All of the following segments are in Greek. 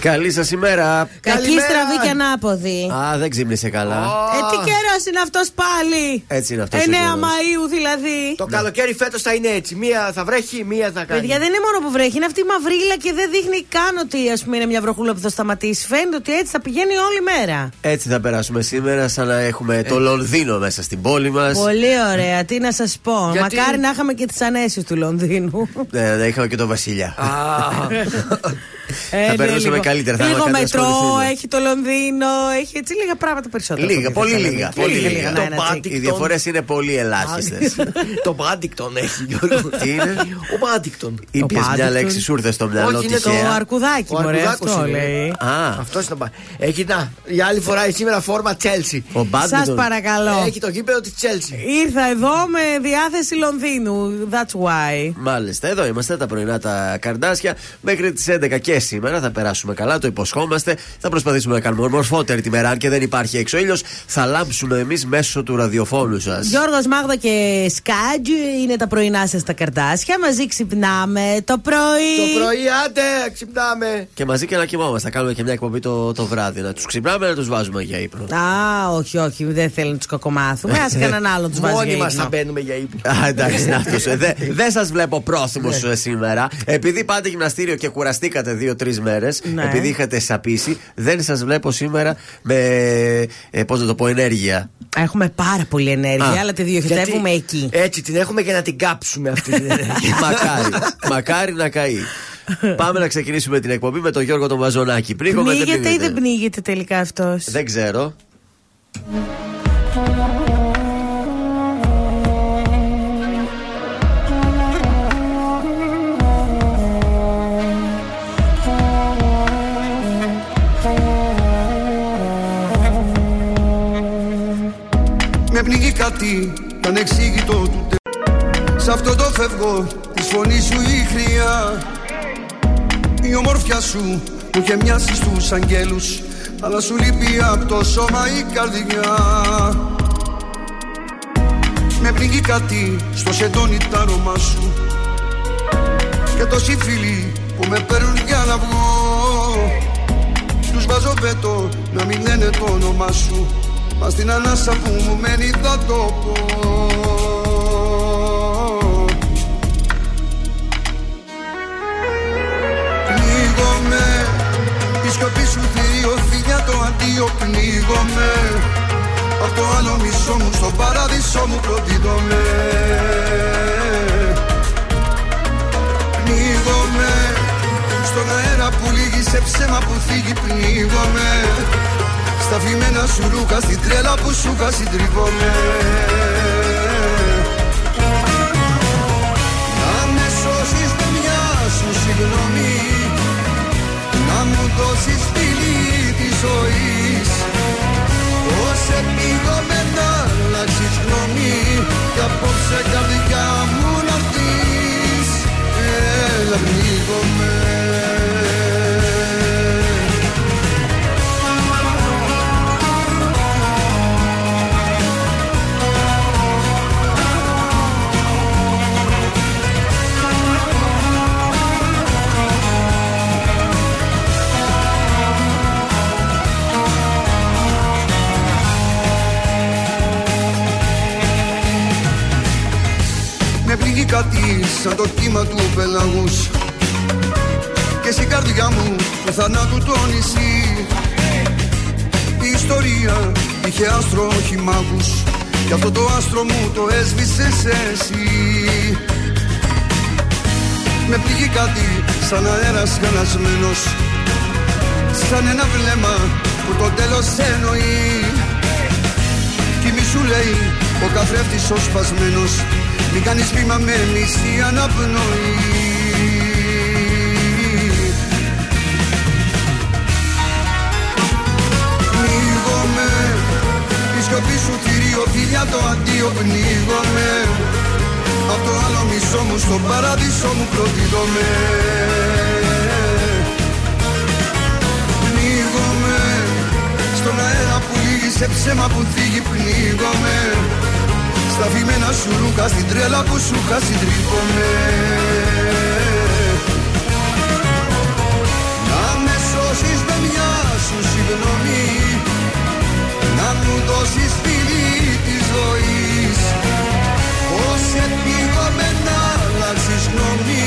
Καλή σας ημέρα. Κακή στραβή και ανάποδη. Α, δεν ξύπνησε καλά. Ε, τι καιρός είναι αυτός πάλι. Έτσι είναι αυτός. 9 Μαου δηλαδή. Το καλοκαίρι φέτος θα είναι έτσι. Μία θα βρέχει, μία θα κάνει. Παιδιά δεν είναι μόνο που βρέχει, είναι αυτή η μαυρίλα και δεν δείχνει καν ότι ας πούμε, είναι μια βροχούλα που θα σταματήσει. Φαίνεται ότι έτσι θα πηγαίνει όλη μέρα. Έτσι θα περάσουμε σήμερα, σαν να έχουμε το Λονδίνο μέσα στην πόλη μας. Πολύ ωραία, τι να σας πω. Γιατί- Μακάρι να είχαμε και τις ανέσεις του Λονδίνου. Ναι, ναι, είχαμε και τον Βασιλιά. Ε, Θα ναι, περνούσαμε λίγο- καλύτερα, θα Λίγο είχαμε μετρό, κατασχοληθεί, ναι. έχει το Λονδίνο, έχει έτσι λίγα πράγματα περισσότερα. Λίγα, από τη πολύ Θεσσαλονίκη. λίγα. Πολύ Λίγα, λίγα. ναι, Το ναι, πάτη- έτσι. Οι διαφορές είναι πολύ ελάχιστες. το Μπάντικτον έχει, Γιώργο. Τι είναι; Ο Μπάντικτον. Είπες μια Πάντικτον. λέξη, σου ήρθε στο μυαλό Όχι, είναι Το τυχαία. αρκουδάκι, Ο μωρέ, αρκουδάκος αυτό είναι. λέει. Α, Αυτός είναι το Μπάντικτον. Έχει να, η άλλη φορά η σήμερα φόρμα Chelsea. ο Μπάντιντον. Σας παρακαλώ. Έχει το γήπεδο της Chelsea. Ήρθα εδώ με διάθεση Λονδίνου. That's why. Μάλιστα, εδώ είμαστε τα πρωινά τα καρδάσια. Μέχρι τις 11 και σήμερα θα περάσουμε καλά, το υποσχόμαστε. Θα προσπαθήσουμε να κάνουμε μορφότερη τη μέρα, αν και δεν υπάρχει έξω ήλιος. Θα λάμψουμε εμείς μέσω του ραδιοφώνου σας. Γιώργος Μάγδα και Σκάτζ είναι τα πρωινά σας τα καρτάσια. Μαζί ξυπνάμε το πρωί. Το πρωί, άντε, ξυπνάμε. Και μαζί και να κοιμόμαστε. Θα κάνουμε και μια εκπομπή το, το βράδυ. Να τους ξυπνάμε, να τους βάζουμε για ύπνο. Α, όχι, όχι, δεν θέλω να τους κακομάθουμε. Α κανέναν άλλον τους βάζει. Μόνοι για μας ύπνο. θα μπαίνουμε για ύπνο. Α, εντάξει, να αυτός, ε, δε- Δεν σας βλέπω πρόθυμος Ναι. σήμερα. Επειδή πάτε γυμναστήριο και κουραστήκατε δύο-τρεις μέρες, Ναι. επειδή είχατε σαπίσει, δεν σας βλέπω σήμερα με. Ε, Πώς να το πω, ενέργεια. Έχουμε πάρα πολύ ενέργεια, Α, αλλά τη διοχετεύουμε Γιατί εκεί. Έτσι την έχουμε για να την κάψουμε αυτή την ενέργεια. μακάρι. μακάρι να καεί. Πάμε να ξεκινήσουμε την εκπομπή με τον Γιώργο τον Μαζονάκη. Πνίγομαι, δεν Πνίγεται ή πνίγεται. δεν πνίγεται τελικά αυτός; Δεν ξέρω. Με πνίγει κάτι ανεξήγητο του τε... Σ' αυτό το φεύγω τη φωνή σου η χρειά. Η ομορφιά σου μου είχε μοιάσει στους αγγέλους Αλλά σου λείπει από το σώμα η καρδιά. Με πνίγει κάτι στο σεντόνι τ' άρωμά σου. Και τόσοι φίλοι που με παίρνουν για να βγω. Τους βάζω βέτο να μην λένε το όνομά σου Μα στην ανάσα που μου μένει θα το πω. Πνίγομαι Η σιωπή σου θηρίο φιλιά το αντίο. Πνίγομαι Απ' το άλλο μισό μου στο παράδεισο μου προδίδομαι Πνίγομαι Στον αέρα που λύγει σε ψέμα που φύγει. Πνίγομαι Στα φημένα σου ρούχα στην τρέλα που σου είχα συντριβόμαι Να με σώσεις με μια σου συγγνώμη Να μου δώσεις φιλί της ζωής. Πώς επίγομαι να αλλάξεις γνώμη Κι απόψε καρδιά κάτι σαν το κύμα του πελαγούς. Και στην καρδιά μου του θανάτου το νησί. Η ιστορία είχε άστρο όχι μάγους. Κι αυτό το άστρο μου το έσβησες εσύ. Με πνίγει κάτι σαν αέρας χαλασμένος Σαν ένα βλέμμα που το τέλος εννοεί. Κι μη σου λέει ο καθρέφτης ο σπασμένος Μην κάνεις βήμα με μισή αναπνοή. Πνίγομαι Η σιωπή σου θηρίο φιλιά το αντίο πνίγομαι. Απ' το άλλο μισό μου στο παράδεισο μου προδίδομαι Πνίγομαι Στον αέρα που λύγει σε ψέμα που θίγει πνίγομαι Στα φημένα σου ρούχα στην τρέλα που σου είχα συντρίβομαι Να με σώσεις με μια σου συγγνώμη Να μου δώσεις φιλί της ζωής. Πώς επίγομαι να αλλάξεις γνώμη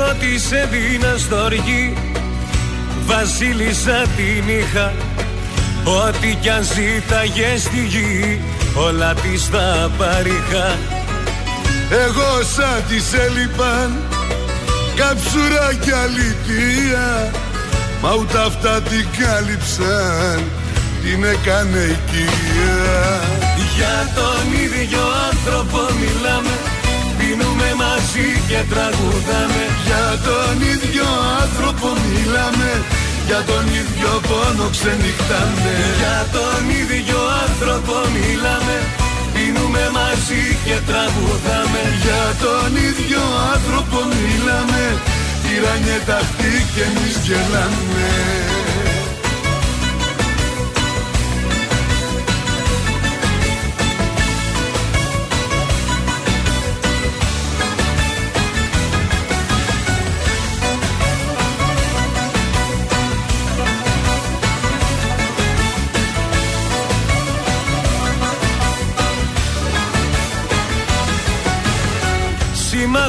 Εγώ της έδινας στοργή Βασίλισσα την είχα Ό,τι κι αν ζήταγε στη γη Όλα της θα παρήχα. Εγώ σαν της έλειπαν Καψούρα και αλήθεια Μα ούτε αυτά την κάλυψαν Την έκανε οικία. Για τον ίδιο άνθρωπο μιλάμε Πίνουμε μαζί και τραγουδάμε. Για τον ίδιο άνθρωπο μιλάμε. Για τον ίδιο πόνο ξενυχτάμε. Για τον ίδιο άνθρωπο μιλάμε. Πίνουμε μαζί και τραγουδάμε. Για τον ίδιο άνθρωπο μιλάμε. Τυράνιε αυτή και εμείς γελάμε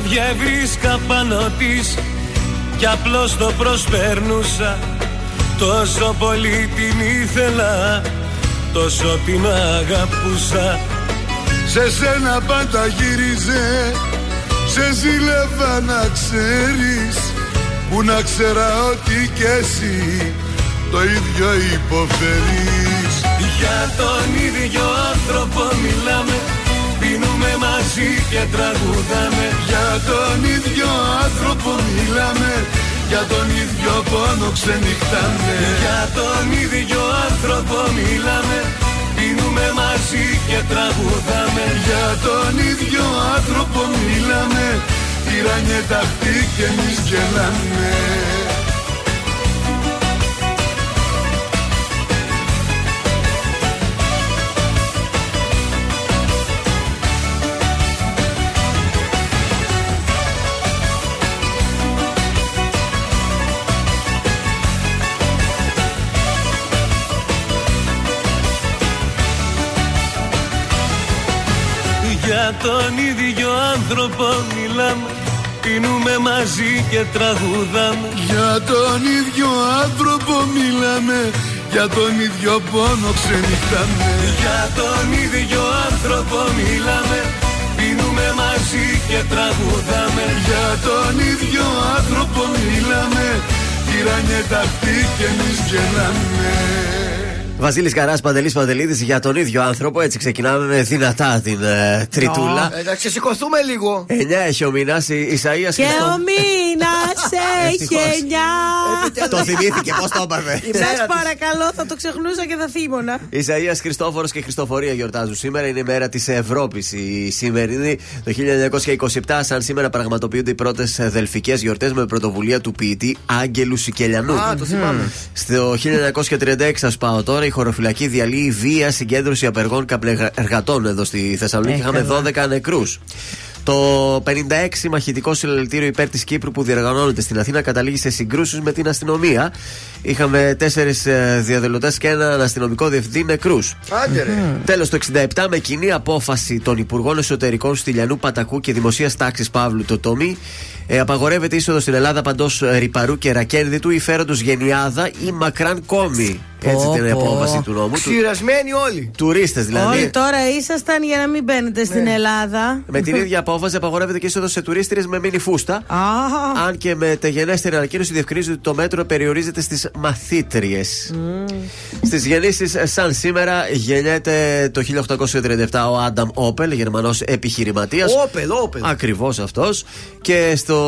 Σημάδια βρίσκα πάνω της Κι απλώς το προσπέρνουσα. Τόσο πολύ την ήθελα Τόσο την αγαπούσα. Σε σένα πάντα γύριζε Σε ζήλευα να ξέρεις Που να ξέρα ότι κι εσύ Το ίδιο υποφέρεις. Για τον ίδιο άνθρωπο μιλάμε Πίνουμε μαζί και τραγουδάμε Για τον ίδιο άνθρωπο μιλάμε Για τον ίδιο πόνο ξενυχτάμε. Για τον ίδιο άνθρωπο μιλάμε Πίνουμε μαζί και τραγουδάμε. Για τον ίδιο άνθρωπο μιλάμε Τυράνιε αυτή και εμείς γελάμε τον ίδιο άνθρωπο μιλάμε Πίνουμε μαζί και τραγουδάμε. Για τον ίδιο άνθρωπο μιλάμε Για τον ίδιο πόνο ξενυχτάμε. Για τον ίδιο άνθρωπο μιλάμε Πίνουμε μαζί και τραγουδάμε. Για τον ίδιο άνθρωπο μιλάμε Τυράνιε αυτή και εμείς γελάμε Βασίλης Καράς, Παντελής Παντελίδης για τον ίδιο άνθρωπο. Έτσι ξεκινάμε με δυνατά την ε, τριτούλα. Ε, Να ξεσηκωθούμε λίγο. 9 έχει ο μήνα, η Ισαία Και ο μήνα σε γενιά. Το θυμήθηκε, πώς το έπαθε. Σας παρακαλώ, θα το ξεχνούσα και θα θύμωνα. Ισαία Χριστόφορος και Χριστοφορία γιορτάζουν σήμερα. Είναι η μέρα της Ευρώπης. Η σημερινή, το 1927, σαν σήμερα πραγματοποιούνται οι πρώτες δελφικέ γιορτές με πρωτοβουλία του ποιητή Άγγελου Σικελιανού. Α, το θυμάμαι. Στο 1936, σας πάω τώρα, η χωροφυλακή διαλύει βία συγκέντρωση απεργών καπνεργατών εδώ στη Θεσσαλονίκη. Ε, Είχαμε καλά. 12 νεκρούς. Το 56 μαχητικό συλλαλητήριο υπέρ της Κύπρου που διοργανώνεται στην Αθήνα καταλήγει σε συγκρούσεις με την αστυνομία. Είχαμε τέσσερις διαδηλωτές και έναν αστυνομικό διευθυντή νεκρούς. Άντε ρε. Τέλος, το 67 με κοινή απόφαση των Υπουργών Εσωτερικών Στυλιανού Πατακού και Δημοσίας Τάξης Παύλου το Τόμι, ε, απαγορεύεται είσοδος στην Ελλάδα παντός ρηπαρού και ρακένδυτου ή φέροντο γενιάδα ή μακράν κόμι. Έτσι Πω, την πω. απόφαση του νόμου. Του, Ξηρασμένοι όλοι. Τουρίστες δηλαδή. Όλοι τώρα ήσασταν για να μην μπαίνετε στην Ελλάδα. Με την ίδια απόφαση απαγορεύεται και είσοδος σε τουρίστριες με μίνι φούστα. Α, Αν και με τεγενέστερη ανακοίνωση διευκρινίζει ότι το μέτρο περιορίζεται στις μαθήτριες. Στις γεννήσεις, σαν σήμερα, γεννιέται το 1837 ο Άνταμ Όπελ, Γερμανός επιχειρηματίας. Όπελ, όπελ. Ακριβώς αυτός. Και στο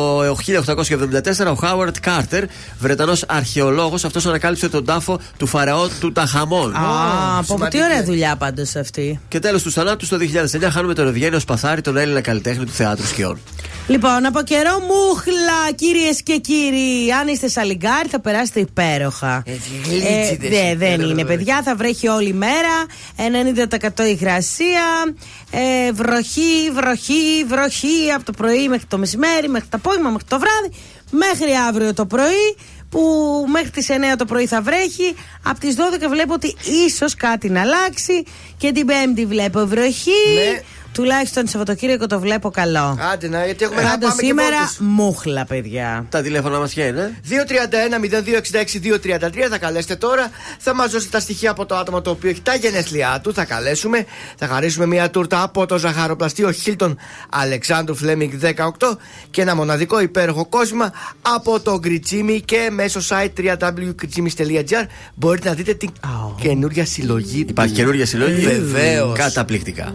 1874 ο Χάουαρτ Κάρτερ, Βρετανός αρχαιολόγος, αυτός ανακάλυψε τον τάφο του φαραώ του Ταχαμών. Α, πω, πω, τι σημαντική. ωραία δουλειά πάντως αυτή. Και τέλος τους θανάτους, το 2009 χάνουμε τον Ευγένιο Σπαθάρη, τον Έλληνα καλλιτέχνη του θεάτρου σκιών. Λοιπόν, από καιρό μούχλα, κυρίες και κύριοι. Αν είστε σαλιγκάρι, θα περάσετε υπέροχα. Έτσι, γλίτσιδες. δε- δεν είναι, παιδιά. Θα βρέχει όλη μέρα. 90% υγρασία. Ε, βροχή, βροχή, βροχή. Από το πρωί μέχρι το μεσημέρι, μέχρι το απόγευμα, μέχρι το βράδυ. Μέχρι αύριο το πρωί. Που μέχρι τις 9 το πρωί θα βρέχει. Από τις 12 βλέπω ότι ίσως κάτι να αλλάξει. Και την Πέμπτη βλέπω βροχή. Ναι. Τουλάχιστον Σαββατοκύριακο το βλέπω καλό. Άντε να, γιατί έχουμε να Πάντως πάμε σήμερα και βόλτες. μούχλα, παιδιά. Τα τηλέφωνα μας ποια είναι; 231-0266-233 θα καλέσετε τώρα. Θα μας δώσετε τα στοιχεία από το άτομο το οποίο έχει τα γενέθλιά του. Θα καλέσουμε. Θα χαρίσουμε μια τούρτα από το ζαχαροπλαστείο Χίλτον Αλεξάνδρου Φλέμινγκ 18 και ένα μοναδικό υπέροχο κόσμημα από το Γκριτσίμι και μέσω site www.gritsimis.gr μπορείτε να δείτε την καινούργια συλλογή του. Υπάρχει καινούργια συλλογή; Βεβαίως. Καταπληκτικά.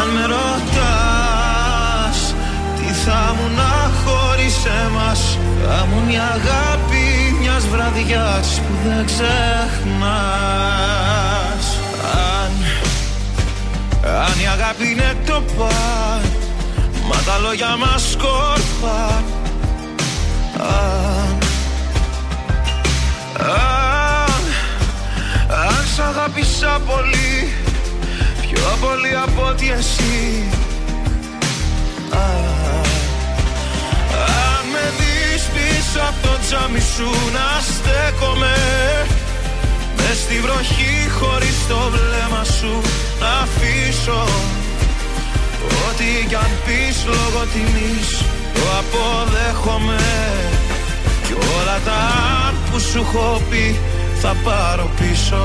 αν με ρωτάς Τι θα μου να χωρίς εμάς; Θα μου μια αγάπη μιας βραδιάς που δεν ξεχνάς. Αν, αν η αγάπη είναι το παν Μα τα λόγια μας σκόρπαν Αν, αν, αν σ' αγάπησα πολύ Πιο πολύ από ότι εσύ. Α, Αν με δεις πίσω από το τζάμι σου να στέκομαι. Μες στη βροχή χωρίς το βλέμμα σου να αφήσω. Ό,τι κι αν πεις λόγω τιμής το αποδέχομαι. Κι όλα τα αν που σου έχω πει θα πάρω πίσω.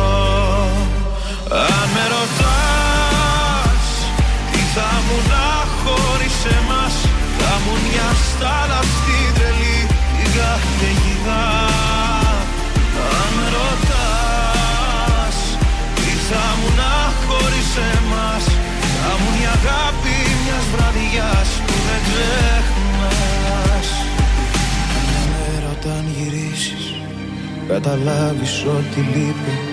Αν με ρωτάς τι θα μου να χωρίς εμάς. Θα μου μια στάλα στην τρελή την καταιγίδα Αν με ρωτάς τι θα μου να χωρίς εμάς. Θα μου μια αγάπη μιας βραδιάς που δεν ξεχνάς. Μέρα όταν γυρίσεις καταλάβεις ότι λείπει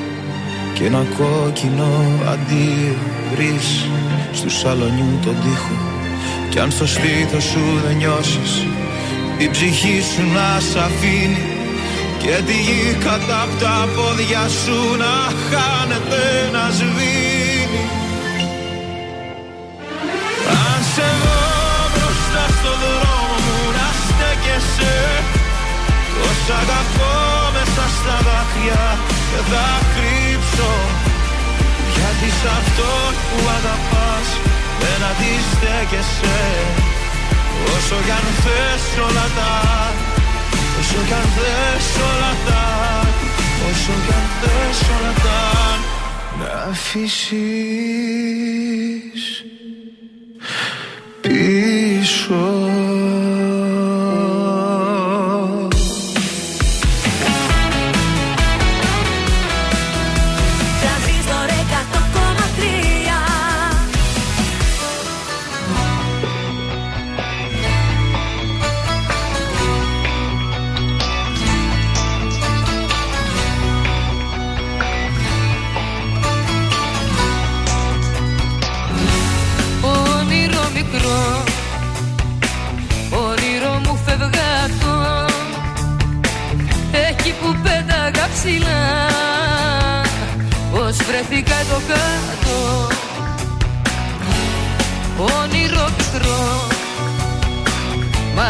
και ένα κόκκινο αντίο βρεις στου σαλονιού τον τοίχο. Κι αν στο στήθος σου δεν νιώσεις η ψυχή σου να σ' αφήνει. Και τη γη κατά απ' τα πόδια σου να χάνεται να σβήνει. Αν σε δω μπροστά στο δρόμο μου να στέκεσαι. Τόσα αγαπώ μέσα στα δάκρυα και θα κρύψω Γιατί σ' αυτό που αγαπάς δεν αντιστέκεσαι. Όσο κι αν θες όλα τα Όσο κι αν θες όλα τα Όσο κι αν θες όλα τα Να αφήσεις πίσω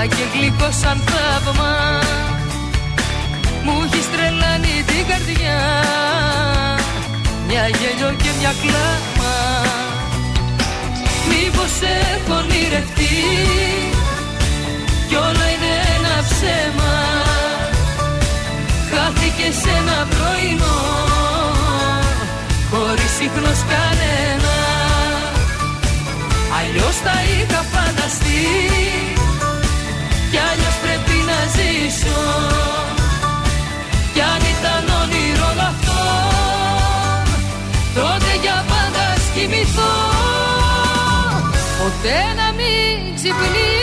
και γλυκό σαν θαύμα. Μου έχεις τρελάνει την καρδιά. Μια γέλιο και μια κλάμα. Μήπως έχω ονειρευτεί Κι όλα είναι ένα ψέμα. Χάθηκε σε ένα πρωινό Χωρίς ίχνος κανένα. Αλλιώς τα είχα φανταστεί Κι αλλιώς πρέπει να ζήσω. Κι αν ήταν όνειρο όλο αυτό Τότε για πάντα ας κοιμηθώ Ποτέ να μην ξυπνήσω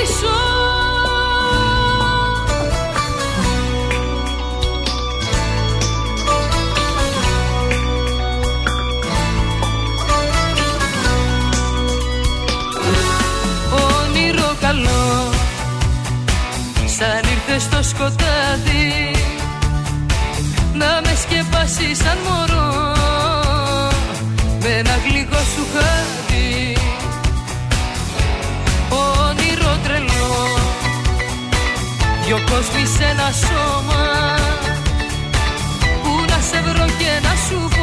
Σαν ήρθε στο σκοτάδι Να μες σκεπάσει σαν μωρό. Με ένα γλυκό σου χάδι Όνειρο τρελό. Δυο κόσμοι σε ένα σώμα Που να σε βρω και να σου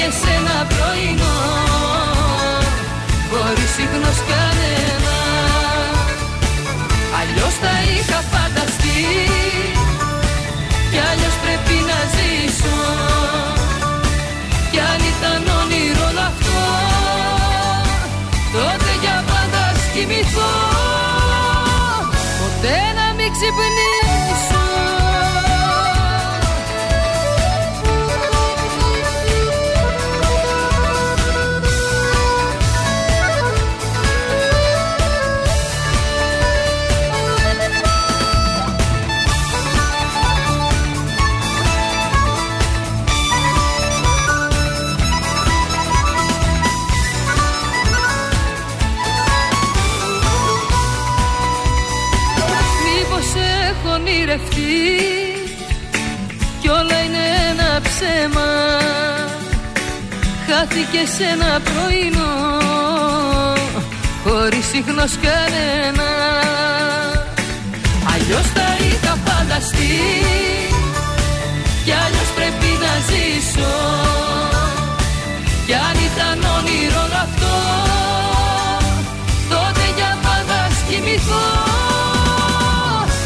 Χάθηκε σε ένα πρωινό. Χωρίς ίχνος κανένα. Αλλιώς τα είχα φανταστεί Χάθηκε σε ένα πρωινό Χωρίς ίχνος κανένα. Αλλιώς τα είχα φανταστεί Κι αλλιώς πρέπει να ζήσω. Κι αν ήταν όνειρο όλο αυτό Τότε για πάντα ας κοιμηθώ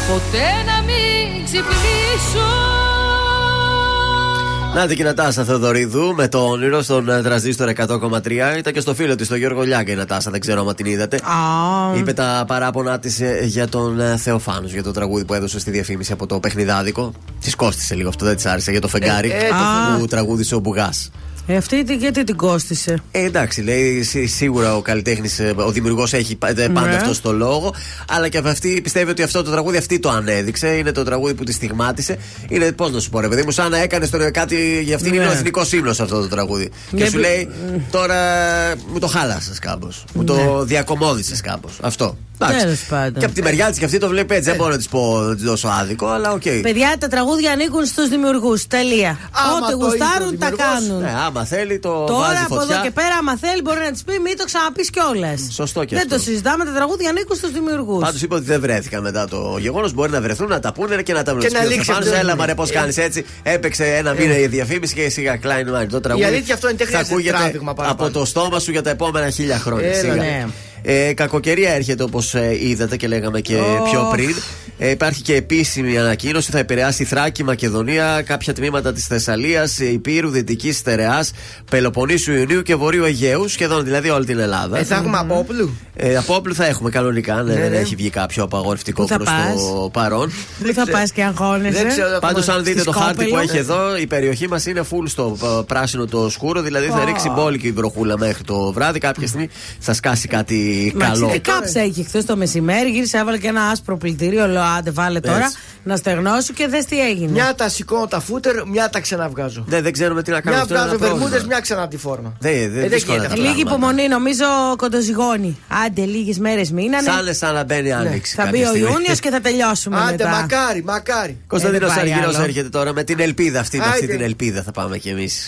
Ποτέ να μην ξυπνήσω Να την Νατάσα Θεοδωρίδου με το όνειρο στον ε, τραζίστορ 100,3. Ήταν και στο φίλο της, τον Γιώργο Λιάγκα η Νατάσα, δεν ξέρω αν την είδατε. Είπε τα παράπονά της για τον ε, Θεοφάνους, για το τραγούδι που έδωσε στη διαφήμιση από το παιχνιδάδικο. Της κόστησε λίγο αυτό, δεν της άρεσε για το φεγγάρι ε, το που τραγούδισε ο Μπουγάς. Ε, αυτή τι- γιατί την κόστησε. Ε, εντάξει, λέει σί- σίγουρα ο καλλιτέχνης, ο δημιουργός έχει πα- ε, πάντα Ναι. αυτός το λόγο. Αλλά και αυτή πιστεύει ότι αυτό το τραγούδι αυτή το ανέδειξε. Είναι το τραγούδι που τη στιγμάτισε. Είναι, πώς να σου πω, ρε παιδί μου, σαν να έκανε κάτι. Για αυτήν Ναι. είναι ο εθνικός ύμνος αυτό το τραγούδι. Και Για σου πι- λέει τώρα μου το χάλασες κάπως. Μου το Ναι. διακωμώδησες κάπως. Αυτό. Εντάξει. Τέλος πάντων. Και από τη μεριά της και αυτή το βλέπει έτσι. Δεν μπορώ να της πω να της δώσω άδικο, αλλά οκ. Παιδιά, τα τραγούδια ανήκουν στους δημιουργούς. Τελεία. Άμα Ό,τι το γουστάρουν είπε ο τα δημιουργός, κάνουν. Ναι, άμα θέλει το Τώρα βάζει από εδώ φωτιά. και πέρα, άμα θέλει, μπορεί να της πει μην το ξαναπείς κιόλας. Σωστό και Δεν αυτό. το συζητάμε, τα τραγούδια ανήκουν στους δημιουργούς. Πάντως είπε ότι δεν βρέθηκαν μετά το γεγονός. Μπορεί να βρεθούν, να τα πούνε και να τα βρουν. Και να λήξει αυτό. Έλα, μαρέ, πώς Ε. κάνεις έτσι. Έπαιξε ένα μήνα η διαφήμιση και σιγά κλάιν μάιν. Το τραγούδι. αλήθεια αυτό είναι, δεν θα χρειάζεται ακούγεται τράβηγμα παραπάνω. από το στόμα σου για τα επόμενα χίλια χρόνια. Έλα, σιγά. ναι. Ε, κακοκαιρία έρχεται όπως είδατε και λέγαμε και Ωχ. πιο πριν. Ε, υπάρχει και επίσημη ανακοίνωση. Θα επηρεάσει Θράκη, Μακεδονία, κάποια τμήματα της Θεσσαλίας, Υπήρου, Δυτικής Στερεά, Πελοποννήσου Ιουνίου και Βορείου Αιγαίου. Σχεδόν δηλαδή όλη την Ελλάδα. Ε, θα έχουμε από όπλου. Ε, από όπλου θα έχουμε κανονικά. Ναι, Ναι, δεν ναι. έχει βγει κάποιο απαγορευτικό Πού θα προς το παρόν. Πού θα πας και αγχώνεσαι. Δεν ξέρω. Πάντως, αν δείτε Στη το χάρτη που Σκόπελο. έχει εδώ, η περιοχή μας είναι full στο ε, πράσινο το σκούρο. Δηλαδή θα Α. ρίξει μπόλικη η βροχούλα μέχρι το βράδυ. Κάποια στιγμή θα σκάσει κάτι καλό. Τι κάψα έχει χθες το μεσημέρι, γύρισα, έβαλε και ένα άσπρο πλυντήριο. Λέω, άντε, βάλε τώρα Έτσι. να στεγνώσω και δες τι έγινε. Μια τα σηκώνω τα φούτερ, μια τα ξαναβγάζω. Ναι, δεν ξέρουμε τι να κάνουμε. Μια αυτό είναι βγάζω ένα πρόβλημα. βερμούδε, μια ξανά τη φόρμα. Δεν- δεν- Ε, δεν δύσκολα γίνεται τα αυτό. Λίγη πράγματα. υπομονή, νομίζω κοντοζυγώνει. Άντε, λίγες μέρες μείνανε. Σαν είναι σαν να μπαίνει άνοιξη. Ναι. Θα μπει κάποια ο στιγμή. Ιούνιος και θα τελειώσουμε Άντε, μετά. μακάρι, μακάρι. Κωνσταντίνος Ε, δεν πάει Αργυρός άλλο. έρχεται τώρα με την ελπίδα αυτή. Με αυτή Άιντε. την ελπίδα θα πάμε κι εμείς.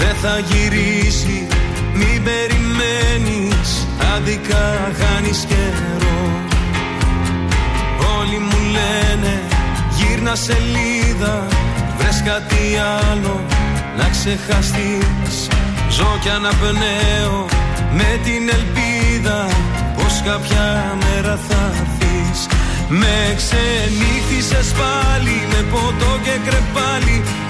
Δεν θα γυρίσει μην περιμένεις Άδικα χάνεις καιρό. Όλοι μου λένε γύρνα σελίδα Βρες κάτι άλλο να ξεχαστείς. Ζω κι αναπνέω με την ελπίδα Πως κάποια μέρα θα έρθεις. Με ξενύχτησες πάλι με ποτό και κρεπάλι Η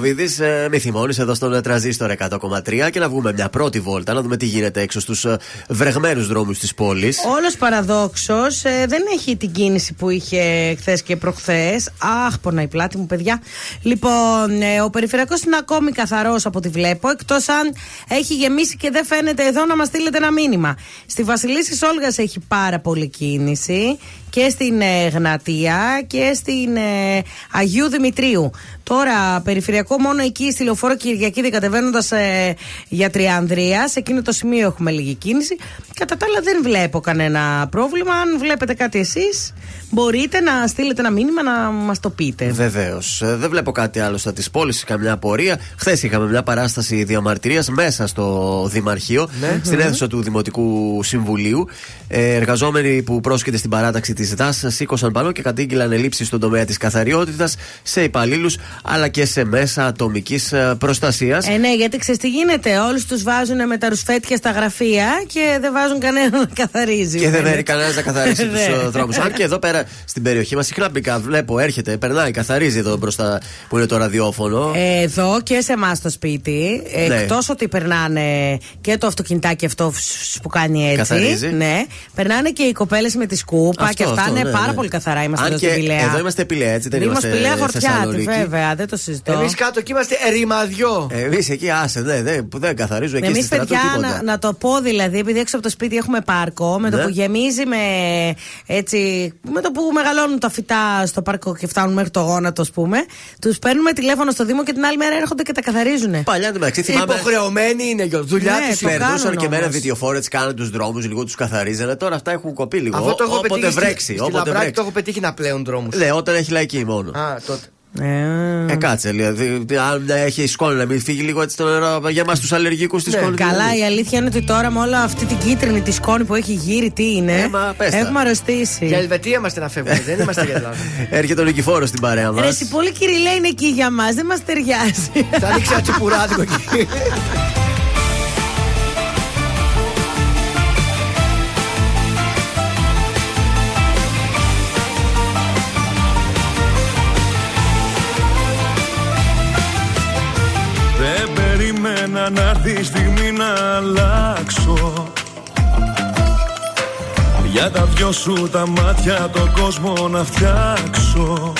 Παρά- Πέτρο Ιακοβίδη, ε, μη θυμώνει εδώ στον Τραζίστορ 100,3 και να βγούμε μια πρώτη βόλτα, να δούμε τι γίνεται έξω στους βρεγμένους δρόμους της πόλης. Όλος παραδόξως δεν έχει την κίνηση που είχε χθες και προχθές. Αχ, πονάει η πλάτη μου, παιδιά. Λοιπόν, ε, ο περιφερειακός είναι ακόμη καθαρός από ό,τι βλέπω. Εκτός αν έχει γεμίσει και δεν φαίνεται εδώ να μας στείλετε ένα μήνυμα. Στη Βασιλίση Όλγας έχει πάρα πολύ κίνηση και στην ε, Γνατία και στην ε, Αγίου Δημητρίου. Τώρα, περιφερειακό μόνο εκεί στη λεωφόρο Κυριακή κατεβαίνοντα ε, για Τριανδρία. Σε εκείνο το σημείο έχουμε λίγη κίνηση. Κατά τα άλλα, δεν βλέπω κανένα πρόβλημα. Αν βλέπετε κάτι εσείς, μπορείτε να στείλετε ένα μήνυμα να μας το πείτε. Βεβαίως. Δεν βλέπω κάτι άλλο στα της πόλης, καμιά απορία. Χθες είχαμε μια παράσταση διαμαρτυρίας μέσα στο Δημαρχείο, Ναι. στην αίθουσα του Δημοτικού Συμβουλίου. Ε, εργαζόμενοι που πρόσκειται στην παράταξη της ΔΑΣ σήκωσαν πάνω και κατήγγειλαν ελλείψεις στον τομέα της καθαριότητας σε υπαλλήλους αλλά και σε μέσα ατομικής προστασίας. Ε, ναι, γιατί ξέρεις τι γίνεται. Όλους τους βάζουν με τα ρουσφέτια στα γραφεία και δεν βάζουν κανέναν να καθαρίζει. Και δεν Ναι. έρχεται κανένας να καθαρίσει Ναι. τους δρόμους. Αν και εδώ πέρα στην περιοχή μας συχνά μπήκα, βλέπω, έρχεται, περνάει, καθαρίζει εδώ μπροστά που είναι το ραδιόφωνο. Ε, Εδώ και σε εμάς στο σπίτι, Ναι. εκτός ότι περνάνε και το αυτοκινητάκι αυτό φς- που κάνει έτσι. Καθαρίζει. Ναι, περνάνε και οι κοπέλες με τη σκούπα Αυτό, και αυτά. αυτό, είναι ναι, πάρα ναι. πολύ καθαρά. Είμαστε Αν εδώ και στην Πηλαία. εδώ είμαστε πηλαία, έτσι δεν Είμαστε είμαστε πηλαία χορτιάτη, Θεσσαλονίκη. βέβαια, δεν το συζητώ. Εμείς κάτω εκεί είμαστε ρημαδιό. Εμείς εκεί, άσε, ναι, δεν, που δεν καθαρίζουν εκεί Εμείς, στη στρατού παιδιά, τίποτα. να, να το πω δηλαδή, επειδή έξω από το σπίτι έχουμε πάρκο, με το Ναι. που γεμίζει με έτσι. με το που μεγαλώνουν τα φυτά στο πάρκο και φτάνουν μέχρι το γόνατο, ας πούμε, τους παίρνουμε τηλέφωνο στο Δήμο και την άλλη μέρα έρχονται και τα καθαρίζουν. Παλιά εντωμεταξύ θυμάμαι. Υποχρεωμένοι είναι για δουλειά Ναι, τους. το Περνούσαν κάνουν και μέρα όμως. βιντεοφόρε, κάνουν τους δρόμους, λίγο τους καθαρίζανε. Τώρα αυτά έχουν κοπεί λίγο. Αυτό το έχω όποτε πετύχει. Στη- βρέξει. Στη Όποτε Λαμπράκη βρέξει. το έχω πετύχει να πλέουν δρόμους. Ναι, όταν έχει λαϊκή μόνο. Α, τότε. Ε, κάτσε, δηλαδή. Αν έχει σκόνη, να μην φύγει λίγο έτσι το νερό για εμά τους αλλεργικούς τη σκόνη. Ναι, Καλά, η αλήθεια είναι ότι τώρα με όλα αυτή την κίτρινη τη σκόνη που έχει γύρει, τι είναι; Ε, μα πες τα. έχουμε αρρωστήσει. Για Ελβετία είμαστε να φεύγουμε, δεν είμαστε για Ελλάδα. Έρχεται ο Νικηφόρος στην παρέα μας. Ρε, εσύ πολύ κυριλέ είναι εκεί για μας, δεν μας ταιριάζει. Θα ανοίξει ένα τσιπουράδικο εκεί. Περίμενα να έρθει η στιγμή να αλλάξω. Για τα δυο σου τα μάτια το κόσμο να φτιάξω.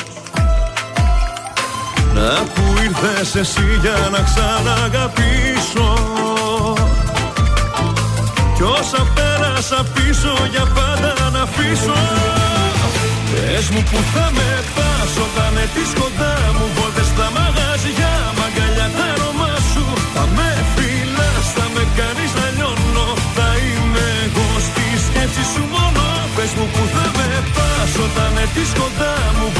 Να που ήρθες εσύ για να ξαναγαπήσω. Κι όσα πέρασα πίσω για πάντα να αφήσω. Πες μου που θα με πας όταν έρθεις κοντά μου σου μόνο Πες μου που θα με πας όταν έρθεις κοντά μου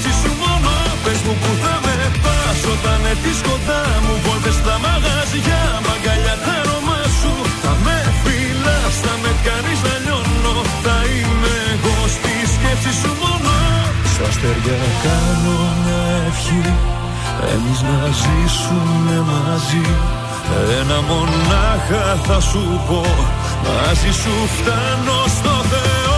στη σκέψη σου μόνο Πες μου που θα με πας. Όταν έρθεις κοντά μου Βόλτες στα μαγαζιά, μαγκαλιά τα αρώμα σου Θα με φυλάς, θα με κάνεις να λιώνω Θα είμαι εγώ στη σκέψη σου μόνο. Στα αστέρια κάνω μια ευχή. Εμείς να ζήσουμε μαζί. Ένα μονάχα θα σου πω. Μαζί σου φτάνω στο Θεό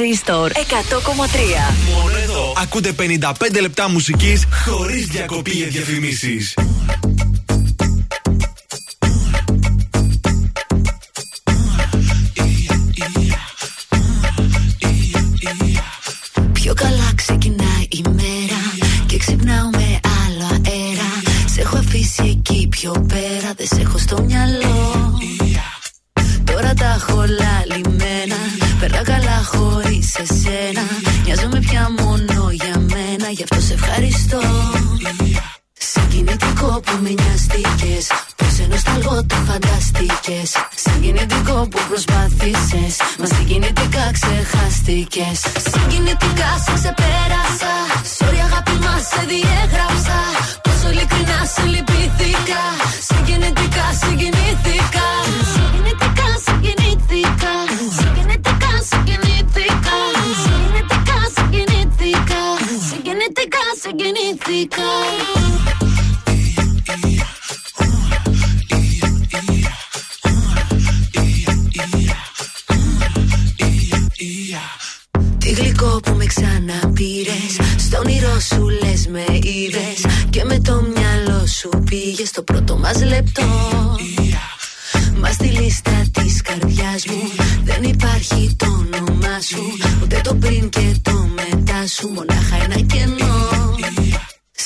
Τρανζίστορ 100,3 Μόνο εδώ. Ακούτε 55 λεπτά μουσικής χωρίς διακοπή για διαφημίσεις. Πιο καλά ξεκινάει η μέρα Και ξυπνάω με άλλο αέρα Σε έχω αφήσει εκεί πιο πέρα Δεν σε έχω στο μυαλό ξεχάστηκες Συγκινητικά σε ξεπέρασα. Sorry αγάπη μας σε διέγραψα της καρδιάς μου. Δεν υπάρχει το όνομά σου Ούτε το πριν και το μετά σου. Μονάχα ένα κενό.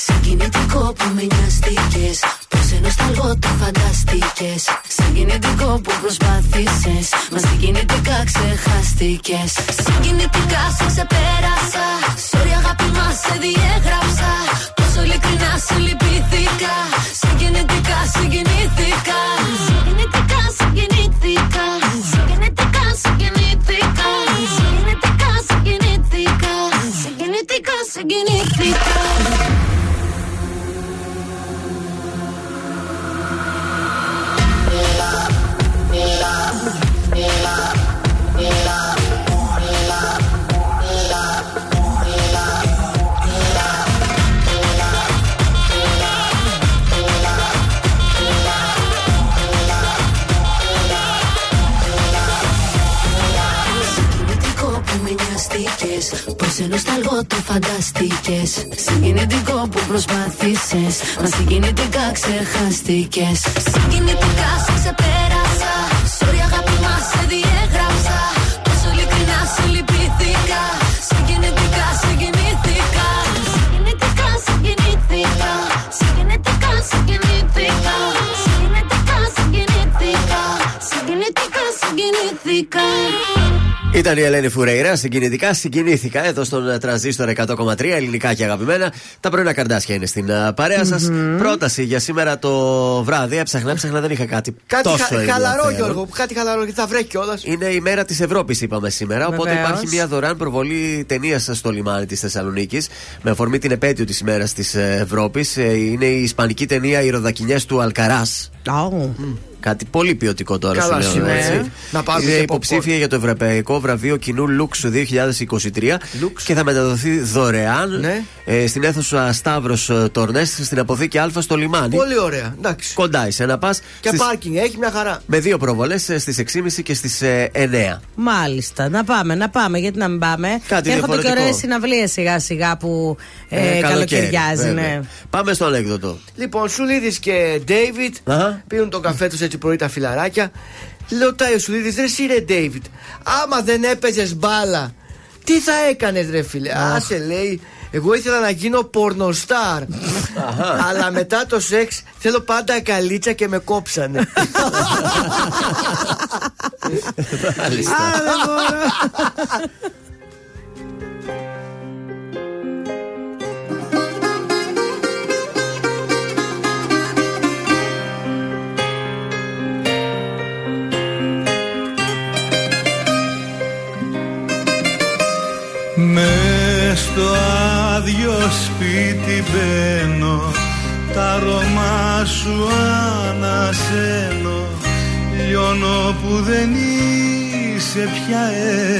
Συγκινητικό που με νοιαστήκες Πως σε νοσταλγώ το φανταστήκες Συγκινητικό που προσπάθησες Μα συγκινητικά ξεχάστηκες. Συγκινητικά σε ξεπέρασα Sorry αγάπη μας σε διέγραψα. Πόσο ειλικρινά σε λυπήθηκα Συγκινητικά συγκινήθηκα Συγκινητικά συγκινήθηκα το φανταστήκες Συγκινητικό που προσπάθησες. Μα συγκινητικά ξεχάστηκες. Συγκινητικά σε ξεπέρασα. Sorry αγάπη μας σε διέγραψα. Πόσο ειλικρινά σε λυπήθηκα Συγκινητικά συγκινήθηκα. Συγκινητικά συγκινήθηκα. Συγκινητικά συγκινήθηκα. Συγκινητικά συγκινήθηκα. Συγκινητικά συγκινήθηκα Ήταν η Ελένη Φουρέιρα. Συγκινητικά συγκινήθηκα εδώ στον ε, τρανζίστορ 100,3 ελληνικά και αγαπημένα. Τα πρωινά καρδάσια είναι στην ε, παρέα σας. Πρόταση για σήμερα το βράδυ. Έψαχνα, έψαχνα, δεν είχα κάτι, Κάτι τόσο χα- χαλαρό, ενδιαφέρον. Γιώργο. Κάτι χαλαρό, γιατί θα βρέχει κιόλας. Είναι η μέρα της Ευρώπης, είπαμε σήμερα. Οπότε Βεβαίως. υπάρχει μια δωρεάν προβολή ταινίας στο λιμάνι της Θεσσαλονίκης με αφορμή την επέτειο της ημέρας της Ευρώπης. Είναι η ισπανική ταινία Οι Ροδακινιές του Αλκαράς. Κάτι πολύ ποιοτικό τώρα Καλά σου λέω. σημαίνει. έτσι. Να πάρουμε Είναι και υποψήφια για το Ευρωπαϊκό Βραβείο Κοινού Λουξ 2023 και θα μεταδοθεί δωρεάν Ναι. ε, στην αίθουσα Σταύρος Τορνές στην αποθήκη Α στο λιμάνι. Πολύ ωραία. Εντάξει. Κοντά είσαι να πας. Και πάρκινγκ έχει μια χαρά. Με δύο προβολές στις 6.30 και στις 9. Μάλιστα. Να πάμε, να πάμε. Γιατί να μην πάμε. Κάτι Έρχονται και διαφορετικό. ωραίε συναυλίες σιγά σιγά που ε, καλοκαιριάζει. βέβαια. Ναι. Πάμε στο ανέκδοτο. Λοιπόν, Σουλίδης και Ντέιβιτ Αχα. πίνουν τον καφέ τους έτσι πρωί τα φιλαράκια. Ρωτάει ο Σουλίδη, ρε εσύ ρε Ντέιβιτ, άμα δεν έπαιζες μπάλα, τι θα έκανες ρε φίλε; Άσε λέει, εγώ ήθελα να γίνω πορνοστάρ. Αλλά μετά το σεξ θέλω πάντα καλίτσα και με κόψανε. Μάλιστα. Με στο άδειο σπίτι μπαίνω Τα αρώμα σου ανασένω. Λιώνω που δεν είσαι πια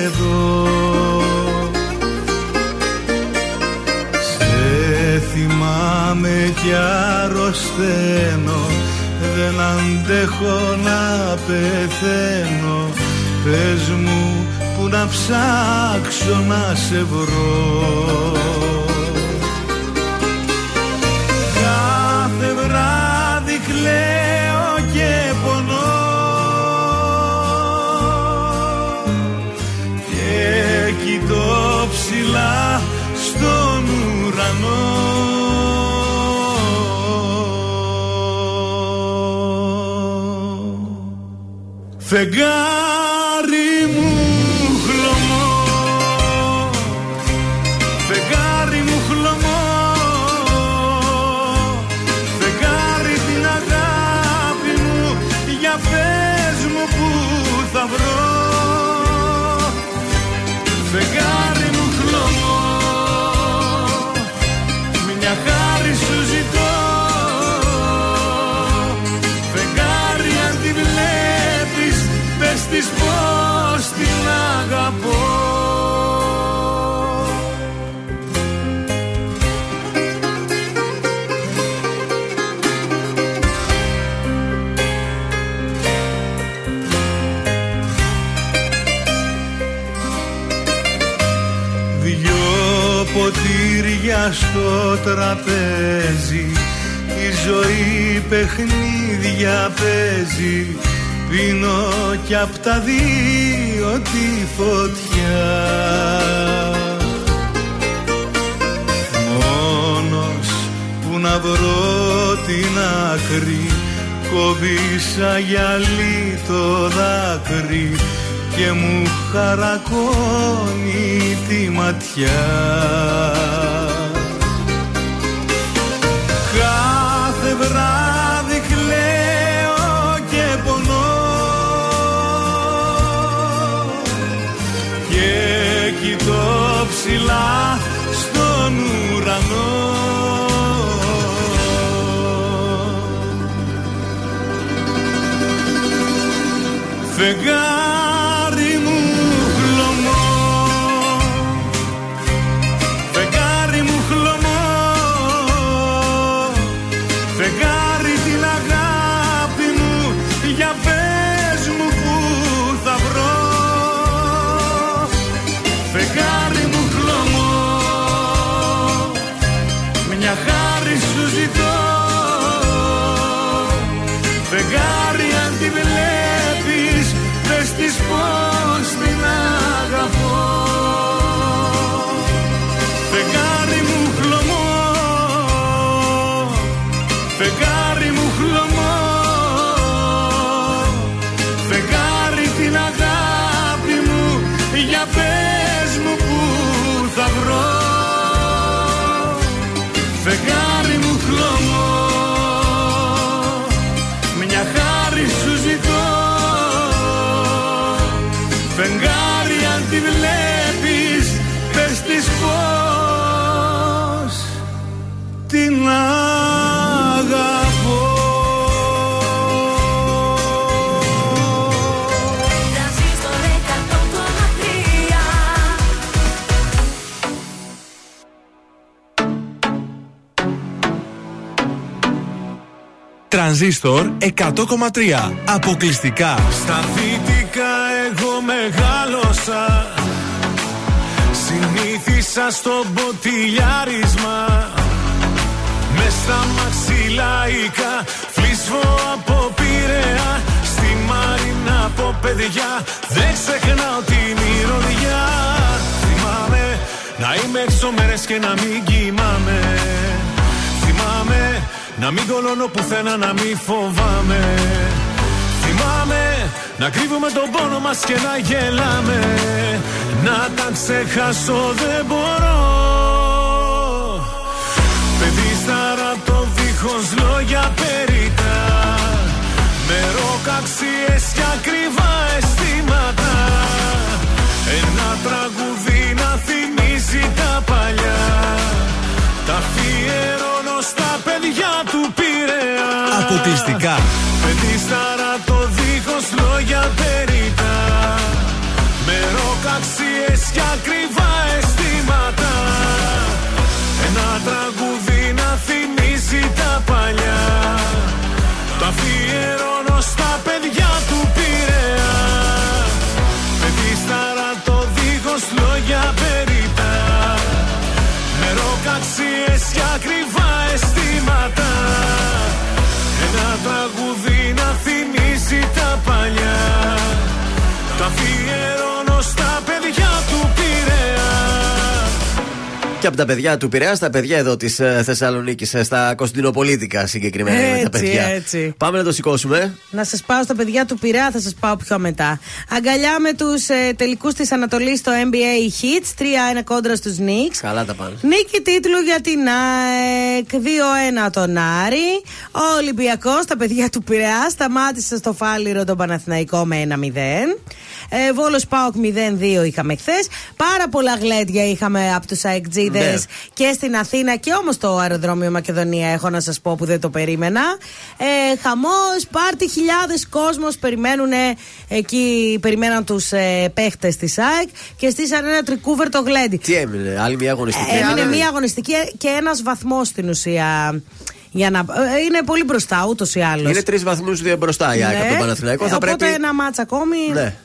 εδώ. Σε θυμάμαι κι αρρωσταίνω Δεν αντέχω να πεθαίνω. Πες μου που να ψάξω να σε βρω. Κάθε βράδυ κλαίω και πονώ. Και κοιτώ ψηλά στον ουρανό. Φεγγάρι ποτήρια στο τραπέζι Η ζωή παιχνίδια παίζει. Πίνω κι απ' τα δύο τη φωτιά. Μόνος που να βρω την άκρη Κόβησα γυαλί το δάκρυ και μου χαρακώνει τη ματιά ψηλά στον ουρανό. Φεγγάρι Τρανζίστορ 100,3. Αποκλειστικά. Στα δυτικά εγώ μεγάλωσα. Συνήθισα στο ποτηλιάρισμα με στα μαξιλάικα Φλισβώ από πειραιά Στη Μαρίνα από παιδιά Δεν ξεχνάω τη μυρωδιά Θυμάμαι να είμαι έξω μέρες και να μην κοιμάμαι. Θυμάμαι να μην κολώνω πουθενά να μην φοβάμαι. Θυμάμαι να κρύβουμε τον πόνο μας και να γελάμε. Να τα ξεχάσω δεν μπορώ. Παιδί σταρατό δίχως λόγια περιτά Με ροκαξίες και ακριβά αισθήματα. Ένα τραγούδι να θυμίζει τα παλιά. Τα αφιερώνω στα παιδιά του Πειραιά. Αποκλειστικά. Παιδί σταρατό δίχως λόγια περιτά Με ροκαξίες και ακριβά αισθήματα. Ένα τραγούδι να θυμίζει τα παλιά Το αφιερώνω στα παιδιά του Πειραιά Και από τα παιδιά του Πειραιά στα παιδιά εδώ της Θεσσαλονίκης, στα Κωνσταντινοπολίτικα συγκεκριμένα είναι τα Έτσι, παιδιά. έτσι. Πάμε να το σηκώσουμε. Να σας πάω στα παιδιά του Πειραιά, θα σας πάω πιο μετά. Αγκαλιά με τους ε, τελικούς της Ανατολής στο NBA Hits. 3-1 κόντρα στους Knicks. Καλά τα πάνε. Νίκη τίτλου για την ΑΕΚ. 2-1 τον Άρη. Ο Ολυμπιακός, τα παιδιά του Πειραιά, σταμάτησε στο φάληρο τον Παναθηναϊκό με 1-0. Ε, Βόλος Πάοκ 0-2 είχαμε χθες. Πάρα πολλά γλέντια είχαμε από τους αεκτζίδε Ναι. και στην Αθήνα και όμως το αεροδρόμιο Μακεδονία, έχω να σας πω που δεν το περίμενα. Ε, Χαμός, πάρτι, χιλιάδες κόσμος περιμένουν εκεί, περιμέναν τους ε, παίχτες της ΑΕΚ και στήσαν ένα τρικούβερ το γλέντι. Τι έμεινε, άλλη μια αγωνιστική. Έμεινε μία αγωνιστική και ένας βαθμός στην ουσία. Για να... ε, Είναι πολύ μπροστά ούτως ή άλλως. Είναι τρεις βαθμούς μπροστά η ΑΕΚ από τον Παναθηναϊκό. Θα Οπότε πρέπει. ένα μάτσα ακόμη. Ναι.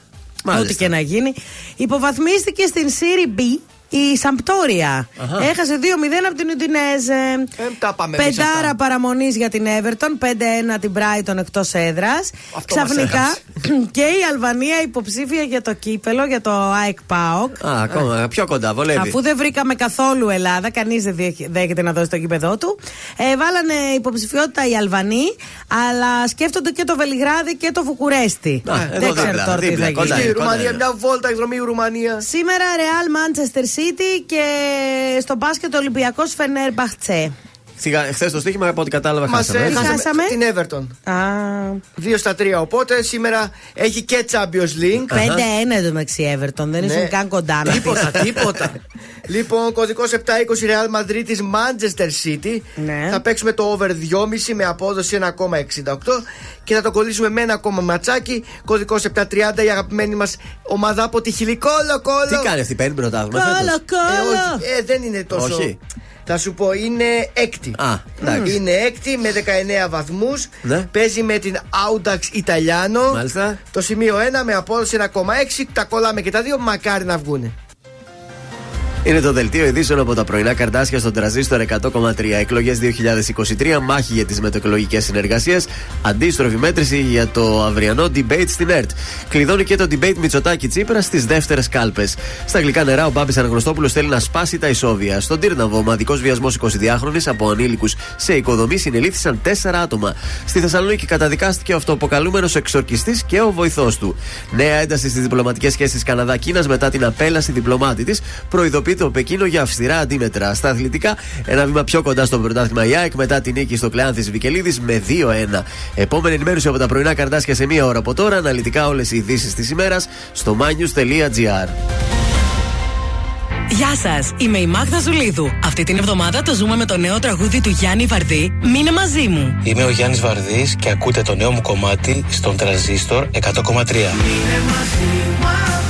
Ό,τι Μάλιστα. και να γίνει. Υποβαθμίστηκε στην Serie B η Σαμπτόρια. Αχα. Έχασε 2-0 από την Ουντινέζε. Ε, τα πάμε εμείς Πεντάρα αυτά. παραμονής για την Everton, 5-1 την Brighton εκτός έδρας. Αυτό μας Ξαφνικά και η Αλβανία υποψήφια για το κύπελο, για το ΑΕΚ ΠΑΟΚ. Α, ακόμα πιο κοντά, βολεύει. Αφού δεν βρήκαμε καθόλου Ελλάδα, κανείς δεν διέχει- δέχεται να δώσει το γήπεδό του. Ε, βάλανε υποψηφιότητα οι Αλβανοί, αλλά σκέφτονται και το Βελιγράδι και το Βουκουρέστι. Α, εδώ δεν ξέρω δίπλα, τώρα τι δίπλα, θα κοντά γίνει. Στη είναι, Ρουμανία, είναι. μια βόλτα εκδρομή Ρουμανία. Σήμερα Real Manchester City και στο μπάσκετ Ολυμπιακός Φενέρ Μπαχτσέ. Χθες το στοίχημα από ό,τι κατάλαβα Μας χάσαμε. Τι χάσαμε; την Everton. Α, 2 στα 3. Οπότε σήμερα έχει και Champions League. 5-1 εντωμεταξύ Everton, δεν Ναι. ήσουν καν κοντά να Τίποτα, πεις. τίποτα. λοιπόν, κωδικό 720 Real Madrid της Manchester City. Ναι. Θα παίξουμε το over 2,5 με απόδοση 1,68 και θα το κολλήσουμε με ένα ακόμα ματσάκι. Κωδικό 730 η αγαπημένη μας ομάδα από τη Χιλή. Κόλλο, κόλλο. Τι κάνεις αυτή, παίρνεις πρωτάθλημα. Κόλλο, φέτος; Ε, κόλλο. όχι, ε, δεν είναι τόσο. Όχι. Θα σου πω, είναι έκτη. Α, εντάξει. Είναι έκτη με 19 βαθμούς. Ναι. Παίζει με την Audax Italiano. Μάλιστα. Το σημείο 1 με απόδοση 1,6. Τα κολλάμε και τα δύο. Μακάρι να βγούνε. Είναι το δελτίο ειδήσεων από τα πρωινά καρτάσια στον τραζίστορ 100,3. Εκλογές 2023, μάχη για τις μετεκλογικέ συνεργασίες. Αντίστροφη μέτρηση για το αυριανό debate στην ΕΡΤ. Κλειδώνει και το debate Μητσοτάκη Τσίπρα στις δεύτερες κάλπες. Στα γλυκά νερά, ο Μπάμπης Αναγνωστόπουλος θέλει να σπάσει τα ισόβια. Στον Τύρναβο, ομαδικό βιασμός 22χρονη από ανήλικους σε οικοδομή συνελήφθησαν 4 άτομα. Στη Θεσσαλονίκη καταδικάστηκε ο αυτοαποκαλούμενο εξορκιστής και ο βοηθός του. Νέα ένταση στις διπλωματικές σχέσεις Καναδά-Κίνας μετά την απέλαση διπλωμάτη της, προειδοποιεί το Πεκίνο για αυστηρά αντίμετρα. Στα αθλητικά, ένα βήμα πιο κοντά στο πρωτάθλημα η ΑΕΚ μετά την νίκη στο Κλεάνθη Βικελίδης με 2-1. Επόμενη ενημέρωση από τα πρωινά καρτάσια σε μία ώρα από τώρα. Αναλυτικά όλες οι ειδήσεις της ημέρας στο manius.gr. Γεια σας, είμαι η Μάγδα Ζουλίδου. Αυτή την εβδομάδα το ζούμε με το νέο τραγούδι του Γιάννη Βαρδί. Μείνε μαζί μου. Είμαι ο Γιάννης Βαρδής και ακούτε το νέο μου κομμάτι στον Τραζίστορ 100,3. Μείνε μαζί μου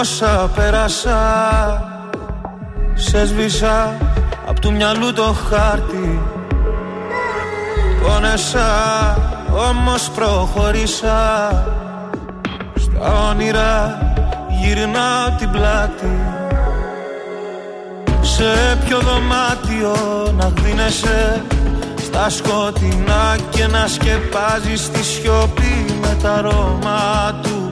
όσα πέρασα Σε σβήσα απ' του μυαλού το χάρτη. Πόνεσα όμως προχωρήσα. Στα όνειρα γυρνάω την πλάτη. Σε ποιο δωμάτιο να γδίνεσαι Στα σκοτεινά και να σκεπάζεις τη σιωπή με τα αρώμα του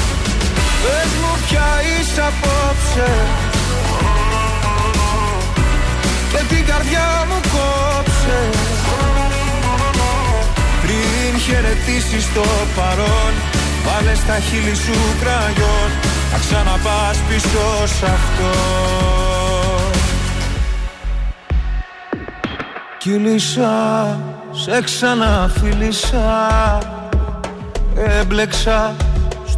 Πες μου ποια είσαι απόψε. Και την καρδιά μου κόψε. Πριν χαιρετήσεις το παρόν Βάλε στα χείλη σου κραγιόν. Να ξαναπάς πίσω σ' αυτό. Κύλησα, σε ξαναφίλησα. Έμπλεξα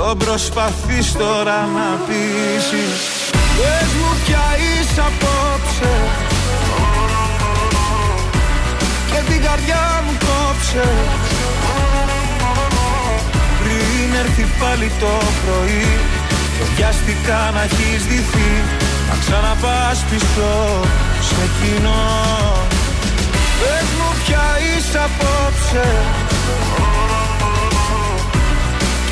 Ποιο προσπαθείς τώρα να πείσεις. Πες μου ποια είσαι απόψε. Και την καρδιά μου κόψε. Πριν έρθει πάλι το πρωί Και βιαστικά να έχεις ντυθεί Να ξαναπάς πίσω σε κοινό. Πες μου ποια είσαι απόψε. Και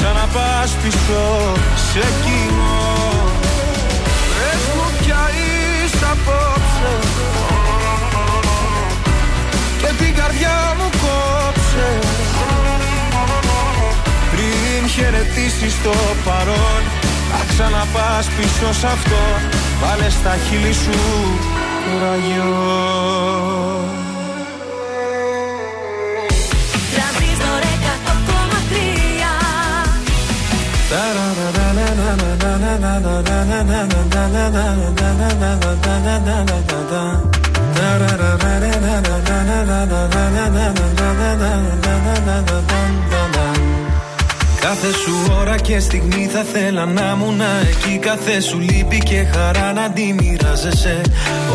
ντυθεί Να ξαναπάς πίσω σε κοινό Πες μου ποια είσαι απόψε. Και την καρδιά μου κόψε. Πριν χαιρετήσεις το παρόν Να ξαναπάς πίσω σ' αυτό. Βάλε στα χείλη σου κουραγιό Κάθε σου ώρα και στιγμή θα θέλα να ήμουν εκεί. Κάθε σου λύπη και χαρά να τη μοιράζεσαι.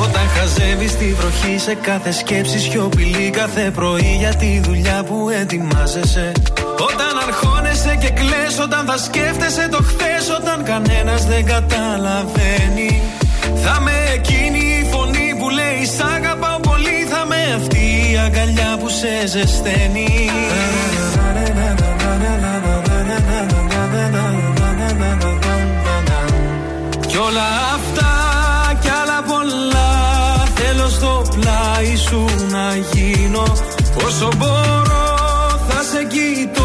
Όταν χαζεύεις τη βροχή σε κάθε σκέψη σιωπηλή Κάθε πρωί για τη δουλειά που ετοιμάζεσαι Όταν αρχώνεσαι και κλαις Όταν θα σκέφτεσαι το χθες Όταν κανένας δεν καταλαβαίνει. Θα με εκείνη η φωνή που λέει Σ' αγαπάω πολύ Θα με αυτή η αγκαλιά που σε ζεσταίνει Κι όλα αυτά κι άλλα πολλά Θέλω στο πλάι σου να γίνω. Όσο μπορώ θα σε κοιτώ. Σου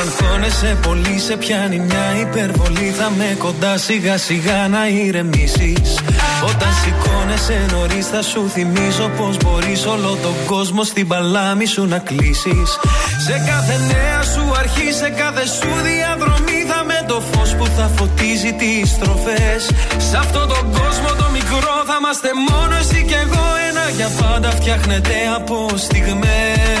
Όταν αγχώνεσαι πολύ σε πιάνει μια υπερβολή. Θα με κοντά σιγά σιγά να ηρεμήσεις. Όταν σηκώνεσαι νωρίς θα σου θυμίζω Πως μπορείς όλο τον κόσμο στην παλάμη σου να κλείσεις. Σε κάθε νέα σου αρχή, σε κάθε σου διαδρομή Θα με το φως που θα φωτίζει τις στροφές. Σε αυτόν τον κόσμο το μικρό θα είμαστε μόνο εσύ κι εγώ. Ένα για πάντα φτιάχνεται από στιγμές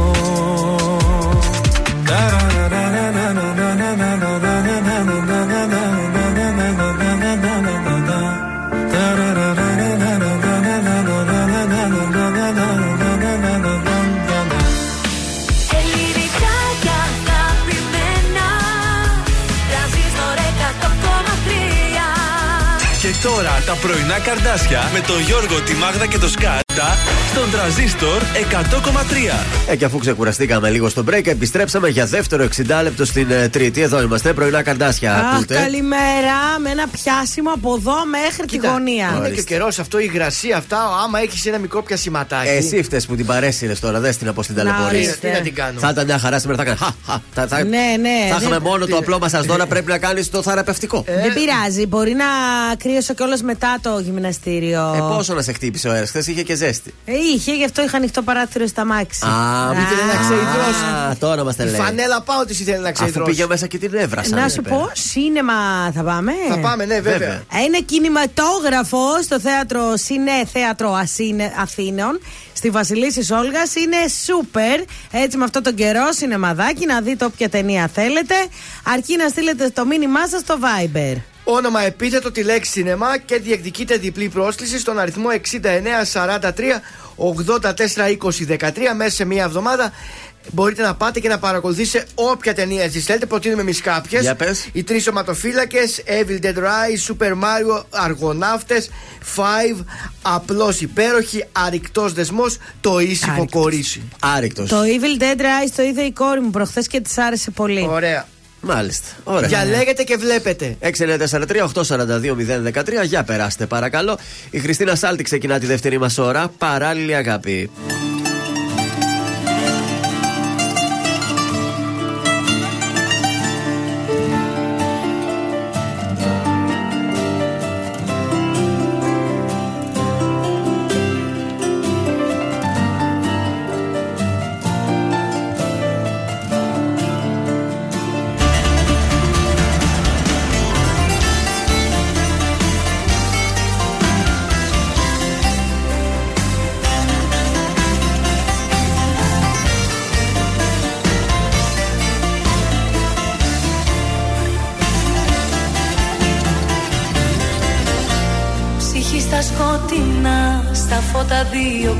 τώρα τα πρωινά καρδάσια με τον Γιώργο, τη Μάγδα και το Σκάτα στον τραζίστορ 100,3. Ε, και αφού ξεκουραστήκαμε λίγο στο break, επιστρέψαμε για δεύτερο 60 λεπτό στην ε, Τρίτη. Εδώ είμαστε, πρωινά καρδάσια. Αχ, ακούτε. καλημέρα. Με ένα πιάσιμο από εδώ μέχρι τη γωνία. Είναι και ο καιρός αυτό, η υγρασία αυτά. Άμα έχεις ένα μικρό πιασηματάκι. Εσύ φταίει που την παρέσυρες τώρα, δεν την από στην Να, ταλαιπωρία. ορίστε. Τι να την κάνω; Θα ήταν μια χαρά σήμερα, θα έκανε. Χα, χα, θα, θα, Ναι, ναι, θα είχαμε δεν- μόνο το απλό μας σα τώρα, πρέπει να κάνεις το θεραπευτικό. Δεν πειράζει. Μπορεί να κρύωσω κιόλας μετά το γυμναστήριο. Ε, πόσο να σε χτύπησε ο αέρας, χθες είχε και ζέστη. Ε, είχε, γι' αυτό είχα ανοιχτό παράθυρο στα μάξι. Α, ήθελε να ξεϊδρώσει. Α, τώρα μα τα Η λέει. φανέλα πάω τη ήθελε να Αφού ξεϊδρώσεις. πήγε μέσα και την έβρασα. Να σου πω, σίνεμα θα πάμε. Θα πάμε, ναι, βέβαια. Βέβαια. Είναι κινηματόγραφο στο θέατρο Σινέ Θέατρο Ασίνε- Αθήνεων στη Βασιλίση Όλγας. Είναι σούπερ. Έτσι με αυτό τον καιρό, σινεμαδάκι, να δείτε όποια ταινία θέλετε. Αρκεί να στείλετε το μήνυμά σας στο Viber. Όνομα επίθετο τη λέξη σινεμά και διεκδικείτε διπλή πρόσκληση στον αριθμό 6943 84 20 13 μέσα σε μία εβδομάδα. Μπορείτε να πάτε και να παρακολουθήσετε όποια ταινία εσείς θέλετε. Προτείνουμε εμείς κάποιες. Για πες. Οι τρεις σωματοφύλακε, Evil Dead Rise, Super Mario, Αργοναύτες, Five, Απλώ υπέροχη, Αρρηκτό δεσμός, Το ήσυχο Άρρηκτος. κορίτσι. Άρρηκτος. Το Evil Dead Rise το είδε η κόρη μου προχθές και της άρεσε πολύ. Ωραία. Μάλιστα. Ωραία. Διαλέγετε και βλέπετε. 6943-842-013. Για περάστε, παρακαλώ. Η Χριστίνα Σάλτη ξεκινά τη δεύτερη μας ώρα. Παράλληλη αγάπη.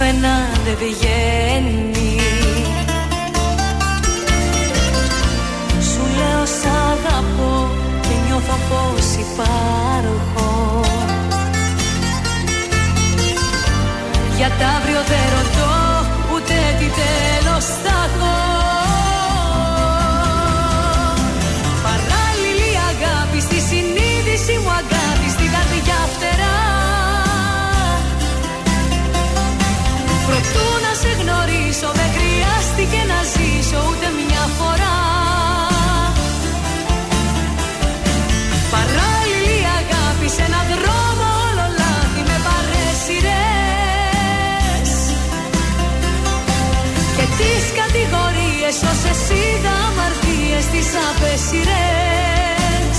πουθενά δεν βγαίνει Σου λέω σ' αγαπώ και νιώθω πως υπάρχω. Για τ' αύριο αμαρτίες τις απέσιρες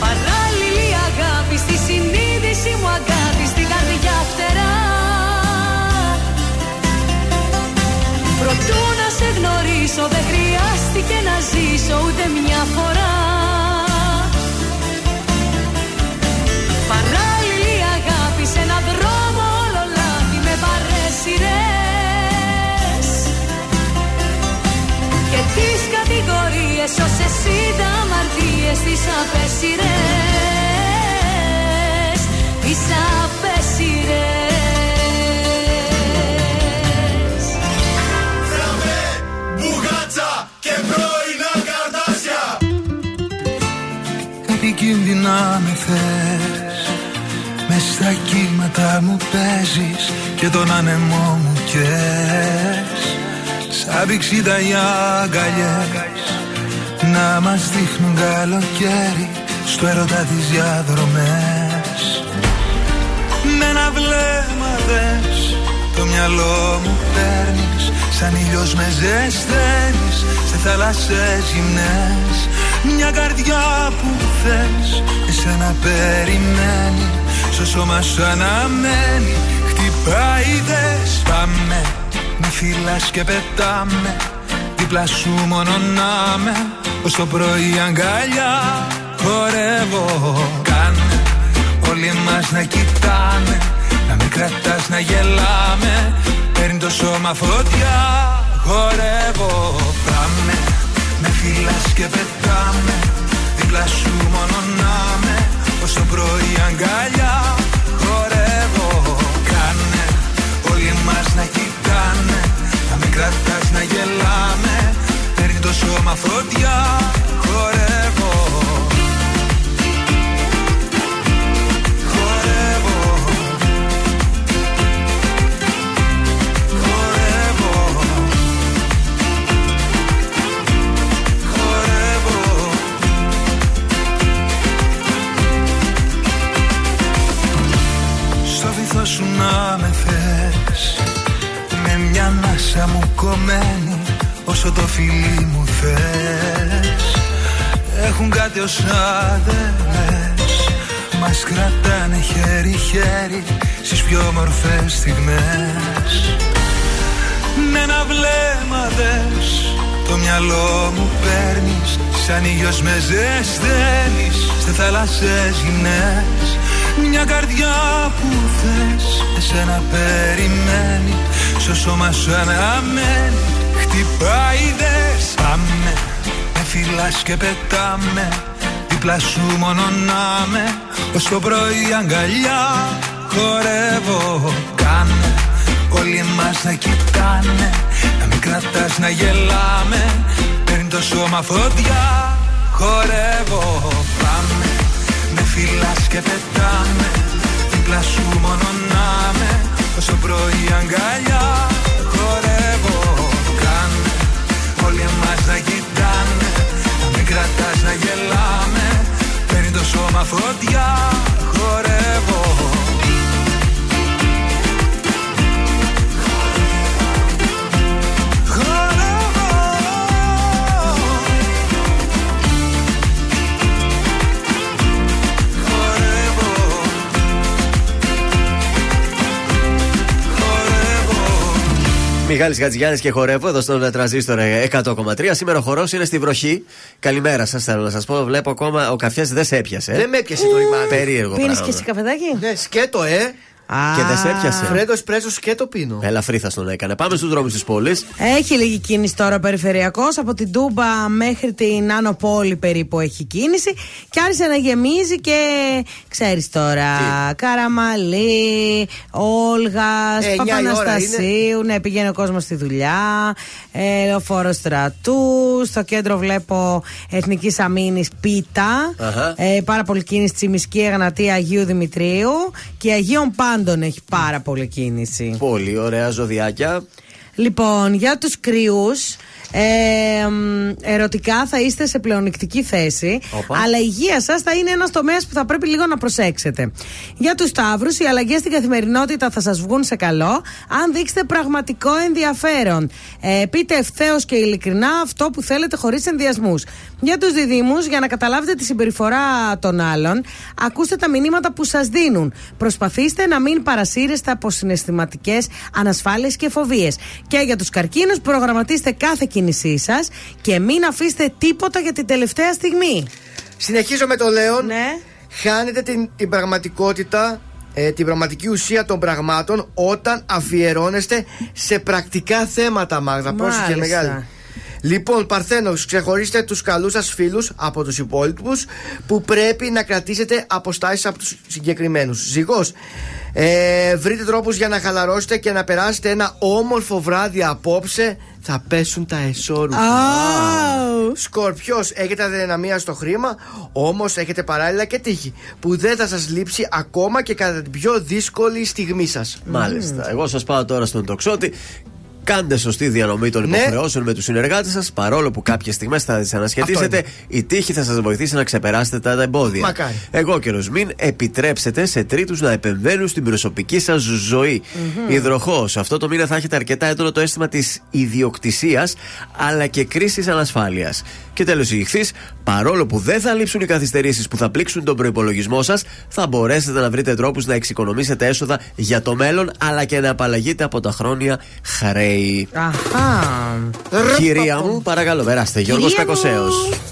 Παράλληλη αγάπη στη συνείδηση μου αγάπη στην καρδιά φτερά. Προτού να σε γνωρίσω δεν χρειάστηκε να ζήσω ούτε μια φορά τις απέσιρες Τις απέσιρες Μπουγάτσα και πρωινά καρτάσια Επικίνδυνα με θες Μες στα κύματα μου παίζεις Και τον άνεμό μου καίς Σαν πηξίδα οι αγκαλιές Να μας δείχνουν καλοκαίρι Στο έρωτα τις διαδρομές. Με ένα βλέμμα δες Το μυαλό μου παίρνεις Σαν ήλιος με ζεσταίνεις Σε θάλασσες γυμνές. Μια καρδιά που θες Εσένα περιμένει Στο σώμα σου αναμένει Χτυπάει δες Πάμε με φυλάς και πετάμε Δίπλα σου μόνο να με Ως το πρωί αγκαλιά Χορεύω. Κάνε όλοι μας να κοιτάμε Να μην κρατάς να γελάμε. Παίρνει το σώμα φωτιά Χορεύω. Πάμε με φυλάς και πετάμε Δίπλα σου μόνο να με. Ως το πρωί αγκαλιά Χορεύω. Κάνε όλοι μας να κοιτάνε Να μην κρατάς να γελάμε. Παίρνει το σώμα φωτιά Χορεύω. Χορεύω. Χορεύω. Χορεύω. Στο βυθό σου να με θες Με μια ανάσα μου κομμένη Όσο το φιλί μου θες. Έχουν κάτι ως άδελες Μας κρατάνε χέρι-χέρι Στις πιο όμορφες στιγμές. Με ένα βλέμμα δες. Το μυαλό μου παίρνεις. Σαν ήλιος με ζεσταίνεις Σε θάλασσες γυναίες Μια καρδιά που θες Εσένα περιμένει. Στο σώμα σου αναμένει Χτυπάει δες Πάμε Με φυλάς και πετάμε. Δίπλα σου μόνο να με Ως το πρωί αγκαλιά Χορεύω Κάνε. Όλοι μας να κοιτάνε. Να μην κρατάς να γελάμε. Παίρνει το σώμα φωτιά Χορεύω Πάμε. Με φυλάς και πετάμε. Δίπλα σου μόνο να με Όσο πρωί αγκαλιά το σώμα Μιχάλης Γατζιάννη και χορεύω εδώ στον τραζίστορ 100,3. Σήμερα ο χορός είναι στη βροχή. Καλημέρα σας, θέλω να σας πω. Βλέπω ακόμα ο καφές δεν σε έπιασε. Δεν με έπιασε το ρημάδι. Περίεργο Πίνεις πράγμα. και εσύ καφεδάκι; Ναι, σκέτο, ε. Και δεν σε έπιασε. Φρέντος πρέσο σκέτο πίνω. Ελαφρύ θα τον έκανε. Πάμε στους δρόμους της πόλης. Έχει λίγη κίνηση τώρα ο περιφερειακός. Από την Τούμπα μέχρι την Άνω Πόλη περίπου έχει κίνηση. Και άρχισε να γεμίζει και ξέρεις τώρα. Καραμαλή, Όλγα, Ε, εννιά η ώρα Παπαναστασίου. Ναι, πηγαίνει ο κόσμος στη δουλειά. Ε, Λεωφόρος στρατούς. Στο κέντρο βλέπω Εθνικής Αμήνης Πίτα. Αχα. Ε, πάρα πολύ κίνηση Τσιμισκή Εγνατία Αγίου Δημητρίου. Και Αγίων Πάντων έχει πάρα πολύ κίνηση. Πολύ ωραία ζωδιάκια. Λοιπόν, για τους κρυούς ε, μ, ερωτικά θα είστε σε πλεονεκτική θέση. Όπα. Αλλά η υγεία σας θα είναι ένας τομέας που θα πρέπει λίγο να προσέξετε. Για τους Σταύρους, οι αλλαγές στην καθημερινότητα θα σας βγουν σε καλό αν δείξετε πραγματικό ενδιαφέρον. Ε, πείτε ευθέως και ειλικρινά αυτό που θέλετε χωρίς ενδιασμούς. Για τους Διδήμου, για να καταλάβετε τη συμπεριφορά των άλλων, ακούστε τα μηνύματα που σας δίνουν. Προσπαθήστε να μην παρασύρεστε από συναισθηματικές ανασφάλειες και φοβίες. Και για τους καρκίνους, προγραμματίστε κάθε κίνησή σας και μην αφήσετε τίποτα για την τελευταία στιγμή. Συνεχίζω με το Λέον. Ναι. Χάνετε την, την πραγματικότητα, ε, την πραγματική ουσία των πραγμάτων όταν αφιερώνεστε σε πρακτικά θέματα, Μάγδα. Πρόσεχε Μάλιστα. μεγάλη. Λοιπόν, Παρθένος, ξεχωρίστε τους καλούς σας φίλους από τους υπόλοιπους που πρέπει να κρατήσετε αποστάσεις από τους συγκεκριμένους. Ζυγός, ε, βρείτε τρόπους για να χαλαρώσετε και να περάσετε ένα όμορφο βράδυ απόψε. Θα πέσουν τα εσώρουχα. Σκορπιός, έχετε αδυναμία στο χρήμα, όμως έχετε παράλληλα και τύχη που δεν θα σας λείψει ακόμα και κατά την πιο δύσκολη στιγμή σας. Μάλιστα. Εγώ σας πάω τώρα στον τοξότη. Κάντε σωστή διανομή των Ναι. υποχρεώσεων με τους συνεργάτες σας, παρόλο που κάποιες στιγμές θα τις ανασχετήσετε. Αυτό Η τύχη θα σας βοηθήσει να ξεπεράσετε τα εμπόδια. Μακάρι. Εγώ καιρο μην επιτρέψετε σε τρίτους να επεμβαίνουν στην προσωπική σας ζωή. Υδροχός, αυτό το μήνα θα έχετε αρκετά έντονο το αίσθημα της ιδιοκτησίας αλλά και κρίσης ανασφάλειας. Και τέλος η ηχθής, παρόλο που δεν θα λείψουν οι καθυστερήσεις που θα πλήξουν τον προπολογισμό σας, θα μπορέσετε να βρείτε τρόπους να εξοικονομήσετε έσοδα για το μέλλον αλλά και να απαλλαγείτε από τα χρόνια χρέη. Αχά. Κυρία μου, παρακαλώ, περάστε. Γιώργος Κυρία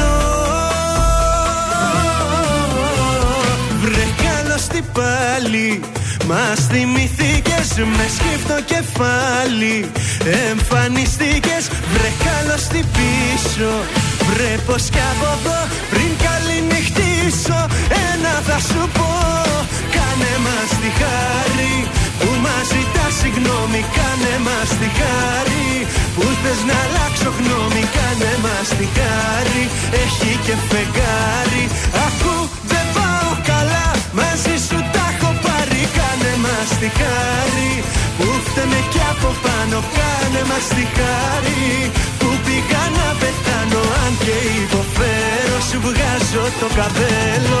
ταπεινό Βρε καλώς τι πάλι Μας θυμηθήκες με σκύφτο κεφάλι. Εμφανιστήκες βρε καλώς τι πίσω. Βρε πως κι από εδώ πριν καλέ θα σου πω. Κάνε μας τη χάρη Που μας ζητά συγγνώμη Κάνε μας τη χάρη. Που θες να αλλάξω γνώμη Κάνε μας τη χάρη. Έχει και φεγγάρι. Ακού δεν πάω καλά. Μαζί σου τα έχω πάρει. Κάνε μας τη χάρη. Που φταίμε κι από πάνω Κάνε μας τη χάρη. Που πήγα να πεθάνω Αν και υποφέρω Σου βγάζω το καπέλο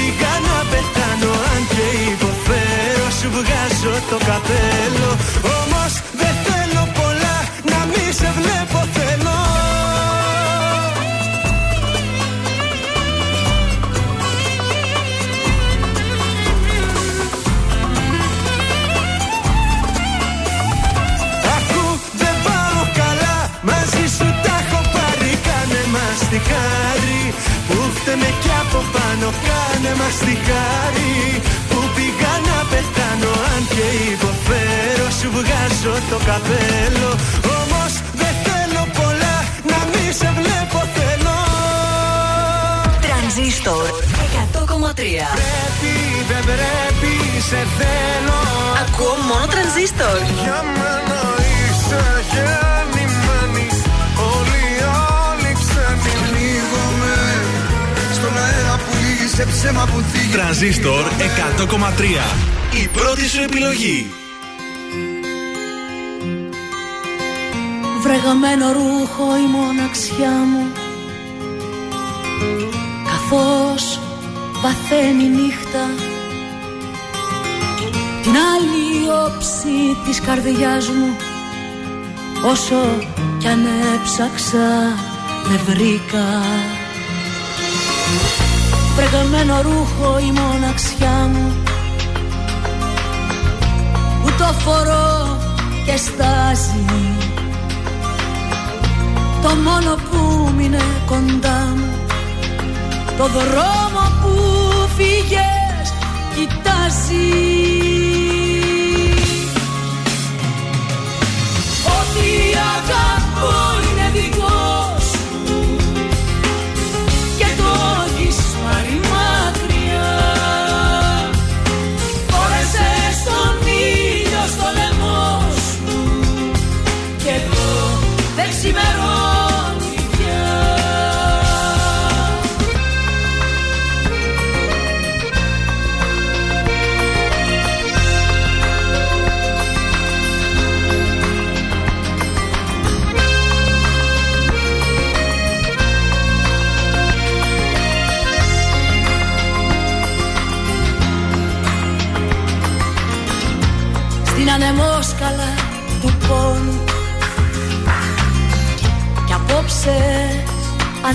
πήγα να πεθάνω Αν και υποφέρω Σου βγάζω το καπέλο. Όμως δεν θέλω πολλά Να μη σε βλέπω θέλω. Ακού δεν πάω καλά Μαζί σου τα έχω πάρει Κάνε μας τη χάρη Που φταίμε κι από πάνω Κάνε μας τη χάρη. Που πήγα να πεθάνω Αν και υποφέρω Σου βγάζω το καπέλο. Όμως δεν θέλω πολλά Να μη σε βλέπω θέλω. Τρανζίστορ 100,3 Πρέπει δεν πρέπει σε θέλω. Ακούω μόνο τρανζίστορ. Για μένα είσαι γεννημένη σε ψέμα που θίγει Τρανζίστορ 100,3 Η πρώτη σου επιλογή. Βρεγαμένο ρούχο η μοναξιά μου. Καθώς βαθαίνει η νύχτα Την άλλη όψη της καρδιάς μου Όσο κι αν έψαξα δεν βρήκα Βρεγαμένο ρούχο η μοναξιά μου. Που το φορώ και στάζει. Το μόνο που μείνε κοντά μου. Το δρόμο που φύγες κοιτάζει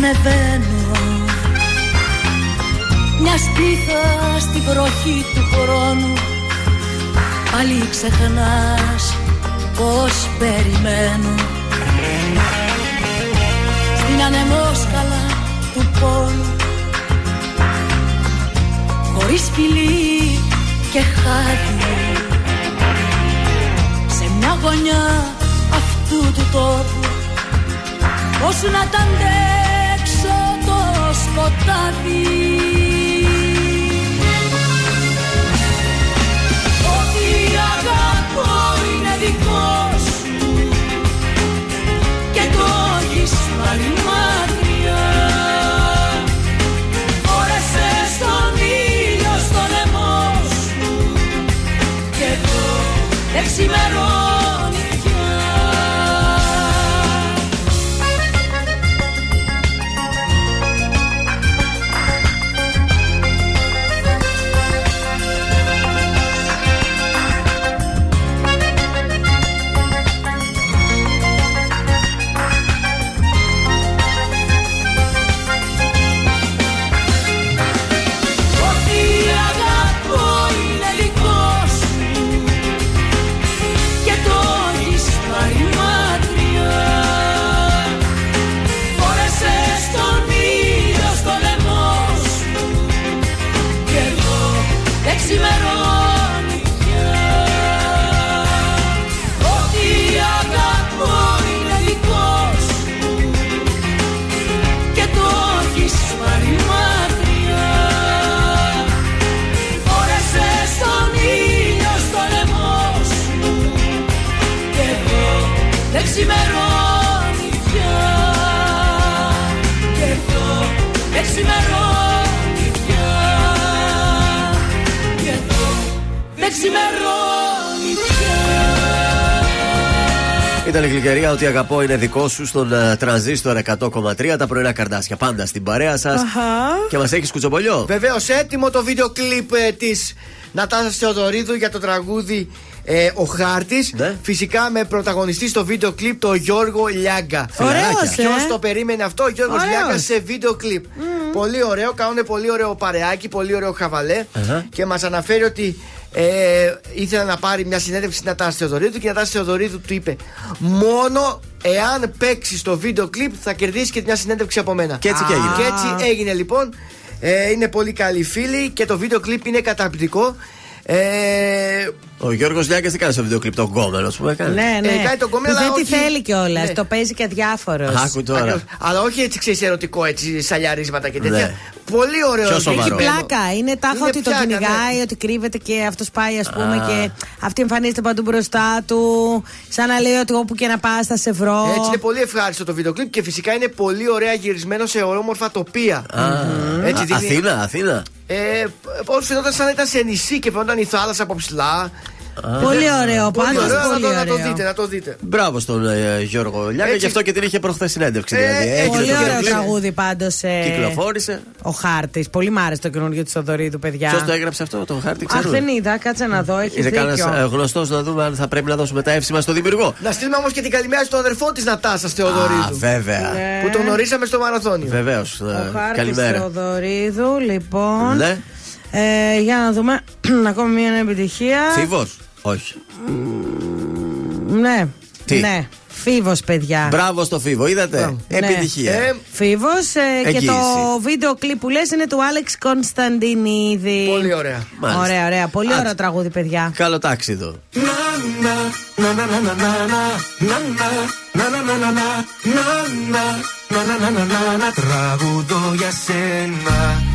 ανεβαίνω. Μια σπίθα στη βροχή του χρόνου. Πάλι ξεχνάς πως περιμένω. Στην ανεμόσκαλα του πόνου Χωρίς φιλί και χάδι Σε μια γωνιά αυτού του τόπου. Πώς να τα αντέξω το σκοτάδι. Ό,τι αγαπώ είναι δικό σου και το έχεις πάρει μακριά Φόρεσε στον ήλιο στο λαιμό σου και εδώ δεν ότι αγαπώ είναι δικό σου στον uh, τρανζίστορ 100,3 τα πρωινά καρδάσια. Πάντα στην παρέα σας. Και μας έχεις κουτσομπολιό. Βεβαίως, έτοιμο το βίντεο κλιπ ε, της Νατάσας Θεοδωρίδου για το τραγούδι ε, Ο Χάρτης. Ναι. Φυσικά με πρωταγωνιστή στο βίντεο κλιπ το Γιώργο Λιάγκα. Ωραίος, ε. Ποιος το περίμενε αυτό, ο Γιώργος Ωραίος. Λιάγκα σε βίντεο κλιπ. Πολύ ωραίο, κάνουν πολύ ωραίο παρεάκι, πολύ ωραίο χαβαλέ. Αχα. Και μας αναφέρει ότι ε, ήθελε να πάρει μια συνέντευξη στην Νατάσα Θεοδωρίδου και η Νατάσα Θεοδωρίδου του είπε: Μόνο εάν παίξει το βίντεο κλιπ θα κερδίσεις και μια συνέντευξη από μένα. Και έτσι και έγινε. Και έτσι έγινε λοιπόν. Ε, είναι πολύ καλή φίλη και το βίντεο κλιπ είναι καταπληκτικό. Ε, Ο Γιώργος Λιάγκα τι κάνει στο βίντεο κλειπ, τον κόμενο που έκανε. Ναι, ναι. Ε, κάνει το κομμάτι, Που αλλά δεν τη όχι- θέλει κιόλας. Ναι. Το παίζει και αδιάφορο. Άκου τώρα. Ακριβώς. Αλλά όχι έτσι ξέρεις ερωτικό, έτσι σαλιαρίσματα και τέτοια. Ναι. Πολύ ωραίο. Πιο και σοβαρό. Έχει κειμένο. πλάκα. Είναι τάχα Είναι ότι τον πλάκα, κυνηγάει, ναι. ότι κρύβεται και αυτός πάει, ας πούμε, Α. και αυτή εμφανίζεται παντού μπροστά του. Σαν να λέει ότι όπου και να πας θα σε βρω. Έτσι είναι πολύ ευχάριστο το βίντεο κλιπ και φυσικά είναι πολύ ωραία γυρισμένο σε όμορφα τοπία. Α, Έτσι Α, δείχνει- Αθήνα, Αθήνα. Ε, Πώ φαινόταν σαν να ήταν σε νησί και φαινόταν η θάλασσα από ψηλά. Πολύ ωραίο, Πολύ πάντως. ωραίο, να Πολύ το- να το ωραίο. δείτε, να το δείτε. Μπράβο στον ε, Γιώργο Λιάγκα, Έτσι. γι' αυτό και την είχε προχθές συνέντευξη. Ε, Δηλαδή. έτσι, Έγινε Πολύ το ωραίο βίντεο κλιπ, τραγούδι πάντως. Κυκλοφόρησε. Ο χάρτης. Πολύ μ' άρεσε το καινούργιο τη Θοδωρίδου, παιδιά. Ποιος το έγραψε αυτό, τον χάρτη, Αχ, ξέρουμε. δεν είδα, κάτσε να δω. Έχεις Είναι δίκιο. κανένα γνωστός να δούμε αν θα πρέπει να δώσουμε τα εύσημα στο δημιουργό. Να στείλουμε όμως και την καλημέρα στον αδερφό της Νατάσας Α, Θεοδωρίδου. βέβαια. Ναι. Που τον γνωρίσαμε στο μαραθώνιο. Βεβαίως. Ο χάρτης Καλημέρα. Θεοδωρίδου, λοιπόν. Ναι. Ε, για να δούμε. Ακόμα μια επιτυχία. Φίβος. Όχι. Ναι. Τι? Ναι. Φίβο, παιδιά. Μπράβο στο Φίβο, είδατε. Ναι. Επιτυχία. Ε, Φίβο και Εγγύηση. το βίντεο κλιπ που λε είναι του Άλεξ Κωνσταντινίδη. Πολύ ωραία. Μάλιστα. Ωραία, ωραία. Πολύ Άντε. ωραίο τραγούδι, παιδιά. Καλό τάξιδο. Τραγουδώ για σένα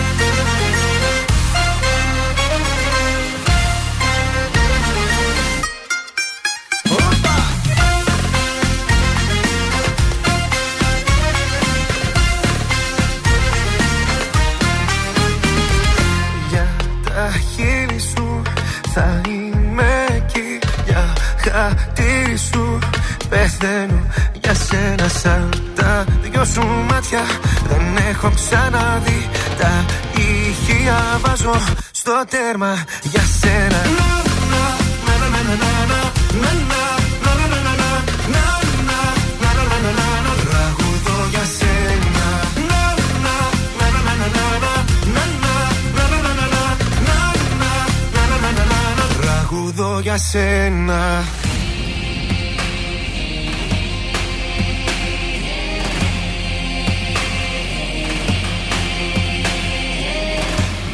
Για χατήρι σου πεθαίνω για σένα σαν τα δυο σου μάτια δεν έχω ξαναδεί Τα ηχεία βάζω στο τέρμα για σένα Τραγουδώ για σένα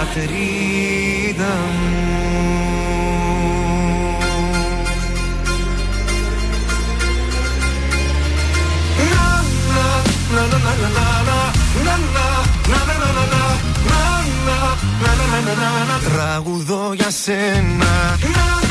πατρίδα μου Τραγουδώ για σένα Τραγουδώ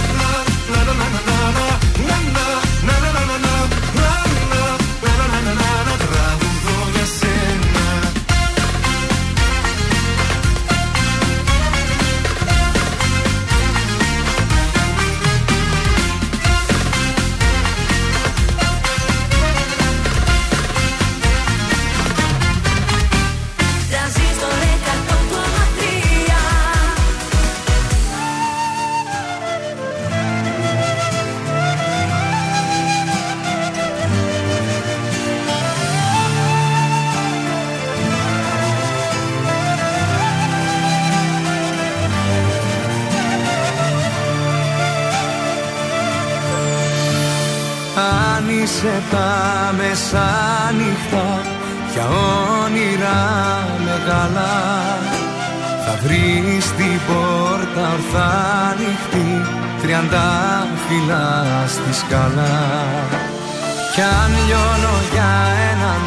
τριάντα φύλλα στη σκάλα. Κι αν λιώνω για έναν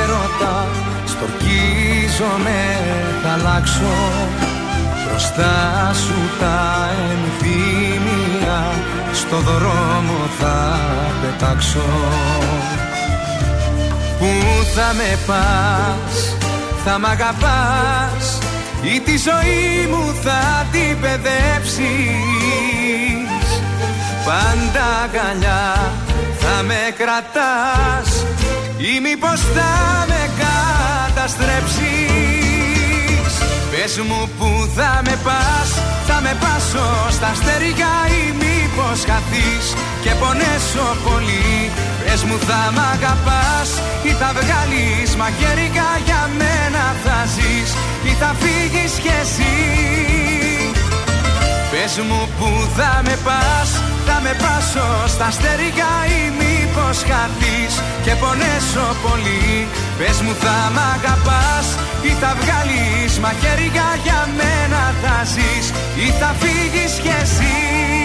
έρωτα στορκίζομαι θα αλλάξω. Μπροστά σου τα ενθύμια στο δρόμο θα πετάξω. Πού θα με πας, θα μ' αγαπάς ή τη ζωή μου θα την παιδέψεις Πάντα αγκαλιά θα με κρατάς ή μήπως θα με καταστρέψεις. Πες μου που θα με πας, θα με πάσω στα στεριά ή μήπως χαθείς και πονέσω πολύ. Πες μου θα μ' αγαπάς ή θα βγάλεις μαχαίρικα για μένα θα ζεις ή θα φύγεις κι εσύ. Πες μου που θα με πας, θα με πάσω στα στεριά ή μήπως χαθείς και πονέσω πολύ. Πες μου θα μ' αγαπάς ή θα βγάλεις μαχαίρια για μένα θα ζεις ή θα φύγεις κι εσύ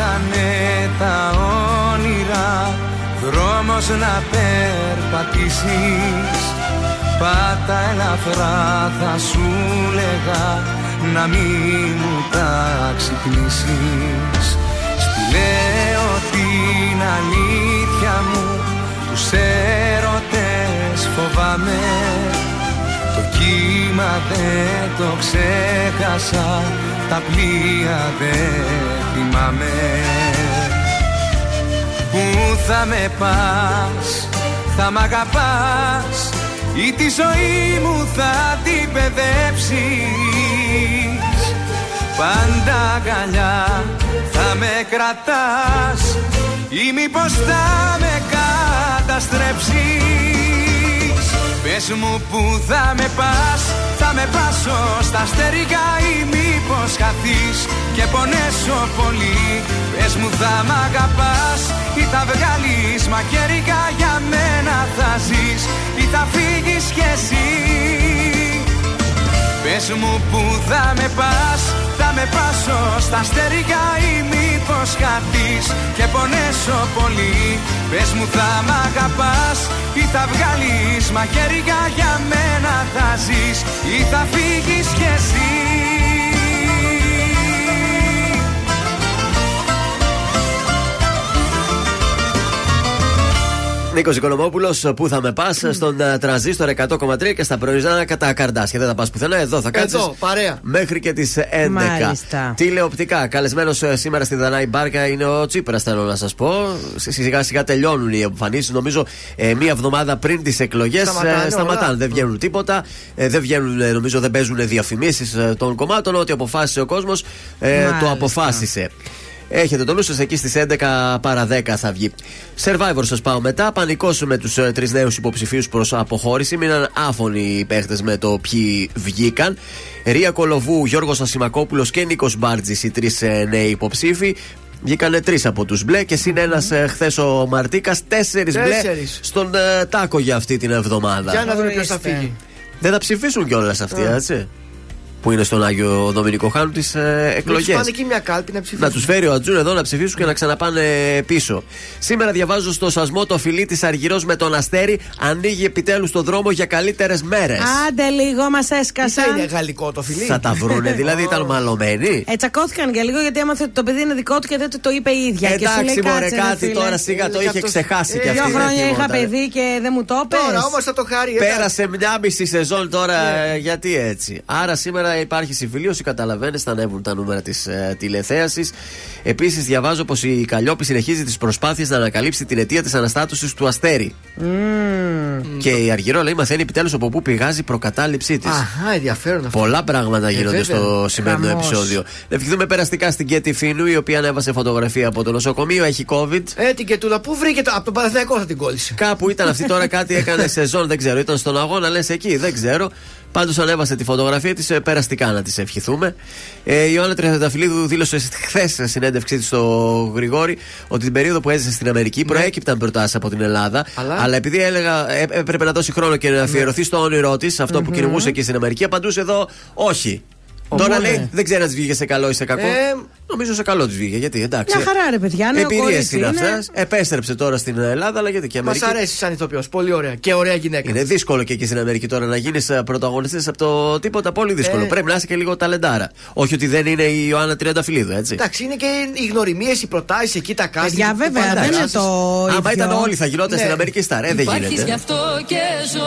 Αν ήτανε τα όνειρα δρόμος να περπατήσεις. Πάτα ελαφρά θα σου λέγα να μην μου τα ξυπνήσεις. Στη λέω την αλήθεια μου τους έρωτες φοβάμαι. Το κύμα δεν το ξέχασα Τα πλοία δεν θυμάμαι Πού θα με πας, θα μ' αγαπάς Ή τη ζωή μου θα την παιδέψεις. Πάντα αγκαλιά θα με κρατάς Ή μήπως θα με καταστρέψεις Πες μου που θα με πας Θα θα με πάσω στα στερικά ή μήπως χαθείς και πονέσω πολύ. Πες μου θα μ' αγαπάς ή θα βγάλεις μακερικά για μένα θα ζεις ή θα φύγεις κι εσύ. Πες μου που θα με πας, θα με πάσω στα στερικά ή μήπως χαθείς και πονέσω πολύ. Πες μου θα μ' αγαπάς ή θα βγάλεις μαχαίρια για μένα θα ζεις ή θα φύγεις κι εσύ Νίκος Οικονομόπουλος, πού θα με πας, στον uh, τρανζίστορ 100,3 και στα πρωινά κατά καρδάσια. Δεν θα πας πουθενά, εδώ θα κάτσεις. Εδώ, παρέα. Μέχρι και τις 11. Μάλιστα. Τηλεοπτικά. Καλεσμένος σήμερα στη Δανάη Μπάρκα είναι ο Τσίπρας, θέλω να σας πω. Σιγά σιγά τελειώνουν οι εμφανίσεις. Νομίζω ε, μία εβδομάδα πριν τις εκλογές Σταματάνε σταματάνε. όλα. Δεν βγαίνουν τίποτα. Ε, δεν βγαίνουν, ε, νομίζω δεν παίζουν διαφημίσεις των κομμάτων. Ό,τι αποφάσισε ο κόσμος ε, το Μάλιστα. αποφάσισε. Έχετε το νου σα εκεί στις 11 παρα 10 θα βγει. Survivor σας πάω μετά. Πανικό με τους ε, τρεις νέους υποψηφίους προς αποχώρηση. Μείναν άφωνοι οι παίχτες με το ποιοι βγήκαν. Ρία Κολοβού, Γιώργος Ασημακόπουλος και Νίκος Μπάρτζης, οι τρεις ε, νέοι υποψήφοι. Βγήκανε τρεις από τους μπλε και συν ένας ε, χθες ο Μαρτίκας. Τέσσερις μπλε Τέσσερις. στον ε, τάκο για αυτή την εβδομάδα. Για να δούμε ποιος Ορίστε. θα φύγει. Δεν θα ψηφίσουν κιόλας αυτοί, Α. έτσι. Που είναι στον Άγιο Δομηνικό Χάνου τις ε, Να τους εκλογέ. πάνε εκεί μια κάλπη να ψηφίσουν. Να τους φέρει ο Ατζούν εδώ να ψηφίσουν και να ξαναπάνε πίσω. Σήμερα διαβάζω στο σασμό το φιλί της Αργυρός με τον Αστέρι. Ανοίγει επιτέλους το δρόμο για καλύτερες μέρες. Άντε λίγο, μας Τι θα είναι έσκασαν. γαλλικό το φιλί; Θα τα βρούνε, δηλαδή ήταν μαλωμένοι. Ε, τσακώθηκαν για λίγο γιατί έμαθε ότι το παιδί είναι δικό του και δεν του το είπε η ίδια. και σου λέει, Εντάξει, μωρέ, «Κάτσε, ρε, κάτι φίλε». τώρα σιγά το Ε, είχε αυτός- ξεχάσει ε, κι αυτή. Δύο δεν χρόνια είχα θυμόταν. παιδί και δεν μου το πες. Τώρα όμως θα το χάρει. εντάξει. Πέρασε μια μισή σεζόν τώρα, Ναι. ε, γιατί έτσι. Άρα σήμερα υπάρχει συμφιλίωση, καταλαβαίνετε, θα ανέβουν τα νούμερα της ε, τηλεθέασης. Επίσης, διαβάζω πως η Καλλιόπη συνεχίζει τις προσπάθειες να ανακαλύψει την αιτία της αναστάτωσης του Αστέρι. Και η Αργυρό λέει: Μαθαίνει επιτέλους από πού πηγάζει η προκατάληψή της. Αχά, ενδιαφέρον αυτό. Πολλά πράγματα γίνονται βέβαια. στο σημερινό Χαμός. επεισόδιο. Να ευχηθούμε περαστικά στην Κέτη Φίνου, η οποία ανέβασε φωτογραφία από το νοσοκομείο. Έχει COVID. Ε, την κετούλα, πού βρήκε το. Από τον Παναθηναϊκό θα την κόλλησε. Κάπου ήταν αυτή τώρα, κάτι έκανε σεζόν, δεν ξέρω. Ήταν στον αγώνα, λες εκεί, δεν ξέρω. Πάντως ανέβασε τη φωτογραφία της, περαστικά να της ευχηθούμε. Ε, η Ιωάννα Τριανταφυλλίδου δήλωσε χθες σε συνέντευξή της στο Γρηγόρη ότι την περίοδο που έζησε στην Αμερική προέκυπταν προτάσεις από την Ελλάδα. Αλλά- επειδή έλεγα ε, έπρεπε να δώσει χρόνο και να αφιερωθεί στο όνειρό της, αυτό που κυνηγούσε εκεί στην Αμερική, απαντούσε εδώ όχι. Τώρα Μόνο. λέει δεν ξέρω αν της βγήκε σε καλό ή σε κακό. Ε, Νομίζω σε καλό της βγήκε. Γιατί εντάξει. Μια χαρά, ρε παιδιά, νέο Εμπειρίες κορίτσι είναι είναι. αυτές. Επέστρεψε τώρα στην Ελλάδα, αλλά γιατί και η Μας Αμερική. αρέσει σαν ηθοποιός. Πολύ ωραία. Και ωραία γυναίκα. Είναι δύσκολο και εκεί στην Αμερική τώρα να γίνεις πρωταγωνιστής από το τίποτα. Πολύ δύσκολο. Ε. Πρέπει να είσαι και λίγο ταλεντάρα. Όχι ότι δεν είναι η Ιωάννα Τριανταφυλλίδου, έτσι. Εντάξει, είναι και οι γνωριμίες, οι προτάσεις εκεί, τα κάστη. Παιδιά, βέβαια, δεν είναι το Άμα ίδιο. ήταν όλοι θα γινόταν Ναι. στην Αμερική Σταρ. Ε, δεν Υπάρχεις γι' γίνεται. αυτό και ζω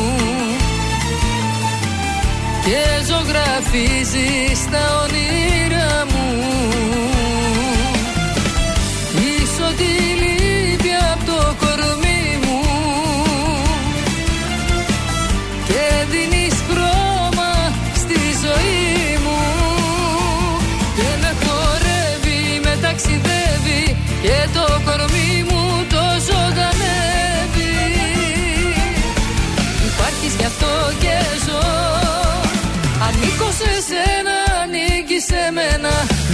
και ζωγραφίζεις τα όνειρά μου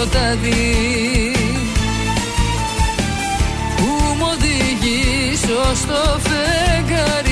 σκοτάδι. Που μου οδηγείς ως το φεγγάρι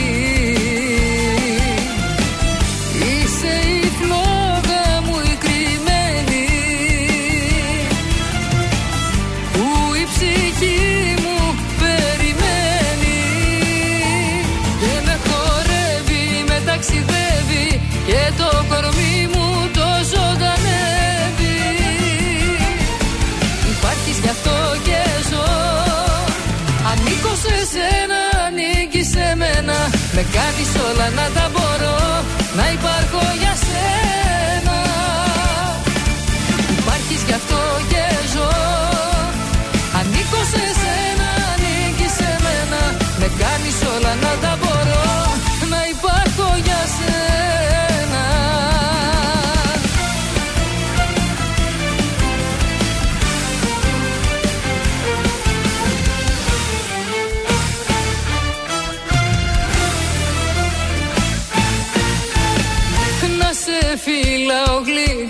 κάνεις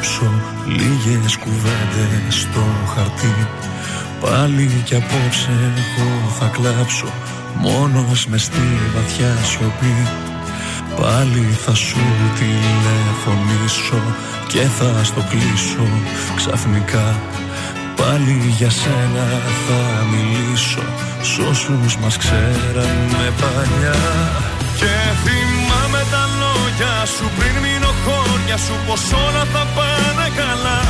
γράψω λίγες κουβέντες στο χαρτί. Πάλι κι απόψε εγώ θα κλάψω μόνος μες στη βαθιά σιωπή. Πάλι θα σου τηλεφωνήσω και θα στο κλείσω ξαφνικά. Πάλι για σένα θα μιλήσω σ' όσους μας ξέραμε παλιά. Και θυμάμαι τα λόγια σου πριν μείνω χώρια σου πως όλα θα πάνε καλά.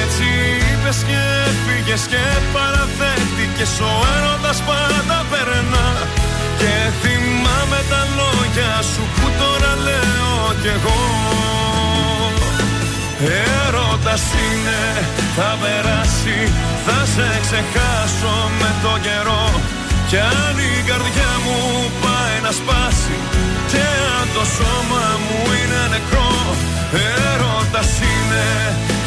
Έτσι είπες και έφυγες και παραδέχτηκες ο έρωτας πάντα περνά. Και θυμάμαι τα λόγια σου που τώρα λέω κι εγώ. Έρωτας είναι, θα περάσει, θα σε ξεχάσω με το καιρό. Κι αν η καρδιά μου πάει να σπάσει Και αν το σώμα μου είναι νεκρό Έρωτας είναι,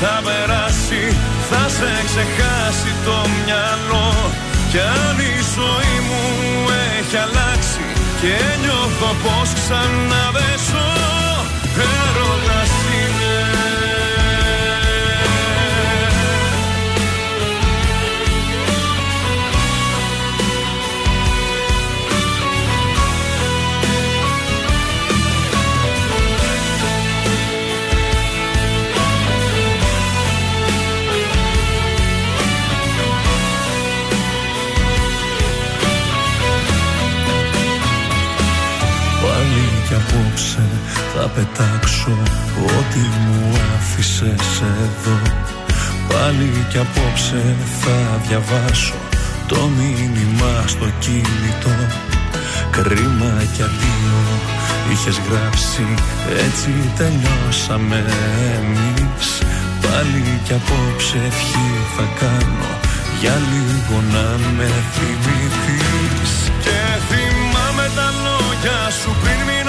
θα περάσει, θα σε ξεχάσει το μυαλό. Κι αν η ζωή μου έχει αλλάξει Και νιώθω πως ξανά δεν πετάξω. Ό,τι μου άφησες εδώ Πάλι κι απόψε θα διαβάσω το μήνυμα στο κινητό. Κρίμα κι αδείο είχες γράψει έτσι τελειώσαμε εμείς. Πάλι κι απόψε ευχή θα κάνω για λίγο να με θυμηθείς. Και θυμάμαι τα λόγια σου πριν μείνω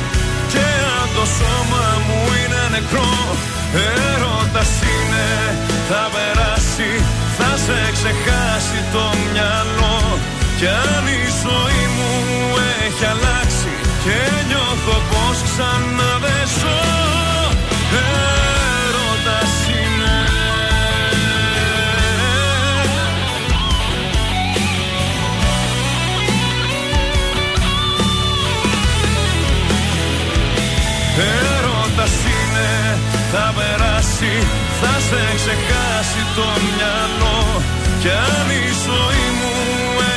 το σώμα μου είναι νεκρό. Έρωτας είναι, θα περάσει, θα σε ξεχάσει το μυαλό. Κι αν η ζωή μου έχει αλλάξει Και νιώθω πως ξανά θα περάσει Θα σε ξεχάσει το μυαλό. Κι αν η ζωή μου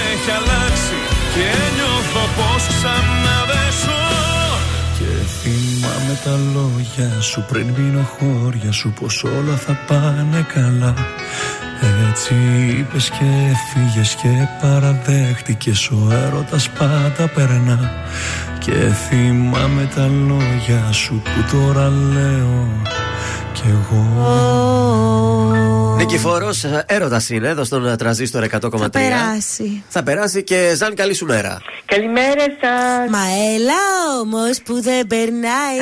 έχει αλλάξει Και νιώθω πως ξανά δεν ζω Και θυμάμαι τα λόγια σου πριν μείνω χώρια σου Πως όλα θα πάνε καλά. Έτσι είπες και φύγε και παραδέχτηκες ο έρωτας πάντα περνά Και θυμάμαι τα λόγια σου που τώρα λέω κι εγώ Νικηφόρο, έρωτας είναι εδώ στον τραζίστορ 100,3. Θα περάσει. Θα περάσει και Ζαν, καλή σου μέρα. Καλημέρα σας. Μα έλα όμως που δεν περνάει.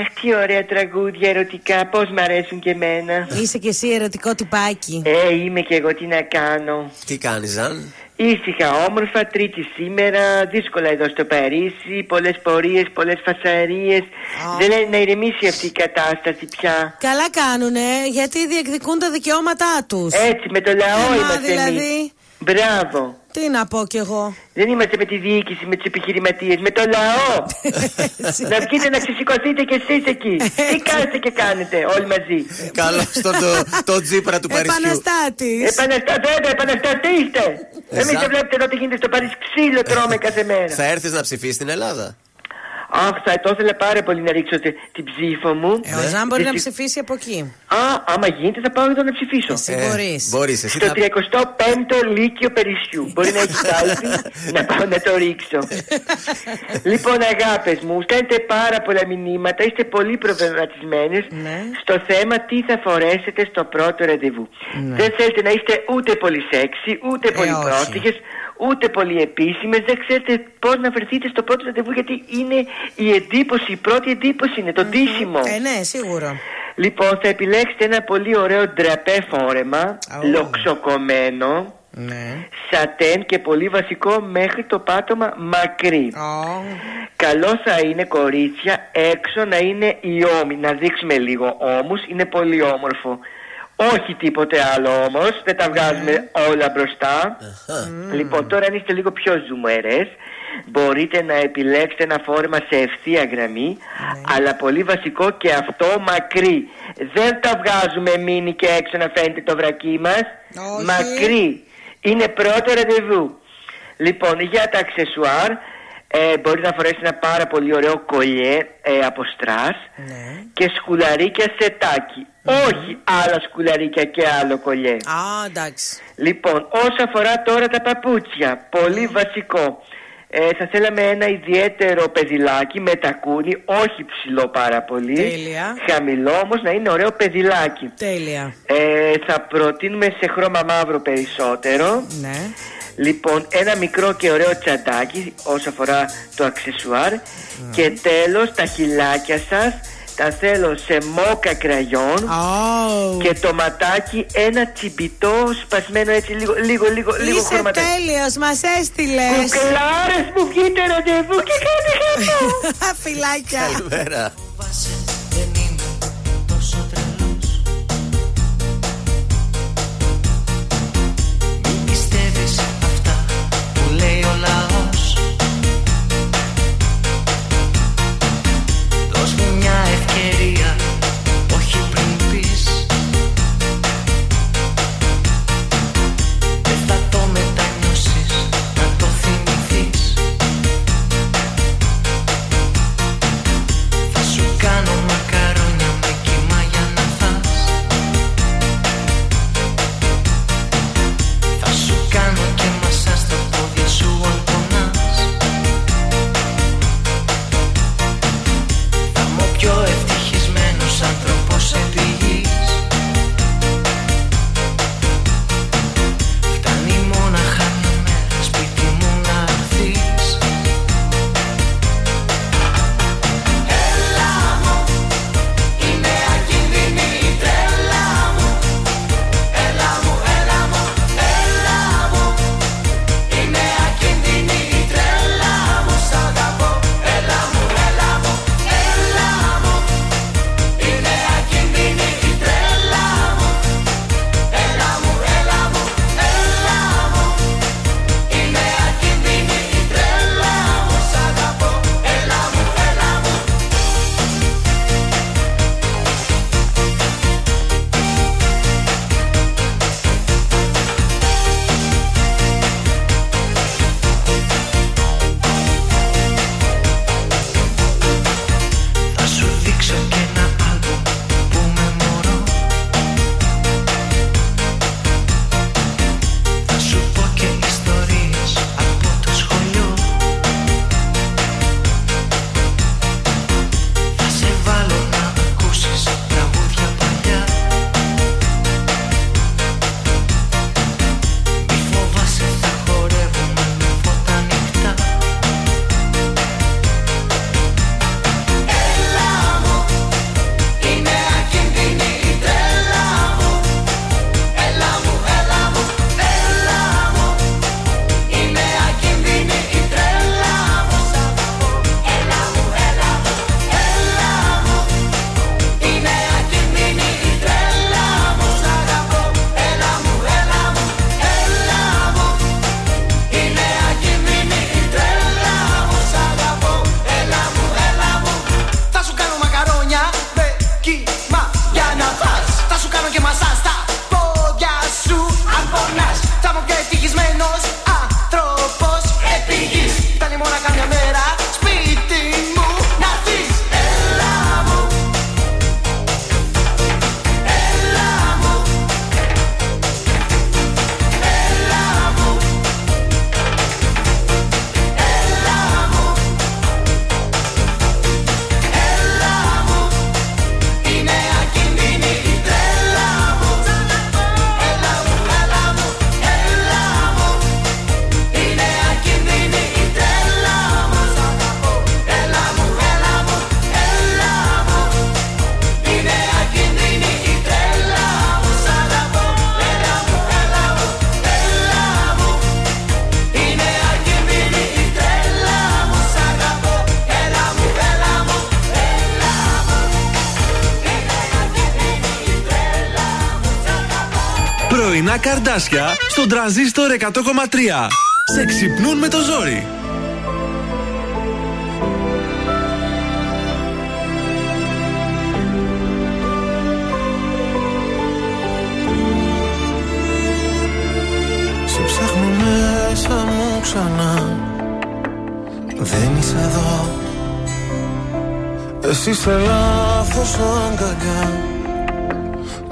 Αχ, τι ωραία τραγούδια ερωτικά. Πώς μ' αρέσουν και εμένα. Είσαι κι εσύ ερωτικό τυπάκι. Ε, είμαι κι εγώ, τι να κάνω. Τι κάνεις, Ζαν; Ήσυχα, όμορφα, τρίτη σήμερα, δύσκολα εδώ στο Παρίσι, πολλές πορείες, πολλές φασαρίες. Δεν λένε να ηρεμήσει αυτή η κατάσταση πια. Καλά κάνουνε, γιατί διεκδικούν τα δικαιώματά τους. Έτσι, με το λαό Εμά, είμαστε δηλαδή. εμείς. Μπράβο. Τι να πω κι εγώ; Δεν είμαστε με τη διοίκηση, με τους επιχειρηματίες, με το λαό. να βγείτε να ξεσηκωθείτε κι εσείς εκεί. Τι κάνετε και κάνετε όλοι μαζί; Καλό στον το, το τζίπρα του Παρισιού. Επαναστάτης. Επαναστάτε, επαναστατήστε. Ε, Εμείς σαν- δεν βλέπετε εδώ τι γίνεται στο Παρίσι. Ξύλο τρώμε κάθε μέρα. Θα έρθεις να ψηφίσεις στην Ελλάδα; Αχ, θα το ήθελα πάρα πολύ να ρίξω τε- την ψήφο μου. Ε, ο Ζαν μπορεί να Δυστυχ- ψηφίσει από εκεί. Α, άμα γίνεται θα πάω εδώ να ψηφίσω. Εσύ μπορείς. Μπορείς, εσύ Στο θα... 35ο Λύκειο Περισσιού. Μπορεί να έχεις κάλπη να πάω να το ρίξω. λοιπόν, αγάπες μου, στέλνετε πάρα πολλά μηνύματα, είστε πολύ προβληματισμένε Ναι. στο θέμα τι θα φορέσετε στο πρώτο ραντεβού. Δεν θέλετε να είστε ούτε πολύ σεξι, ούτε πολύ όχι. Πρόστιχε, ούτε πολύ επίσημες. Δεν ξέρετε πώς να βρεθείτε στο πρώτο ραντεβού, γιατί είναι η εντύπωση, η πρώτη εντύπωση είναι το ντύσιμο. Ε, ναι, σίγουρο. Λοιπόν, θα επιλέξετε ένα πολύ ωραίο ντραπέ φόρεμα, Ω. λοξοκομμένο, Ναι. σατέν και πολύ βασικό μέχρι το πάτωμα μακρύ. Ω. Καλό θα είναι κορίτσια έξω να είναι οι ώμοι, να δείξουμε λίγο ώμους, είναι πολύ όμορφο. Όχι τίποτε άλλο όμως, δεν τα βγάζουμε όλα μπροστά. Λοιπόν, τώρα αν είστε λίγο πιο ζουμερές, μπορείτε να επιλέξετε ένα φόρεμα σε ευθεία γραμμή, αλλά πολύ βασικό και αυτό μακρύ. Δεν τα βγάζουμε μίνι και έξω να φαίνεται το βρακί μας. Όχι. Μακρύ. Είναι πρώτο ραντεβού. Λοιπόν, για τα αξεσουάρ, ε, μπορεί να φορέσει ένα πάρα πολύ ωραίο κολλιέ ε, από στρας Ναι. και σκουλαρίκια σετάκι. Όχι άλλα σκουλαρίκια και άλλο κολλιέ. Α, εντάξει. Λοιπόν, όσο αφορά τώρα τα παπούτσια, πολύ βασικό. Ε, θα θέλαμε ένα ιδιαίτερο πεδιλάκι με τακούνι, όχι ψηλό πάρα πολύ. Τέλεια. Χαμηλό όμως να είναι ωραίο πεδιλάκι. Τέλεια. Ε, θα προτείνουμε σε χρώμα μαύρο περισσότερο. Ναι. Λοιπόν, ένα μικρό και ωραίο τσαντάκι όσο αφορά το αξεσουάρ. Και τέλος, τα χυλάκια σας τα θέλω σε μόκα κραγιόν. Ω. Και το ματάκι ένα τσιμπιτό σπασμένο έτσι λίγο, λίγο, λίγο, λίγο Είσαι χρωματάκι. τέλειος, μας έστειλες. Κουκλάρες που βγείτε ραντεβού και κάντε χαμός. Φιλάκια. Καλημέρα. Καρδάσια στον τραζίστορ 100,3. Σε ξυπνούν με το ζόρι. Σε ψάχνω μέσα μου ξανά Δεν είσαι εδώ Εσύ σε λάθος αγκαλιά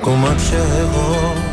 Κομμάτια εγώ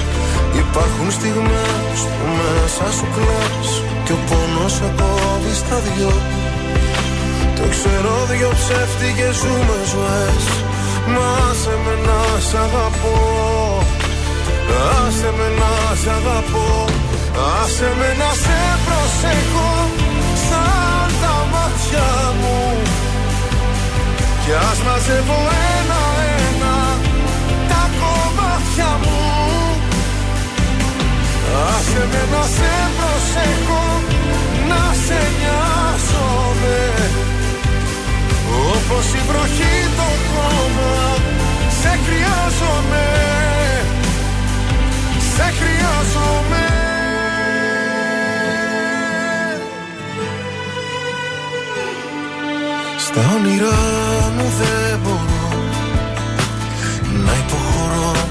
Υπάρχουν στιγμές που μέσα σου κλαις Και ο πόνος σε κόβει στα δυο. Το ξέρω δυο ψεύτικες ζούμε ζωές. Μα σε με να σ' αγαπώ. Άσε με να σ' αγαπώ. Άσε με να σε προσέχω Σαν τα μάτια μου. Κι ας μαζεύω ένα-ένα Άσε με να σε προσέχω Να σε νοιάζομαι. Όπως η βροχή το χώμα Σε χρειάζομαι. Σε χρειάζομαι. Στα όνειρά μου δεν μπορώ να υποχωρώ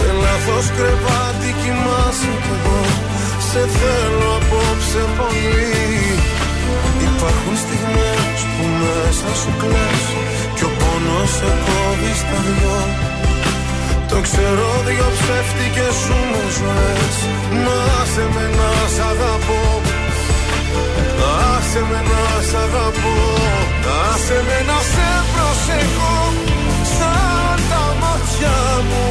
Σε λάθος κρεβάτι κοιμάσαι κι εγώ. Σε θέλω απόψε πολύ. Υπάρχουν στιγμές που μέσα σου κλαις Κι ο πόνος σε κόβει στα δυο. Το ξέρω δυο ψεύτικες σου με ζωές. Μα άσε με να σ' αγαπώ. Άσε με να σ' αγαπώ. Άσε με να σε προσεχώ Σαν τα μάτια μου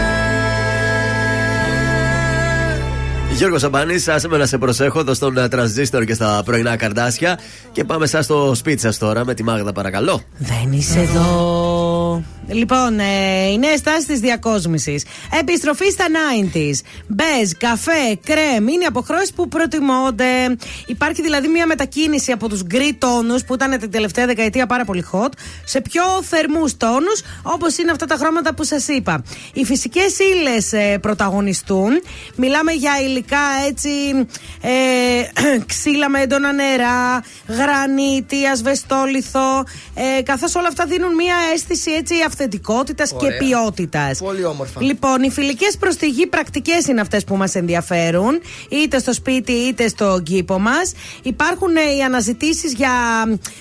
Γιώργο Σαμπάνης, άσε με να σε προσέχω εδώ στον ε, τρανζίστορ και στα πρωινά καρδάσια. Και πάμε σαν στο σπίτι σας τώρα με τη Μάγδα, παρακαλώ. Δεν είσαι εδώ. Λοιπόν, ε, οι νέες τάσεις της διακόσμησης. Επιστροφή στα 90s. Μπεζ, καφέ, κρέμ είναι αποχρώσεις που προτιμώνται. Υπάρχει δηλαδή μια μετακίνηση από τους γκρι τόνους που ήταν την τελευταία δεκαετία πάρα πολύ hot σε πιο θερμούς τόνους όπως είναι αυτά τα χρώματα που σας είπα. Οι φυσικές ύλες ε, πρωταγωνιστούν. Μιλάμε για υλικά έτσι ε, ξύλα με έντονα νερά, γρανίτη, ασβεστόλιθο. Ε, Καθώς όλα αυτά δίνουν μια αίσθηση έτσι αυθεντικότητας και Ωραία. ποιότητας. Πολύ όμορφα. Λοιπόν, οι φιλικές προς τη γη πρακτικές είναι αυτές που μας ενδιαφέρουν, είτε στο σπίτι είτε στο κήπο μας. Υπάρχουν ε, οι αναζητήσεις για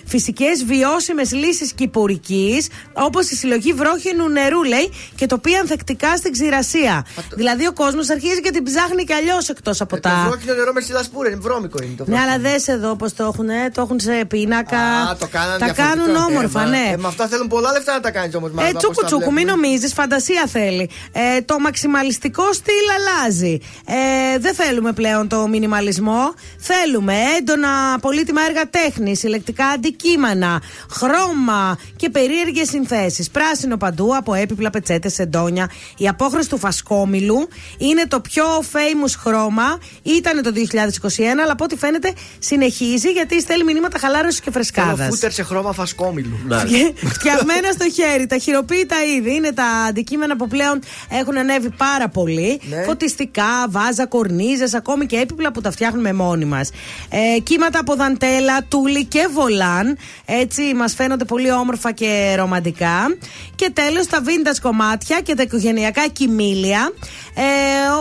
φυσικές βιώσιμες λύσεις κυπουρικής, όπως η συλλογή βρόχινου νερού, λέει, και το οποίο ανθεκτικά στην ξηρασία. Δηλαδή, ο κόσμος αρχίζει και την ψάχνει κι αλλιώς εκτός από Το τα. βρόκινο νερό με σιλασπούρ είναι βρώμικο είναι το Ναι, βρόκινο. αλλά δες εδώ πώς το έχουν, το έχουν σε πίνακα. Α, το κάνανε τα διαφορετικά. κάνουν όμορφα, Ε, μα- ναι. ε, με αυτά θέλουν πολλά λεφτά να τα κάνεις κάνει όμω Ε, τσούκου τσούκου, μην νομίζεις, φαντασία θέλει. Ε, το μαξιμαλιστικό στυλ αλλάζει. Ε, δεν θέλουμε πλέον το μινιμαλισμό. Θέλουμε έντονα πολύτιμα έργα τέχνης, συλλεκτικά αντικείμενα, χρώμα και περίεργες συνθέσεις. Πράσινο παντού από έπιπλα, πετσέτες, εντόνια. Η απόχρωση του φασκόμηλου είναι το πιο famous χρώμα. Ήταν το 2021, αλλά από ό,τι φαίνεται συνεχίζει γιατί στέλνει μηνύματα χαλάρωσης και φρεσκάδας. φούτερ σε χρώμα φασκόμηλου. Φτιαγμένα στο χέρι, τα χειροποίητα είδη είναι τα αντικείμενα που πλέον έχουν ανέβει πάρα πολύ. Ναι. Φωτιστικά, βάζα, κορνίζες, ακόμη και έπιπλα που τα φτιάχνουμε μόνοι μας. Ε, κύματα από δαντέλα, τούλι και βολάν. Έτσι μας φαίνονται πολύ όμορφα και ρομαντικά. Και τέλος τα vintage κομμάτια και τα οικογενειακά κοιμήλια. Ε,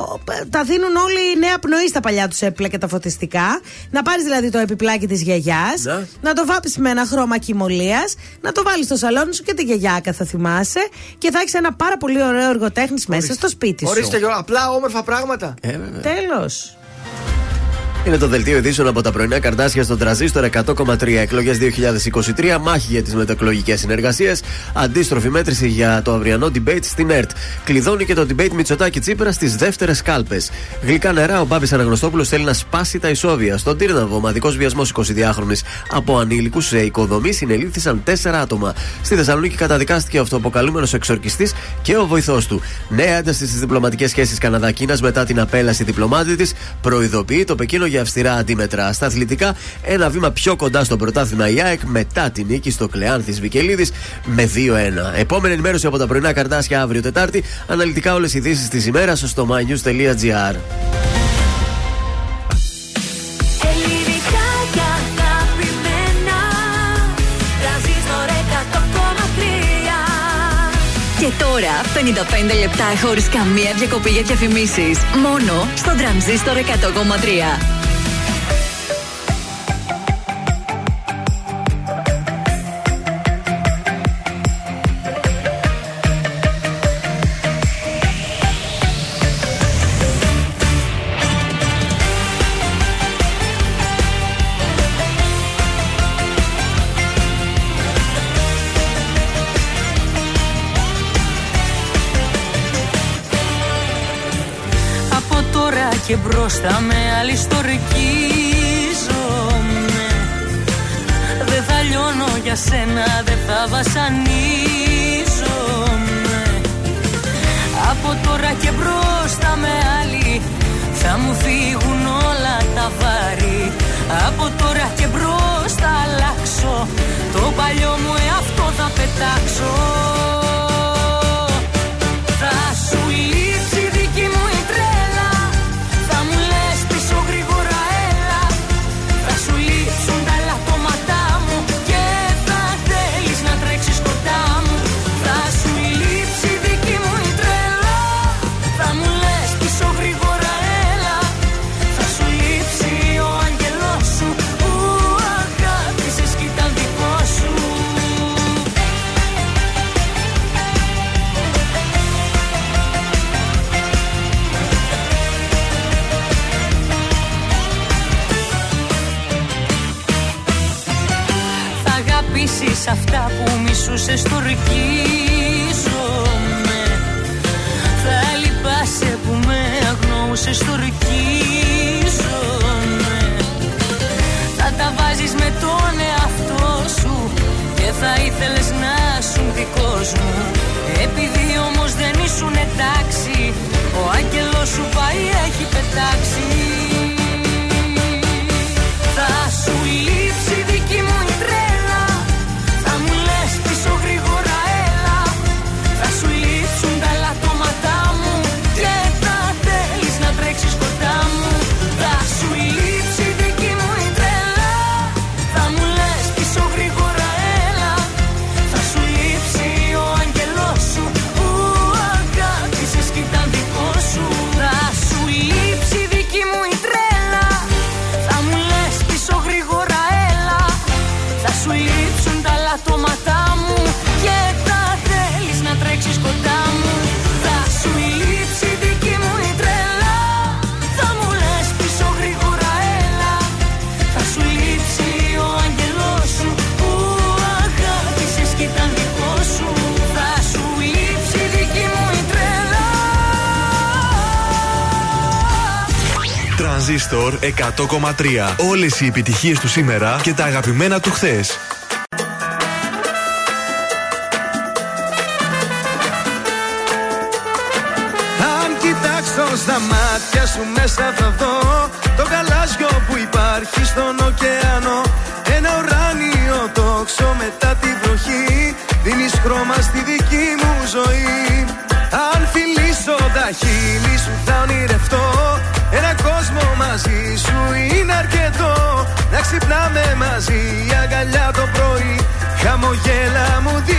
ο- τα δίνουν όλοι νέα πνοή στα παλιά τους έπιπλα και τα φωτιστικά. Να πάρεις δηλαδή το επιπλάκι της γιαγιάς, Ναι. να το βάψει με ένα χρώμα κοιμωλίας, να το βάλεις στο σαλόνι σου και τη γιαγιάκα θα θυμάσαι και θα έχεις ένα πάρα πολύ ωραίο εργοτέχνης μέσα στο σπίτι σου. Ορίστε, Γιώργο, απλά όμορφα πράγματα. Ε, βέβαια. Τέλος. Είναι το δελτίο ειδήσεων από τα πρωινά καρτάσια στον τραζίστορ 100,3 εκλογές 2023. Μάχη για τις μετακλογικέ συνεργασίες. Αντίστροφη μέτρηση για το αυριανό debate στην ΕΡΤ. Κλειδώνει και το debate Μητσοτάκη Τσίπρα στις δεύτερες κάλπες. Γλυκά νερά, ο Μπάμπης Αναγνωστόπουλος θέλει να σπάσει τα ισόβια. Στον Τύρναβο, ομαδικός βιασμός 22χρονη από ανήλικους σε οικοδομή συνελήφθησαν 4 άτομα. Στη Θεσσαλονίκη καταδικάστηκε ο αυτοαποκαλούμενο εξορκιστής και ο βοηθός του. Νέα ένταση στις διπλωματικές σχέσεις Καναδά-Κίνας μετά την απέλαση διπλωμάτη της προειδοποιεί το Πεκίνο για αυστηρά αντίμετρα. Στα αθλητικά, ένα βήμα πιο κοντά στο πρωτάθλημα η ΑΕΚ μετά την νίκη στο Κλεάνθη Βικελίδης με 2-1. Επόμενη ενημέρωση από τα πρωινά καρτάσια αύριο Τετάρτη. Αναλυτικά όλες οι ειδήσεις της ημέρας στο mynews.gr. Ελληνικά και αγαπημένα Τρανζίστορ 100,3 Και τώρα 55 λεπτά χωρίς καμία διακοπή για διαφημίσεις. Μόνο στο τρανζίστορ 100,3. Μπροστά με άλλη στορκίζομαι Δεν θα λιώνω για σένα, δεν θα βασανίζομαι. Από τώρα και μπροστά με άλλη θα μου φύγουν όλα τα βάρη. Από τώρα και μπροστά αλλάξω Το παλιό μου εαυτό θα πετάξω που μισούσες στορκίζομαι Θα λυπάσαι που με αγνοούσες στορκίζομαι Θα τα βάζεις με τον εαυτό σου Και θα ήθελες να σου δικός μου Επειδή όμως δεν ήσουν εντάξει Ο άγγελος σου πάει έχει πετάξει τρανζίστορ 100,3. Όλες οι επιτυχίες του σήμερα και τα αγαπημένα του χθες. Αν κοιτάξω στα μάτια σου μέσα θα δω μαζί η αγκαλιά το πρωί. Χαμογέλα μου δίνει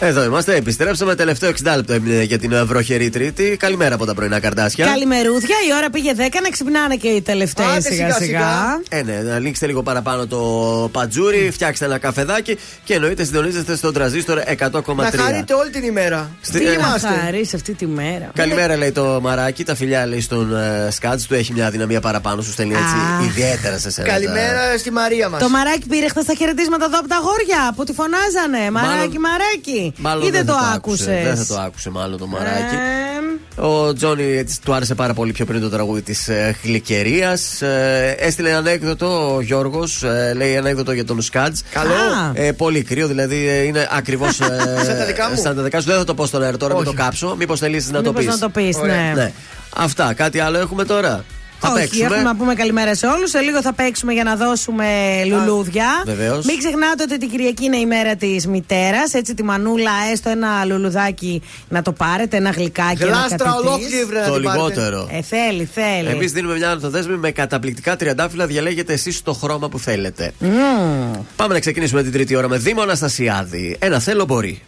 Εδώ είμαστε, επιστρέψαμε. Τελευταίο 60 λεπτό έμεινε για την βροχερή Τρίτη. Καλημέρα από τα πρωινά καρδάσια. Καλημερούδια, η ώρα πήγε 10 να ξυπνάνε και οι τελευταίοι Άντε, σιγά σιγά. Ε, ναι, να ανοίξετε λίγο παραπάνω το πατζούρι, φτιάξτε ένα καφεδάκι και εννοείται συντονίζεστε στον τραζίστορ 100,3. Να χαρείτε όλη την ημέρα. Στη- Τι ε, είμαστε. Θα χαρίσει αυτή τη μέρα. Καλημέρα λέει το μαράκι, τα φιλιά λέει στον ε, Σκάτ, του έχει μια δυναμία παραπάνω, σου στέλνει έτσι Α. ιδιαίτερα σε σένα. Καλημέρα στη Μαρία μας. Το μαράκι πήρε χθες τα χαιρετίσματα εδώ από τα γόρια που τη φωνάζανε. Μαράκι, μαράκι. Μάλλον Ή δεν το θα άκουσες. Δεν θα το άκουσε μάλλον το μαράκι. Ε, Ο Τζόνι έτσι, του άρεσε πάρα πολύ πιο πριν το τραγούδι της ε, Γλυκερίας. Ε, έστειλε ανέκδοτο ο Γιώργος, ε, λέει ανέκδοτο για τον Σκάτζ. Καλό. Ε, πολύ κρύο, δηλαδή ε, είναι ακριβώς. Σαν τα δικά μου. Σαν τα δικά σου. Δεν θα το πω στον αέρα τώρα, μην Όχι. το κάψω. Μήπως θελήσει να το Μήπως πεις. να το πεις, ναι. ναι. Αυτά, κάτι άλλο έχουμε τώρα; Θα Όχι, παίξουμε. έχουμε να πούμε καλημέρα σε όλους. Σε λίγο θα παίξουμε για να δώσουμε λουλούδια. βεβαίως. Μην ξεχνάτε ότι την Κυριακή είναι η μέρα της μητέρας. Έτσι τη μανούλα, έστω ένα λουλουδάκι να το πάρετε, ένα γλυκάκι. ένα Γλάστρα κατητής. ολόκληρη βρε να Το την πάρετε. λιγότερο. Ε, θέλει, θέλει. Εμείς δίνουμε μια ανθοδέσμη με καταπληκτικά τριαντάφυλλα. Διαλέγετε εσείς το χρώμα που θέλετε. Μμμ. Πάμε να ξεκινήσουμε την τρίτη ώρα με Δήμο Αναστασιάδη. Ένα θέλω μπορεί.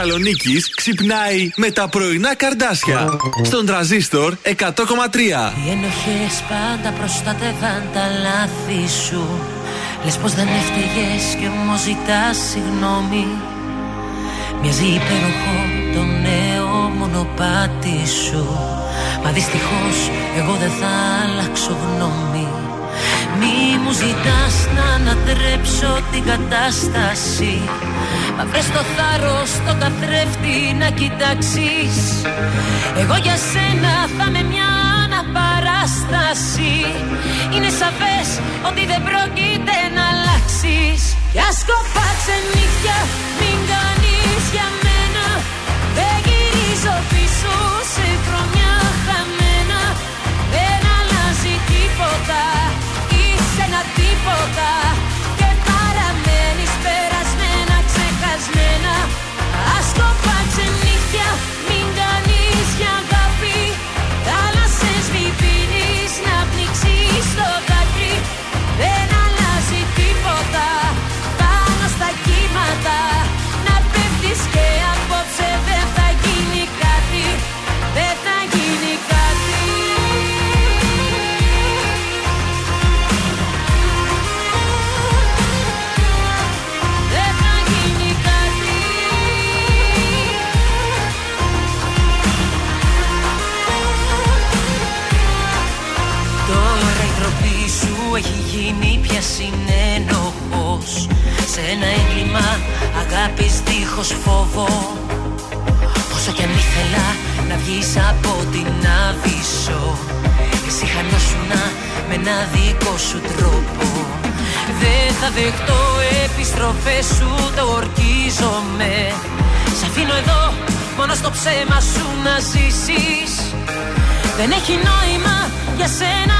Θεσσαλονίκης ξυπνάει με τα πρωινά καρδάσια. Στον τραζίστορ 100,3. Οι ενοχές πάντα προστατεύαν τα λάθη σου. Λες πως δεν έφταιγες και όμως ζητάς συγγνώμη. Μοιάζει υπέροχο το νέο μονοπάτι σου. Μα δυστυχώς εγώ δεν θα αλλάξω γνώμη. Μου ζητάς να ανατρέψω την κατάσταση. Μα βρες το θάρρος το καθρέφτη να κοιτάξεις. Εγώ για σένα θα με μια αναπαράσταση. Είναι σαφές ότι δεν πρόκειται να αλλάξεις. Για ας κοπάξε νύχια, συνένοχος. Σε ένα έγκλημα αγάπης δίχως φόβο. Όσο κι αν ήθελα να βγεις από την άβυσσο Εσύ χανόσουνα με ένα δικό σου τρόπο. Δεν θα δεχτώ επιστροφές σου το ορκίζομαι. Σ' αφήνω εδώ μόνο στο ψέμα σου να ζήσεις. Δεν έχει νόημα για σένα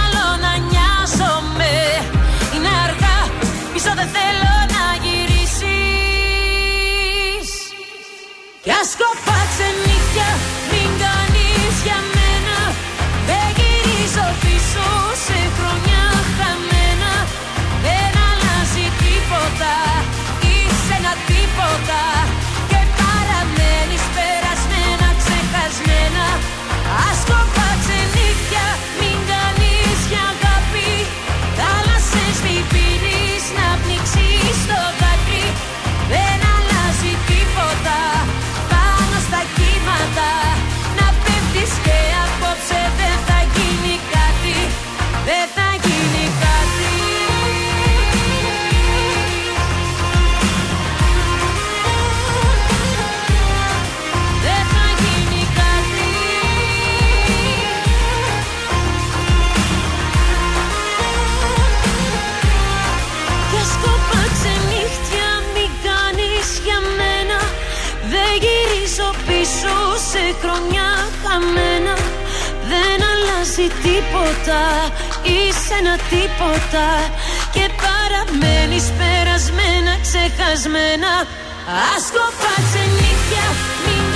πίσω δεν θέλω να γυρίσεις. Κι ας κοπά ξενύχια, μην κάνεις για μένα. Δεν γυρίζω πίσω σε αλλάζει τίποτα, είσαι ένα τίποτα Και παραμένεις περασμένα, ξεχασμένα. Άσκοπα ξενύχτια μην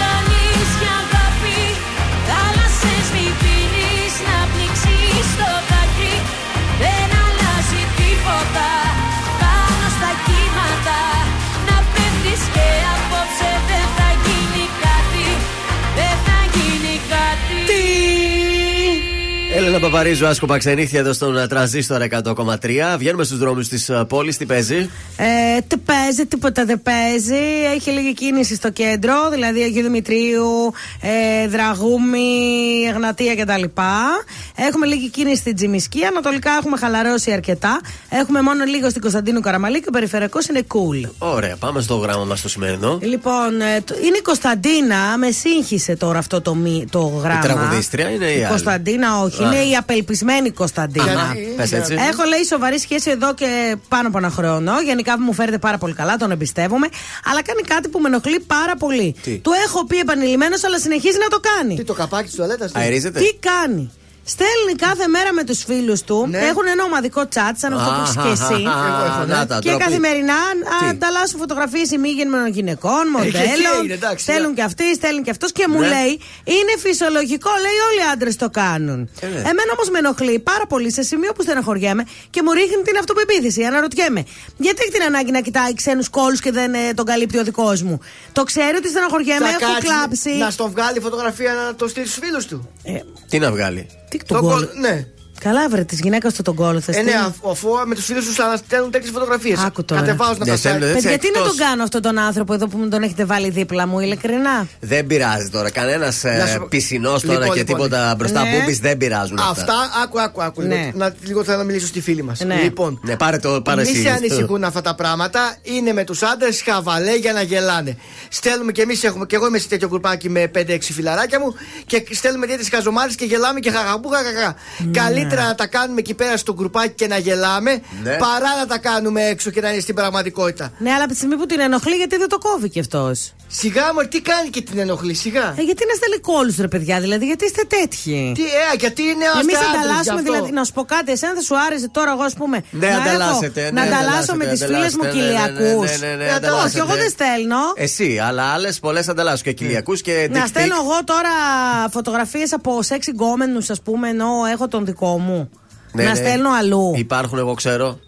Έλενα Παπαρίζου, άσκοπα ξενύχια εδώ στον ε, τραζίστορ 100,3. Βγαίνουμε στους δρόμους της πόλης. Τι παίζει; Ε, τι παίζει, τίποτα δεν παίζει. Έχει λίγη κίνηση στο κέντρο, δηλαδή Αγίου Δημητρίου, ε, Δραγούμη, Εγνατία κτλ. Έχουμε λίγη κίνηση στην Τζιμισκή. Ανατολικά έχουμε χαλαρώσει αρκετά. Έχουμε μόνο λίγο στην Κωνσταντίνου Καραμαλή και ο περιφερειακός είναι cool. Ωραία, πάμε στο γράμμα μας το σημερινό. Λοιπόν, ε, το- είναι η Κωνσταντίνα. Με σύγχυσε τώρα αυτό το, μη- το γράμμα. τραγουδίστρια είναι η άλλη; Κωνσταντίνα, όχι. Α. Είναι η απελπισμένη Κωνσταντίνα. Γιατί; Πες έτσι. Έχω λέει σοβαρή σχέση εδώ και πάνω από ένα χρόνο. Γενικά μου φέρεται πάρα πολύ καλά, τον εμπιστεύομαι. Αλλά κάνει κάτι που με ενοχλεί πάρα πολύ. Τι; Του έχω πει επανειλημμένω, αλλά συνεχίζει να το κάνει. Τι το καπάκι της τουαλέτας. Αερίζεται; Τι κάνει; Στέλνει κάθε μέρα με τους φίλους του. Ναι. Έχουν ένα ομαδικό chat, σαν αυτό που έχεις και εσύ. Εγώ έχω, να τα, Και ντροπή. καθημερινά ανταλλάσσουν φωτογραφίες ημίγενων γυναικών, και εσύ μοντέλων. έγινε, εντάξει, Στέλνουν ναι. και αυτοί, στέλνουν και αυτός και μου Ναι. λέει είναι φυσιολογικό, λέει όλοι οι άντρες το κάνουν. Ε, ναι. Εμένα όμως με ενοχλεί πάρα πολύ σε σημείο που στεναχωριέμαι και μου ρίχνει την αυτοπεποίθηση. Αναρωτιέμαι, γιατί έχει την ανάγκη να κοιτάει ξένους κόλους και δεν ε, τον καλύπτει ο δικός μου; Το ξέρω ότι στεναχωριέμαι, Θα έχω κάτσει κλάψει. Να στον βγάλει φωτογραφία να το στείλει στους φίλους του. Ε, Τι να βγάλει; Τι Τον τον κόλ- κόλ. Ναι. Καλά, βρε, τη γυναίκα του τον κόλο θε. Ε, ναι, αφού- αφού με τους φίλους τους αναστέλνουν τέτοιες φωτογραφίες. Άκου τώρα. Κατεβάζουν Δεν τα στέλνουν, site. δεν Παιδιά, τι να εκτός. τον κάνω αυτόν τον άνθρωπο εδώ που μου τον έχετε βάλει δίπλα μου, ειλικρινά; Δεν πειράζει τώρα. Κανένας Να σου- πισινός τώρα Λοιπόν, και λοιπόν. τίποτα μπροστά Ναι. μπούμπης δεν πειράζουν αυτά. Αυτά, άκου, άκου, άκου. Ναι. Λίγο, να, λίγο θέλω να μιλήσω στη φίλη μας. Ναι. Λοιπόν, Ναι, πάρε το πάρε μη εσύ. σε ανησυχούν αυτά τα πράγματα. Είναι με τους άντρες χαβαλέ για να γελάνε. Στέλνουμε και εμείς έχουμε. Και εγώ είμαι σε τέτοιο γκρουπάκι με 5-6 φιλαράκια μου. Και στέλνουμε τέτοιε χαζομάρες και γελάμε και χαχαμπού χαχαχά. Καλύτερα να τα κάνουμε εκεί πέρα στο γκρουπάκι και να γελάμε. Ναι. Παρά να τα κάνουμε έξω και να είναι στην πραγματικότητα. Ναι, αλλά από τη στιγμή που την ενοχλεί, γιατί δεν το κόβει κι αυτός; Σιγά μου, τι κάνει και την ενοχλεί, σιγά. Ε, γιατί να στέλνει κόλου, ρε παιδιά, δηλαδή, γιατί είστε τέτοιοι; Τι, ε, γιατί είναι Εμείς άντρες, γι' ανταλλάσσουμε, αυτό. δηλαδή, να σου πω κάτι, εσένα θα σου άρεσε τώρα, εγώ ας πούμε. Ναι, να ανταλλάσσετε, έχω- ναι, να ανταλλάσσω με τις ανταλλάσσετε, φίλε μου ανταλλάσσετε, ναι, κοιλιακού. ναι, ναι, ναι, ναι, Όχι, ανταλλάσσετε. εγώ δεν στέλνω. Εσύ, αλλά άλλες πολλές ανταλλάσσουν και κοιλιακού και Να dick pic. στέλνω εγώ τώρα φωτογραφίες από σεξ γκόμενους, ας πούμε, ενώ έχω τον δικό μου. Ναι, να ναι. στέλνω αλλού. Υπάρχουν, εγώ ξέρω.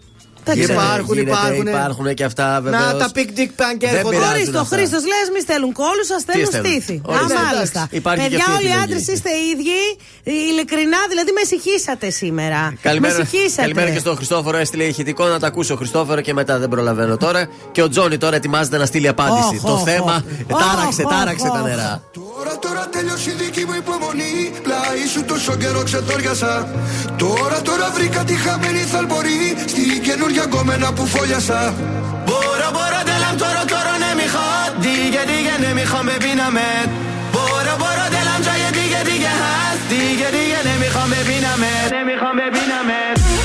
Δεν ξέρω. Υπάρχουν, Γίνεται, υπάρχουν. υπάρχουν και αυτά βέβαια. Να τα pick dick pan και Δεν έρχονται. πειράζει. Χρήστο, αυτά. Χρήστος, λες, μη στέλνουν κόλου, σα στέλνουν στέλνουν; στήθη. Α, Ορίστε. μάλιστα. Εντάξει, υπάρχει και Παιδιά, αυτή η όλοι οι επιλογή. άντρες είστε ίδιοι. Ειλικρινά, δηλαδή με συγχύσατε σήμερα. Καλημέρα, με συγχύσατε. καλημέρα και στον Χριστόφορο. Έστειλε ηχητικό να τα ακούσω. Χριστόφορο και μετά δεν προλαβαίνω τώρα. Και ο Τζόνι τώρα ετοιμάζεται να στείλει απάντηση. Οχ, Το οχ, θέμα οχ. τάραξε, Οχ, τάραξε οχ, τα οχ. νερά. Τώρα, τώρα τέλειωσε η δική μου υπομονή. Πλάι σου τόσο καιρό ξετόριασα. Τώρα, τώρα βρήκα τη χαμένη θαλπορή. Στην καινούργια یا گم نپوفو یه بورا برو دلم تو رو تو رو نمی‌خواد. دیگه دیگه نمی‌خوام ببینمت. بورا بورا دلم جای دیگه دیگه هست. دیگه دیگه نمی‌خوام ببینمت. نمی‌خوام ببینمت.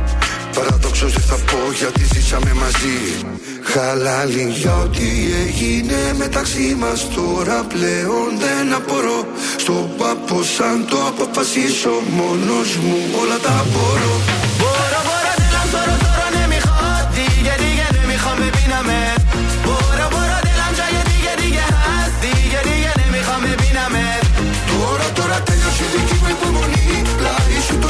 Παραδόξω δεν θα πω γιατί ζήσαμε μαζί. Χαλάλη για ό,τι έγινε μεταξύ μας τώρα πλέον δεν απορώ. Στον πάπο σαν το αποφασίσω μόνος μου όλα τα μπορώ. Μπορώ, μπορώ, δεν μπορώ τώρα ναι, μη χάτι γιατί για ναι, μη χάμε πίναμε. Μπορώ, μπορώ, δεν λαμψα γιατί γιατί για χάστη γιατί για ναι, μη χάμε πίναμε. Τώρα, τώρα τέλειωσε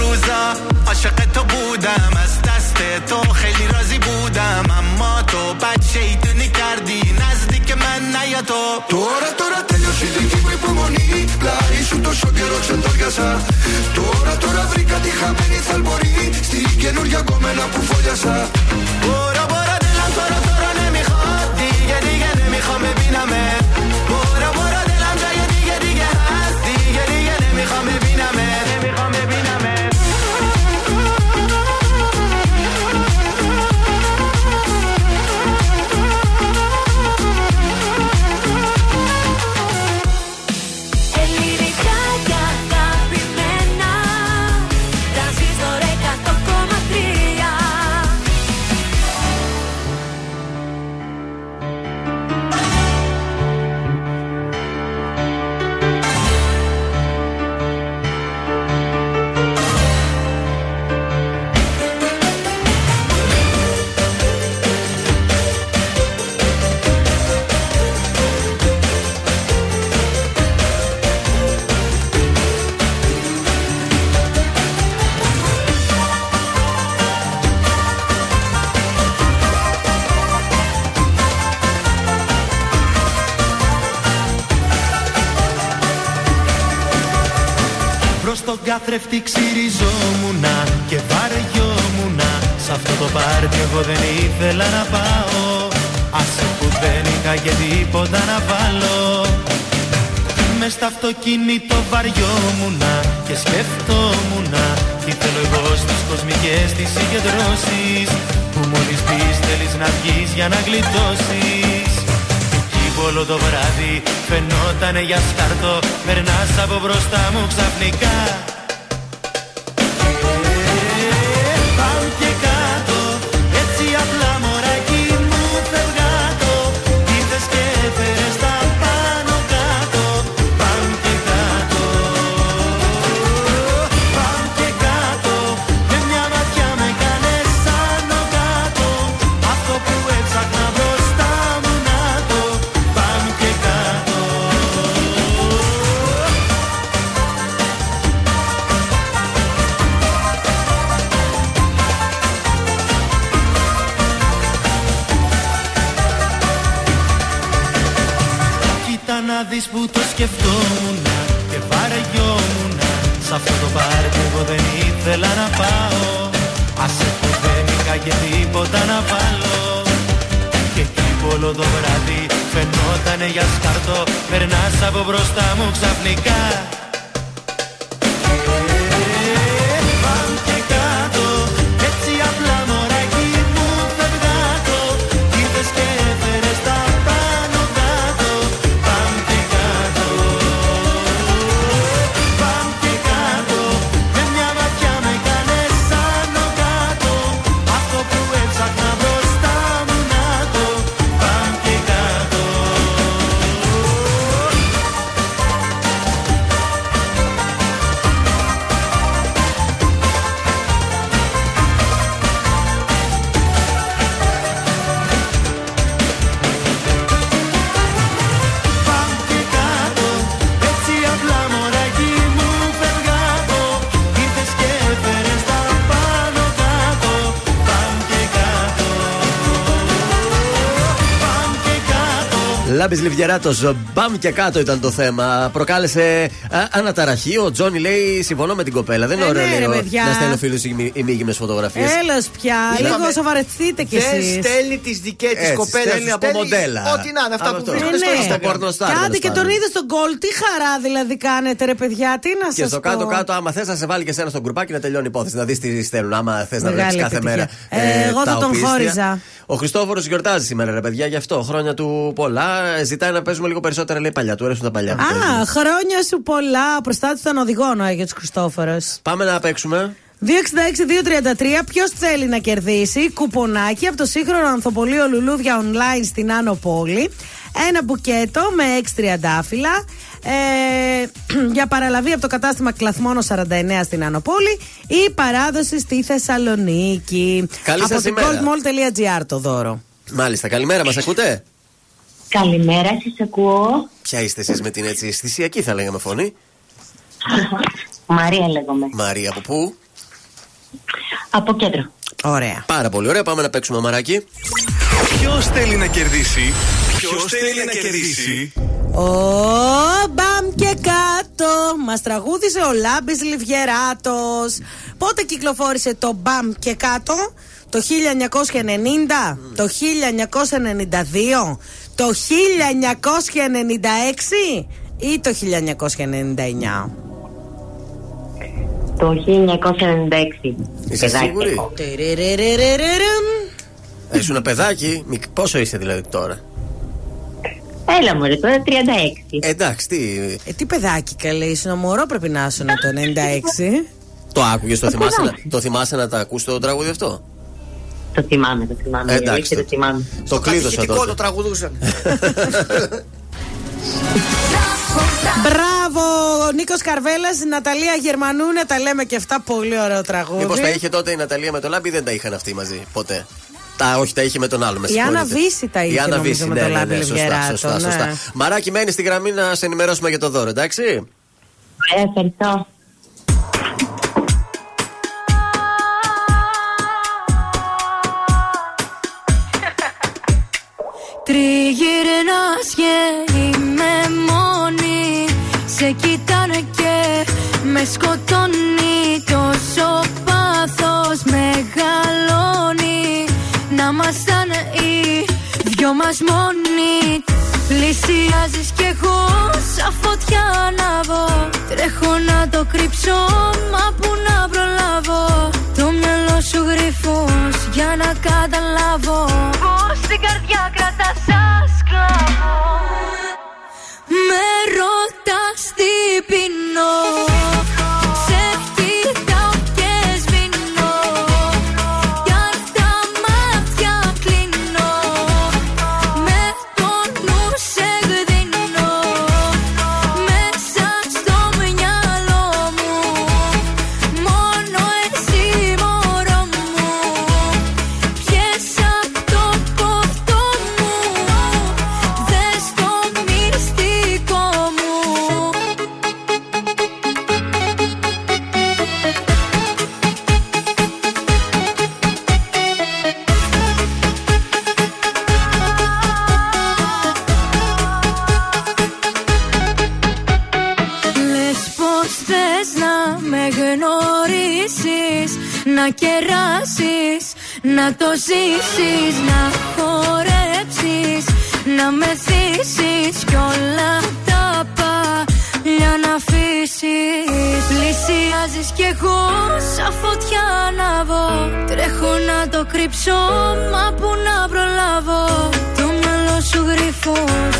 روزا عاشق تو بودم از دست تو خیلی راضی بودم اما تو بد شیطونی کردی نزدیک من نیا تو Τώρα τώρα τέλειωσε η δική μου υπομονή Πλάι σου τόσο καιρό ξεντόριασα Τώρα τώρα βρήκα τη χαμένη θαλμορή Στην καινούργια κομμένα που φόλιασα برو برو دلم تو رو تو رو نمیخواد دیگه دیگه نمیخوام ببینمت Προς τον καθρέφτη ξυριζόμουνα και βαριόμουνα. Σ' αυτό το πάρτι εγώ δεν ήθελα να πάω. Άσε που δεν είχα και τίποτα να βάλω. Μες στο αυτοκίνητο βαριόμουνα και σκεφτόμουνα. Τι θέλω εγώ στις κοσμικές τις συγκεντρώσεις Που μόλις πεις θέλεις να βγεις για να γλιτώσεις. Εκεί που όλο το βράδυ φαινότανε για σκάρτο Περνάς από μπροστά μου ξαφνικά για σκάρτο. Περνάς από μπροστά μου ξαφνικά Λάμπη Λιβιεράτο, μπαμ και κάτω ήταν το θέμα. Προκάλεσε α, αναταραχή. Ο Τζόνι λέει: Συμφωνώ με την κοπέλα. Δεν είναι Ε, ωραίο ναι, ρε, λέει, παιδιά. να στέλνω φίλους ημίγυμε φωτογραφίες. Έλας πια, Είπαμε, λίγο σοβαρευτείτε κι Δεν εσείς. στέλνει τις δικές της Έτσι, κοπέλες. στέλνει από μοντέλα. Ό,τι να είναι, αυτά Από που αυτό. βρίσκονται στο Ε, ναι. Στο Instagram. πορνοστάρ. Κάντε τέλος και τον πάντων. είδε στον γκολ. Τι χαρά δηλαδή κάνετε, ρε παιδιά, τι να σας Και στο πω. κάτω-κάτω, άμα θες να σε βάλει και εσένα στο γκρουπάκι να τελειώνει η υπόθεση. Να δεις τι στέλνουν. Άμα θες να Μεγάλη βλέπεις κάθε επιτυχία. μέρα. Ε, εγώ τα θα τον οπίστια. χώριζα. Ο Χριστόφορος γιορτάζει σήμερα, ρε παιδιά, γι' αυτό. Χρόνια του πολλά. Ε, Ζητάει να παίζουμε λίγο περισσότερα, λέει παλιά. Του αρέσουν τα παλιά. που παίζουν. Α, χρόνια σου πολλά. Προστάτης των οδηγών ο Άγιος Χριστόφορος. Πάμε να παίξουμε. 266-233, ποιος θέλει να κερδίσει κουπονάκι από το σύγχρονο ανθοπολείο Λουλούδια Online στην Άνω Πόλη. Ένα μπουκέτο με 6 τριαντάφυλλα. Ε, για παραλαβή από το κατάστημα Κλαθμόνο 49 στην Άνω Πόλη ή παράδοση στη Θεσσαλονίκη. Καλή από σας την ημέρα. goldmall.gr το δώρο. Μάλιστα, καλημέρα, μας ακούτε; Καλημέρα, σα ακούω. Ποια είστε εσείς με την έτσι αισθησιακή, θα λέγαμε φωνή; Μαρία λέγομαι. Μαρία, από πού; Από κέντρο. Ωραία. Πάρα πολύ ωραία, πάμε να παίξουμε μαράκι. Ποιος θέλει να κερδίσει; Ποιος θέλει να κερδίσει; Ο μπαμ και κάτω Μας τραγούδισε ο Λάμπης Λιβιεράτο. Πότε κυκλοφόρησε το μπαμ και κάτω, το 1990, το 1992, το 1996 ή το 1999. Το 1996. Είσαι Παιδάκι. σίγουρη; Τιριριριριριριμ. Ε, Ήσουν ένα παιδάκι; Μικ- Πόσο είσαι δηλαδή τώρα; Έλα μου, τώρα 36. Ε, εντάξει, τι. Ε, τι παιδάκι καλέ, ήσουν μωρό πρέπει να ήσουν το 96. Το άκουγες, το, Ε, θυμάσαι, να- παιδάκι. το θυμάσαι να τα ακούς το τραγούδι αυτό; Το θυμάμαι, το θυμάμαι. Ε, η εντάξει, αλήθεια, το- το θυμάμαι. Το κλείδωσα Ηχητικό τότε. το τραγουδούσαν. Μπράβο, ο Νίκος Καρβέλας, Ναταλία Γερμανού, να τα λέμε και αυτά. Πολύ ωραίο τραγούδι. Μήπως τα είχε τότε η Ναταλία με το Λάμπη, δεν τα είχαν αυτοί μαζί ποτέ; Τα, όχι, τα είχε με τον άλλο. Με Η Άννα συγχωρείτε. Βύση τα είχε, Η Άννα νομίζω, Βύση, με ναι, το ναι, Λάμπη ναι, σωστά, Λιβιεράτο, σωστά, ναι. σωστά. Μαράκι, μένει στη γραμμή να σε ενημερώσουμε για το δώρο, εντάξει; Ε, ευχαριστώ. Τριγυρνάς και είμαι μόνη Σε κοιτάνε και με σκοτώνει. Τόσο πάθος μεγαλώνει Να ήμασταν οι δυο μας μόνοι. Πλησιάζεις κι εγώ σαν φωτιά ανάβω Τρέχω να το κρύψω μα που να προλάβω. Το μυαλό σου γρυφός για να καταλάβω. Πως την καρδιά κρατάς σαν σκλάβο Με ρωτάς τι πεινώ το ζήσεις Να χορέψεις, να με θύσεις Κι όλα τα παλιά να αφήσεις. Πλησιάζεις κι εγώ σαν φωτιά ανάβω Τρέχω να το κρύψω, μα που να προλάβω. Το μυαλό σου γρυφός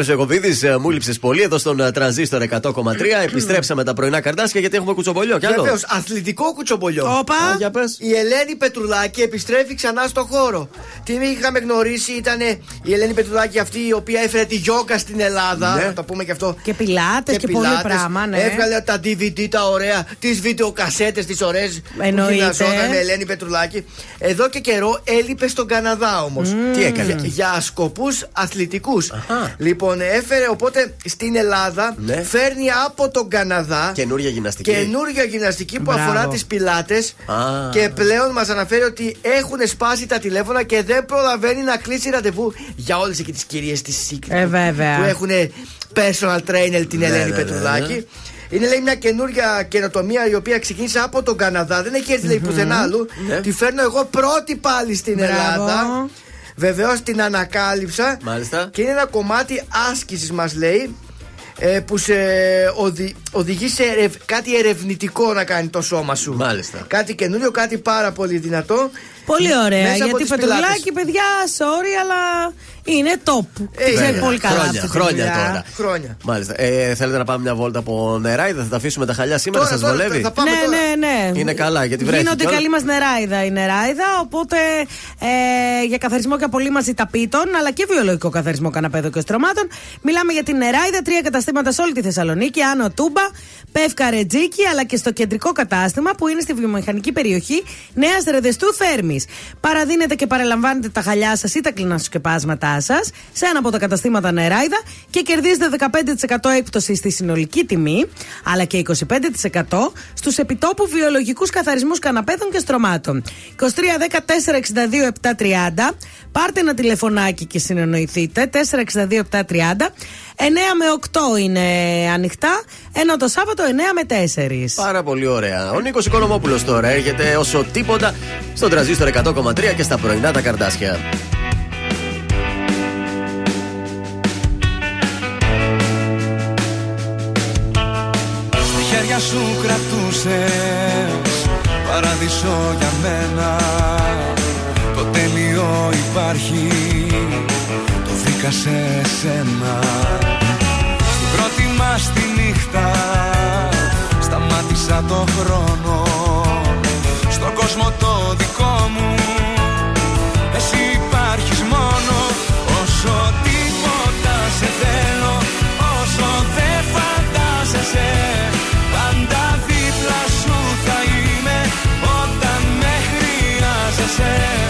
Ήταν ο Πέτρο Ιακοβίδη, μου λείψες πολύ εδώ στον ε, τρανζίστορ 100,3. Επιστρέψαμε τα πρωινά καρδάσια γιατί έχουμε κουτσομπολιό. Κι άλλο. Βεβαίως, αθλητικό κουτσομπολιό. Όπα. Α, για πες. Η Ελένη Πετρουλάκη επιστρέφει ξανά στο χώρο. Την είχαμε γνωρίσει, ήταν η Ελένη Πετρουλάκη αυτή η οποία έφερε τη γιόγκα στην Ελλάδα. Ναι. Να το πούμε και αυτό. Και πιλάτες και, πολύ πιλάτες. πράγμα, ναι. Έβγαλε τα DVD τα ωραία, τις βιντεοκασέτες τις ωραίες. Εννοείται. με Ελένη Πετρουλάκη. Εδώ και καιρό έλειπε στον Καναδά όμως. Τι έκανε; Για, εκεί; για σκοπούς αθλητικούς. Αχα. Λοιπόν, έφερε οπότε στην Ελλάδα, Ναι. φέρνει από τον Καναδά Καινούρια γυμναστική. καινούργια γυμναστική που Μπράβο. αφορά τις πιλάτες. Α. Και πλέον μας αναφέρει ότι έχουν σπάσει τα τηλέφωνα και δεν προλαβαίνει να κλείσει ραντεβού για όλες εκεί τις κυρίες της Secret. Ε, βέβαια. Που έχουν personal trainer την Ναι, Ελένη ναι, Πετρουλάκη. ναι. Είναι λέει μια καινούργια καινοτομία η οποία ξεκίνησε από τον Καναδά. Δεν έχει έρθει λέει πουθενά αλλού. Ναι. Τη φέρνω εγώ πρώτη πάλι στην Μπράβο. Ελλάδα. Βεβαίως την ανακάλυψα. Μάλιστα. Και είναι ένα κομμάτι άσκησης, μας λέει. ε, που σε οδη- οδηγεί σε ερευ- κάτι ερευνητικό να κάνει το σώμα σου. Μάλιστα. Κάτι καινούριο, κάτι πάρα πολύ δυνατό. Πολύ ωραία. Μέσα από γιατί τις Πετρουλάκη, παιδιά, sorry, αλλά είναι top. Ε, Ξέρει βέβαια. πολύ καλά Χρόνια, αυτή τη χρόνια δουλειά. τώρα. Χρόνια. Μάλιστα. Ε, θέλετε να πάμε μια βόλτα από νεράιδα, θα τα αφήσουμε τα χαλιά σήμερα, Τώρα, σας τώρα, βολεύει; θα πάμε ναι, τώρα. ναι, ναι. Είναι καλά, γιατί βρέχει Γίνονται κιόλας. καλή μας νεράιδα η νεράιδα. Οπότε ε, για καθαρισμό και απολύμαση ταπίτων, αλλά και βιολογικό καθαρισμό καναπέδων και στρωμάτων. Μιλάμε για την νεράιδα, τρία καταστήματα σε όλη τη Θεσσαλονίκη, Άνω Τούμπα, Πεύκα Ρετζίκη, αλλά και στο κεντρικό κατάστημα που είναι στη βιομηχανική περιοχή Νέας Ρεδεστού Θέρμης. Παραδίνετε και παραλαμβάνετε τα χαλιά σας ή τα κλινά σκεπάσματά σας σε ένα από τα καταστήματα νεράιδα και κερδίζετε 15% έκπτωση στη συνολική τιμή, αλλά και 25% στους επιτόπου βιολογικούς καθαρισμούς καναπέδων και στρωμάτων. 23 10 4 62 730. Πάρτε ένα τηλεφωνάκι και συνεννοηθείτε. 462 730. 9 με 8 είναι ανοιχτά, ενώ το Σάββατο 9 με 4. Πάρα πολύ ωραία. Ο Νίκος Οικονομόπουλος τώρα έρχεται όσο τίποτα στον τραζίστρο 100,3 και στα πρωινά τα καρδάσια. Στα χέρια σου κρατούσες. παράδεισο για μένα το τέλειο υπάρχει βρέθηκα σε σένα. Στην πρώτη μας τη νύχτα Σταμάτησα το χρόνο. Στον κόσμο το δικό μου Εσύ υπάρχεις μόνο. Όσο τίποτα σε θέλω Όσο δεν φαντάζεσαι Πάντα δίπλα σου θα είμαι. Όταν με χρειάζεσαι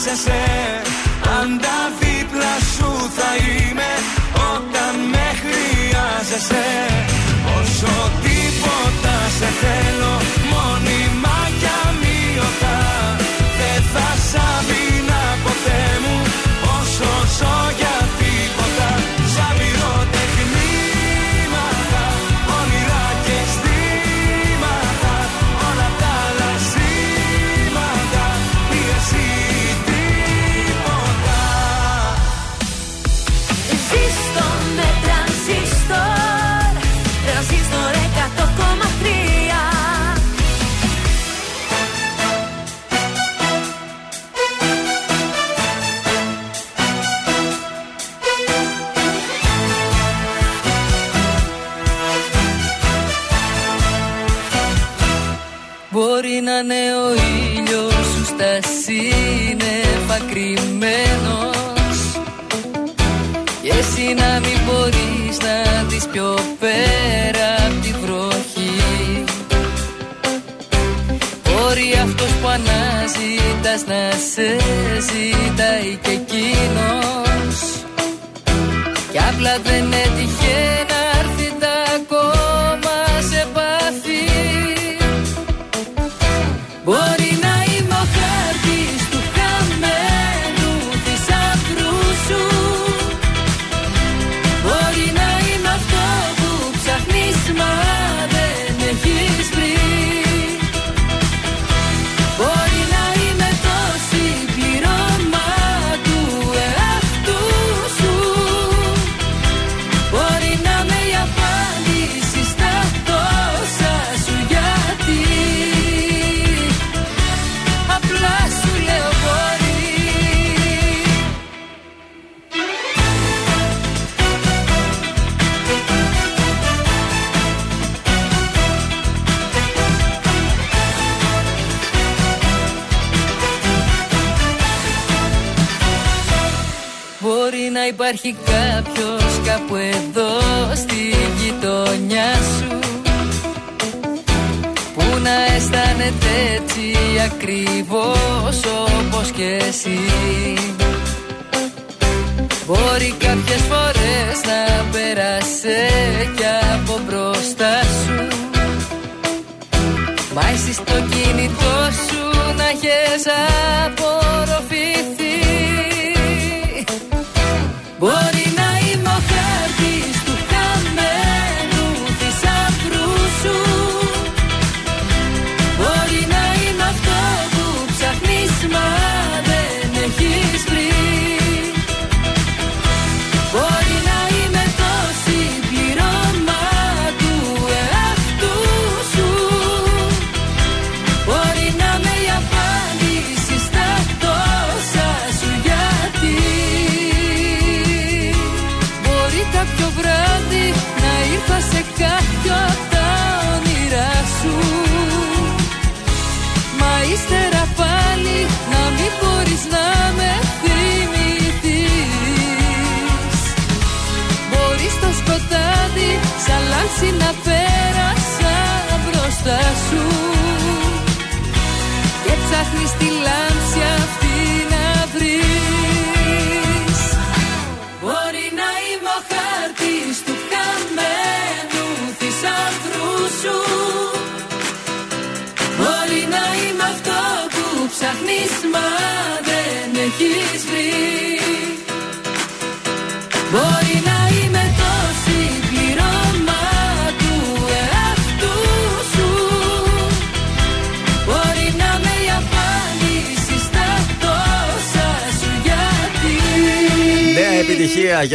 χρειάζεσαι Πάντα δίπλα σου θα είμαι Όταν με χρειάζεσαι. Όσο τίποτα σε θέλω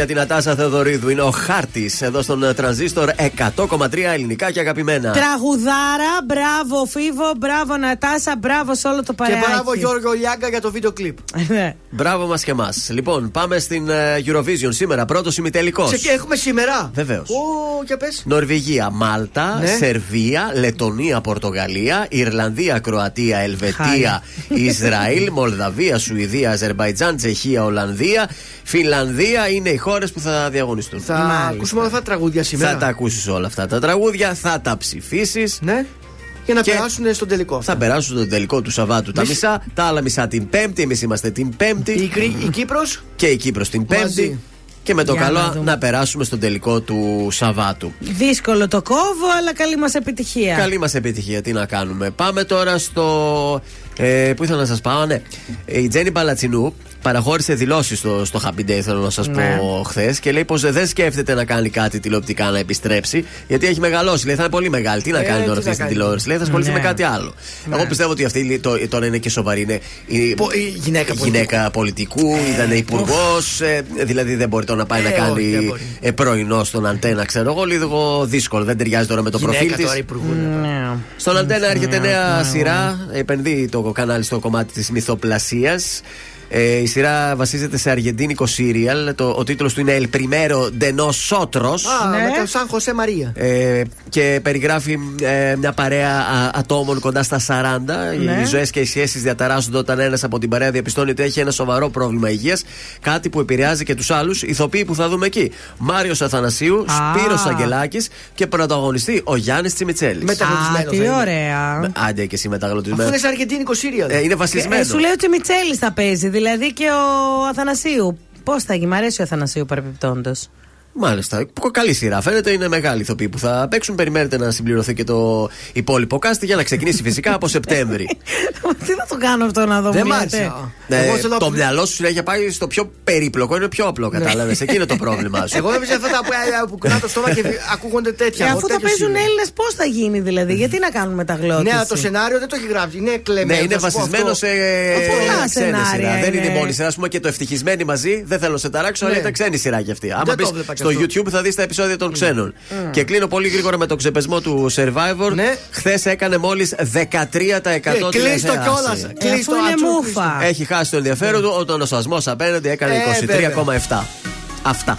για την Ατάσα Θεοδωρίδου είναι ο χάρτης εδώ στον ε, τρανζίστορ 100,3 ελληνικά και αγαπημένα. Τραγουδάρα, μπράβο Φίβο, μπράβο Νατάσα, μπράβο σε όλο το Και παρεάκι. μπράβο Γιώργο Λιάγκα για το βίντεο κλιπ. Μπράβο μας και εμάς. Λοιπόν, πάμε στην ε, Eurovision σήμερα. Πρώτο ημιτελικό. Σε και έχουμε σήμερα. Βεβαίως. Ω, για πες. Νορβηγία, Μάλτα, Ναι. Σερβία, Λετωνία, Πορτογαλία, Ιρλανδία, Κροατία, Ελβετία, Ισραήλ, Μολδαβία, Σουηδία, Αζερβαϊτζάν, Τσεχία, Ολλανδία, Φινλανδία είναι οι χώρες που θα διαγωνιστούν. Θα ακούσουμε όλα αυτά τα τραγούδια σήμερα. Θα τα ακούσεις όλα αυτά τα τραγούδια, θα τα ψηφίσεις. Ναι. Για να περάσουν στον τελικό. Θα περάσουν στον τελικό του Σαββάτου τα Εμείς- μισά, τα άλλα μισά την Πέμπτη. Εμείς είμαστε την Πέμπτη. Η, Κρή- η Κύπρος Και η Κύπρος την Πέμπτη. Μαζί. Και με το Για να καλό δούμε. να περάσουμε στον τελικό του Σαββάτου. Δύσκολο το κόβω, αλλά καλή μας επιτυχία. Καλή μας επιτυχία, τι να κάνουμε. Πάμε τώρα στο. Ε, πού ήθελα να σας πάω, ναι. Ε, Η Τζέννη Παλατσινού παραχώρησε δηλώσεις στο, στο Happy Day, θέλω να σας Ναι. πω χθες. Και λέει πως δεν σκέφτεται να κάνει κάτι τηλεοπτικά να επιστρέψει, γιατί έχει μεγαλώσει. Λέει θα είναι πολύ μεγάλη. Τι να Ε, κάνει τι τώρα να αυτή στην κάνει. τηλεόραση. Λέει θα ασχοληθεί Ναι. με κάτι άλλο. Ναι. Εγώ πιστεύω ότι αυτή λέει, το- τώρα είναι και σοβαρή. Είναι η, Πο- η γυναίκα γυναίκα πολιτικού, ήταν υπουργός. δηλαδή δεν μπορεί τώρα να πάει Ε, να όχι, κάνει δεν μπορεί. ε, πρωινό στον αντένα, ξέρω εγώ. Λίγο δύσκολο. Δεν ταιριάζει τώρα με το προφίλ γυναίκα της. τώρα υπουργού. Ναι. Στον Αντένα έρχεται νέα σειρά. Επενδύει το κανάλι στο κομμάτι της μυθοπλασίας. Ε, η σειρά βασίζεται σε αργεντίνικο σύριαλ. Το, ο τίτλος του είναι El Primero de Nosotros. Α, Ναι. με τον Σαν Χωσέ Μαρία. Ε, και περιγράφει ε, μια παρέα α, ατόμων κοντά στα 40. Ναι. Οι ζωές και οι σχέσεις διαταράσσονται όταν ένας από την παρέα διαπιστώνει ότι έχει ένα σοβαρό πρόβλημα υγείας. Κάτι που επηρεάζει και τους άλλους ηθοποιοί που θα δούμε εκεί. Μάριος Αθανασίου, Α. Σπύρος Αγγελάκης και πρωταγωνιστή ο Γιάννης Τσιμιτσέλης. Α, Μεταγλωτισμένο τι θα είναι. ωραία. Άντε και εσύ Αφού μεταγλωτισμένο. είναι σε αργεντίνικο σύριαλ. Ε, είναι βασισμένο. Ε, σου λέει ότι Μιτσέλη θα παίζει, δηλαδή και ο Αθανασίου. Πώς θα γίνει, μ' αρέσει ο Αθανασίου παρεμπιπτόντω. Μάλιστα. Καλή σειρά. Φαίνεται είναι μεγάλη ηθοποιοί που θα παίξουν. Περιμένετε να συμπληρωθεί και το υπόλοιπο κάστη για να ξεκινήσει φυσικά από Σεπτέμβρη. Τι θα το κάνω αυτό να δω, Δεν μου μ' λέτε. άρεσε. Ε, Εγώ θέλω το να- μυαλό σου συνέχεια πάει στο πιο περίπλοκο, είναι πιο απλό, κατάλαβες. Εκεί είναι το πρόβλημά σου. Εγώ έπαιζα αυτά τα που, ε, που κουνά το στόμα και ακούγονται τέτοια. Ε, Εγώ αφού θα τέτοιο παίζουν σύριαλ. Έλληνες, πώς θα γίνει δηλαδή, γιατί να κάνουμε μεταγλώτηση. Ναι, αλλά το σενάριο δεν το έχει γράψει. Είναι Ναι, κλεμμένο. είναι θα σου πω βασισμένο αυτό. σε Πολλά ξένη σενάρια σειρά. Δεν είναι η είναι. μόνη σειρά. Α πούμε και το ευτυχισμένοι μαζί. Δεν θέλω να σε ταράξω, αλλά Ναι. ήταν ξένη σειρά κι αυτή. Άμα το μπει βλέπα κι στο αυτό. YouTube θα δεις τα επεισόδια των ξένων. Και κλείνω πολύ γρήγορα με το ξεπεσμό του Survivor. Ναι. Χθες έκανε μόλις 13% Ε, τηλεθέαση. Κλείστο κιόλας. Ε, Κλείστο αφού είναι ατσού, μούφα. Έχει χάσει το ενδιαφέρον του όταν ο σασμό απέναντι έκανε Ε, 23,7. Αυτά.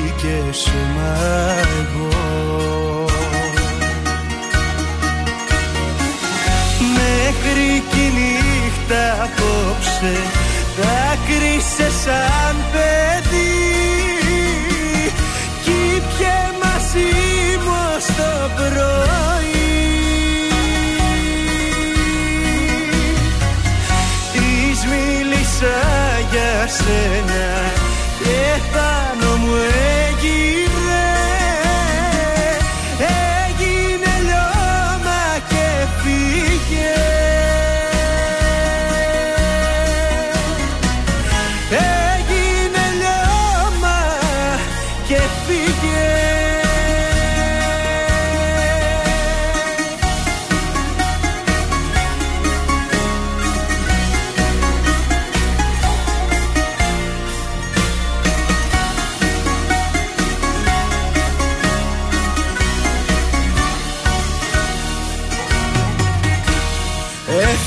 και σώμα εγώ. Μέχρι κι η νύχτα απόψε Δάκρυσε σαν παιδί. Κι πιε μαζί μου ως το πρωί. Της μίλησα για σένα Και πάνω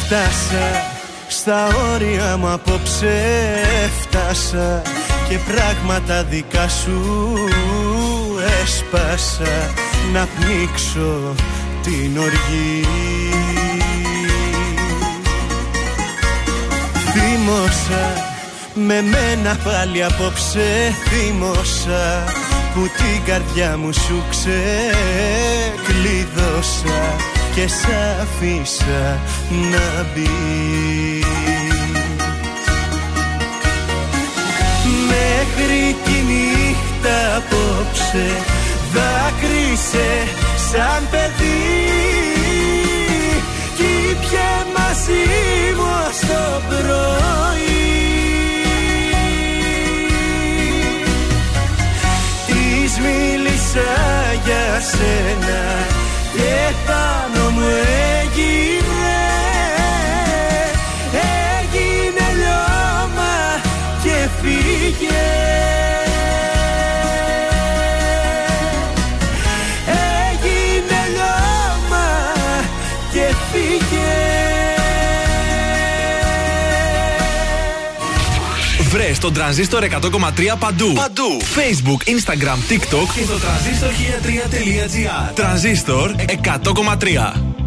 Έφτασα στα όρια μου απόψε Έφτασα και πράγματα δικά σου έσπασα. Να πνίξω την οργή. Θύμωσα με μένα πάλι απόψε θύμωσα Που την καρδιά μου σου ξεκλείδωσα Και σ' αφήσα να μπει. Μέχρι τη νύχτα απόψε Δάκρυσε σαν παιδί. Κι πιε μαζί μου ως το πρωί. Της μίλησα για σένα Και πάνω μου έγειρε Έγινε Βρες τον τρανζίστορ 100,3 παντού. Παντού. Facebook, Instagram, TikTok και το τρανζίστορ 1003.gr. Τρανζίστορ 100,3.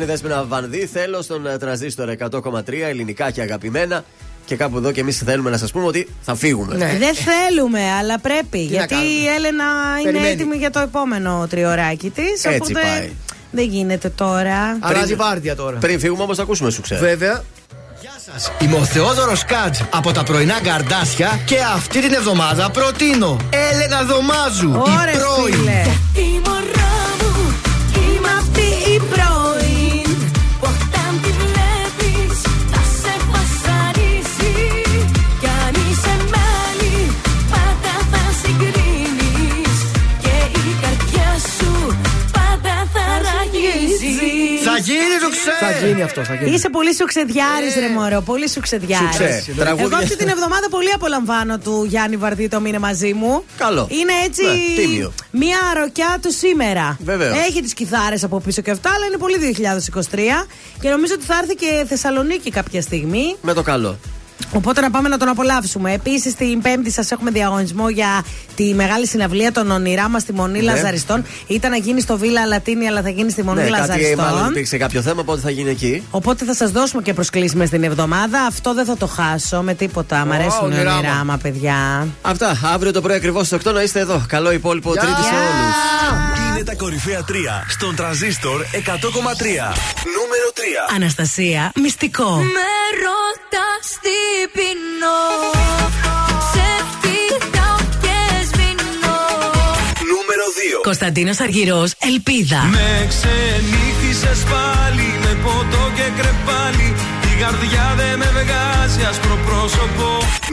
Ήταν η Δέσποινα Βανδύ. Θέλω στον ε, τραζίστορ 100,3 ελληνικά και αγαπημένα. Και κάπου εδώ και εμείς θέλουμε να σας πούμε ότι θα φύγουμε. Δεν θέλουμε, αλλά πρέπει. να γιατί κάνουμε; η Έλενα είναι Περιμένει. έτοιμη για το επόμενο τριωράκι της. Έτσι Οπότε πάει. δεν γίνεται τώρα. Αλλάζει βάρδια τώρα. Πριν φύγουμε όμως, ακούσουμε σου ξέρω. Βέβαια. Είμαι ο Θεόδωρος Κάτζ από τα πρωινά καρδάσια και αυτή την εβδομάδα προτείνω Έλενα Δωμάζου, Ωρε, η πρώην. Γίνει αυτό, θα γίνει. Είσαι πολύ σουξεδιάρης, ρε Μωρό. Πολύ σουξεδιάρης. Σουξέ. Τραγούδια. Εγώ αυτή την εβδομάδα πολύ απολαμβάνω του Γιάννη Βαρδί το μήνε μαζί μου. Καλό. Είναι έτσι Ναι, τίμιο. μία ροκιά του σήμερα. Βεβαίως. Έχει τις κιθάρες από πίσω και αυτά, αλλά είναι πολύ 2023. Και νομίζω ότι θα έρθει και Θεσσαλονίκη κάποια στιγμή. Με το καλό. Οπότε να πάμε να τον απολαύσουμε. Επίσης, την Πέμπτη σας έχουμε διαγωνισμό για τη μεγάλη συναυλία των ονειρά μας στη Μονή Ναι. Λαζαριστών. Ήταν να γίνει στο Βίλα Λατίνη, αλλά θα γίνει στη Μονή Ναι, κάτι Λαζαριστών. μάλλον υπήρξε κάποιο θέμα, οπότε θα γίνει εκεί. Οπότε θα σας δώσουμε και προσκλήσεις στην εβδομάδα. Αυτό δεν θα το χάσω με τίποτα. Μ' αρέσουν οι ονειράμα. ονειράμα, παιδιά. Αυτά. Αύριο το πρωί ακριβώς στις 8 να είστε εδώ. Καλό υπόλοιπο Τρίτη σε όλους. Είναι τα κορυφαία 3 στον τραζίστορ 100,3. Νούμερο 3. Αναστασία, μυστικό. Με ρωτάς τι πεινώ Σε κοιτάω και σβήνω Νούμερο 2. Κωνσταντίνος Αργυρός, Ελπίδα. Με ξενύχτησες πάλι με ποτό και κρεπάλι Η καρδιά δεν με βγάζει άσπρο πρόσωπο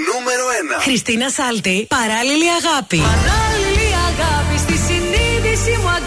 Νούμερο 1. Χριστίνα Σάλτη, παράλληλη αγάπη. Παράλληλη αγάπη στη συνείδηση μου αγάπη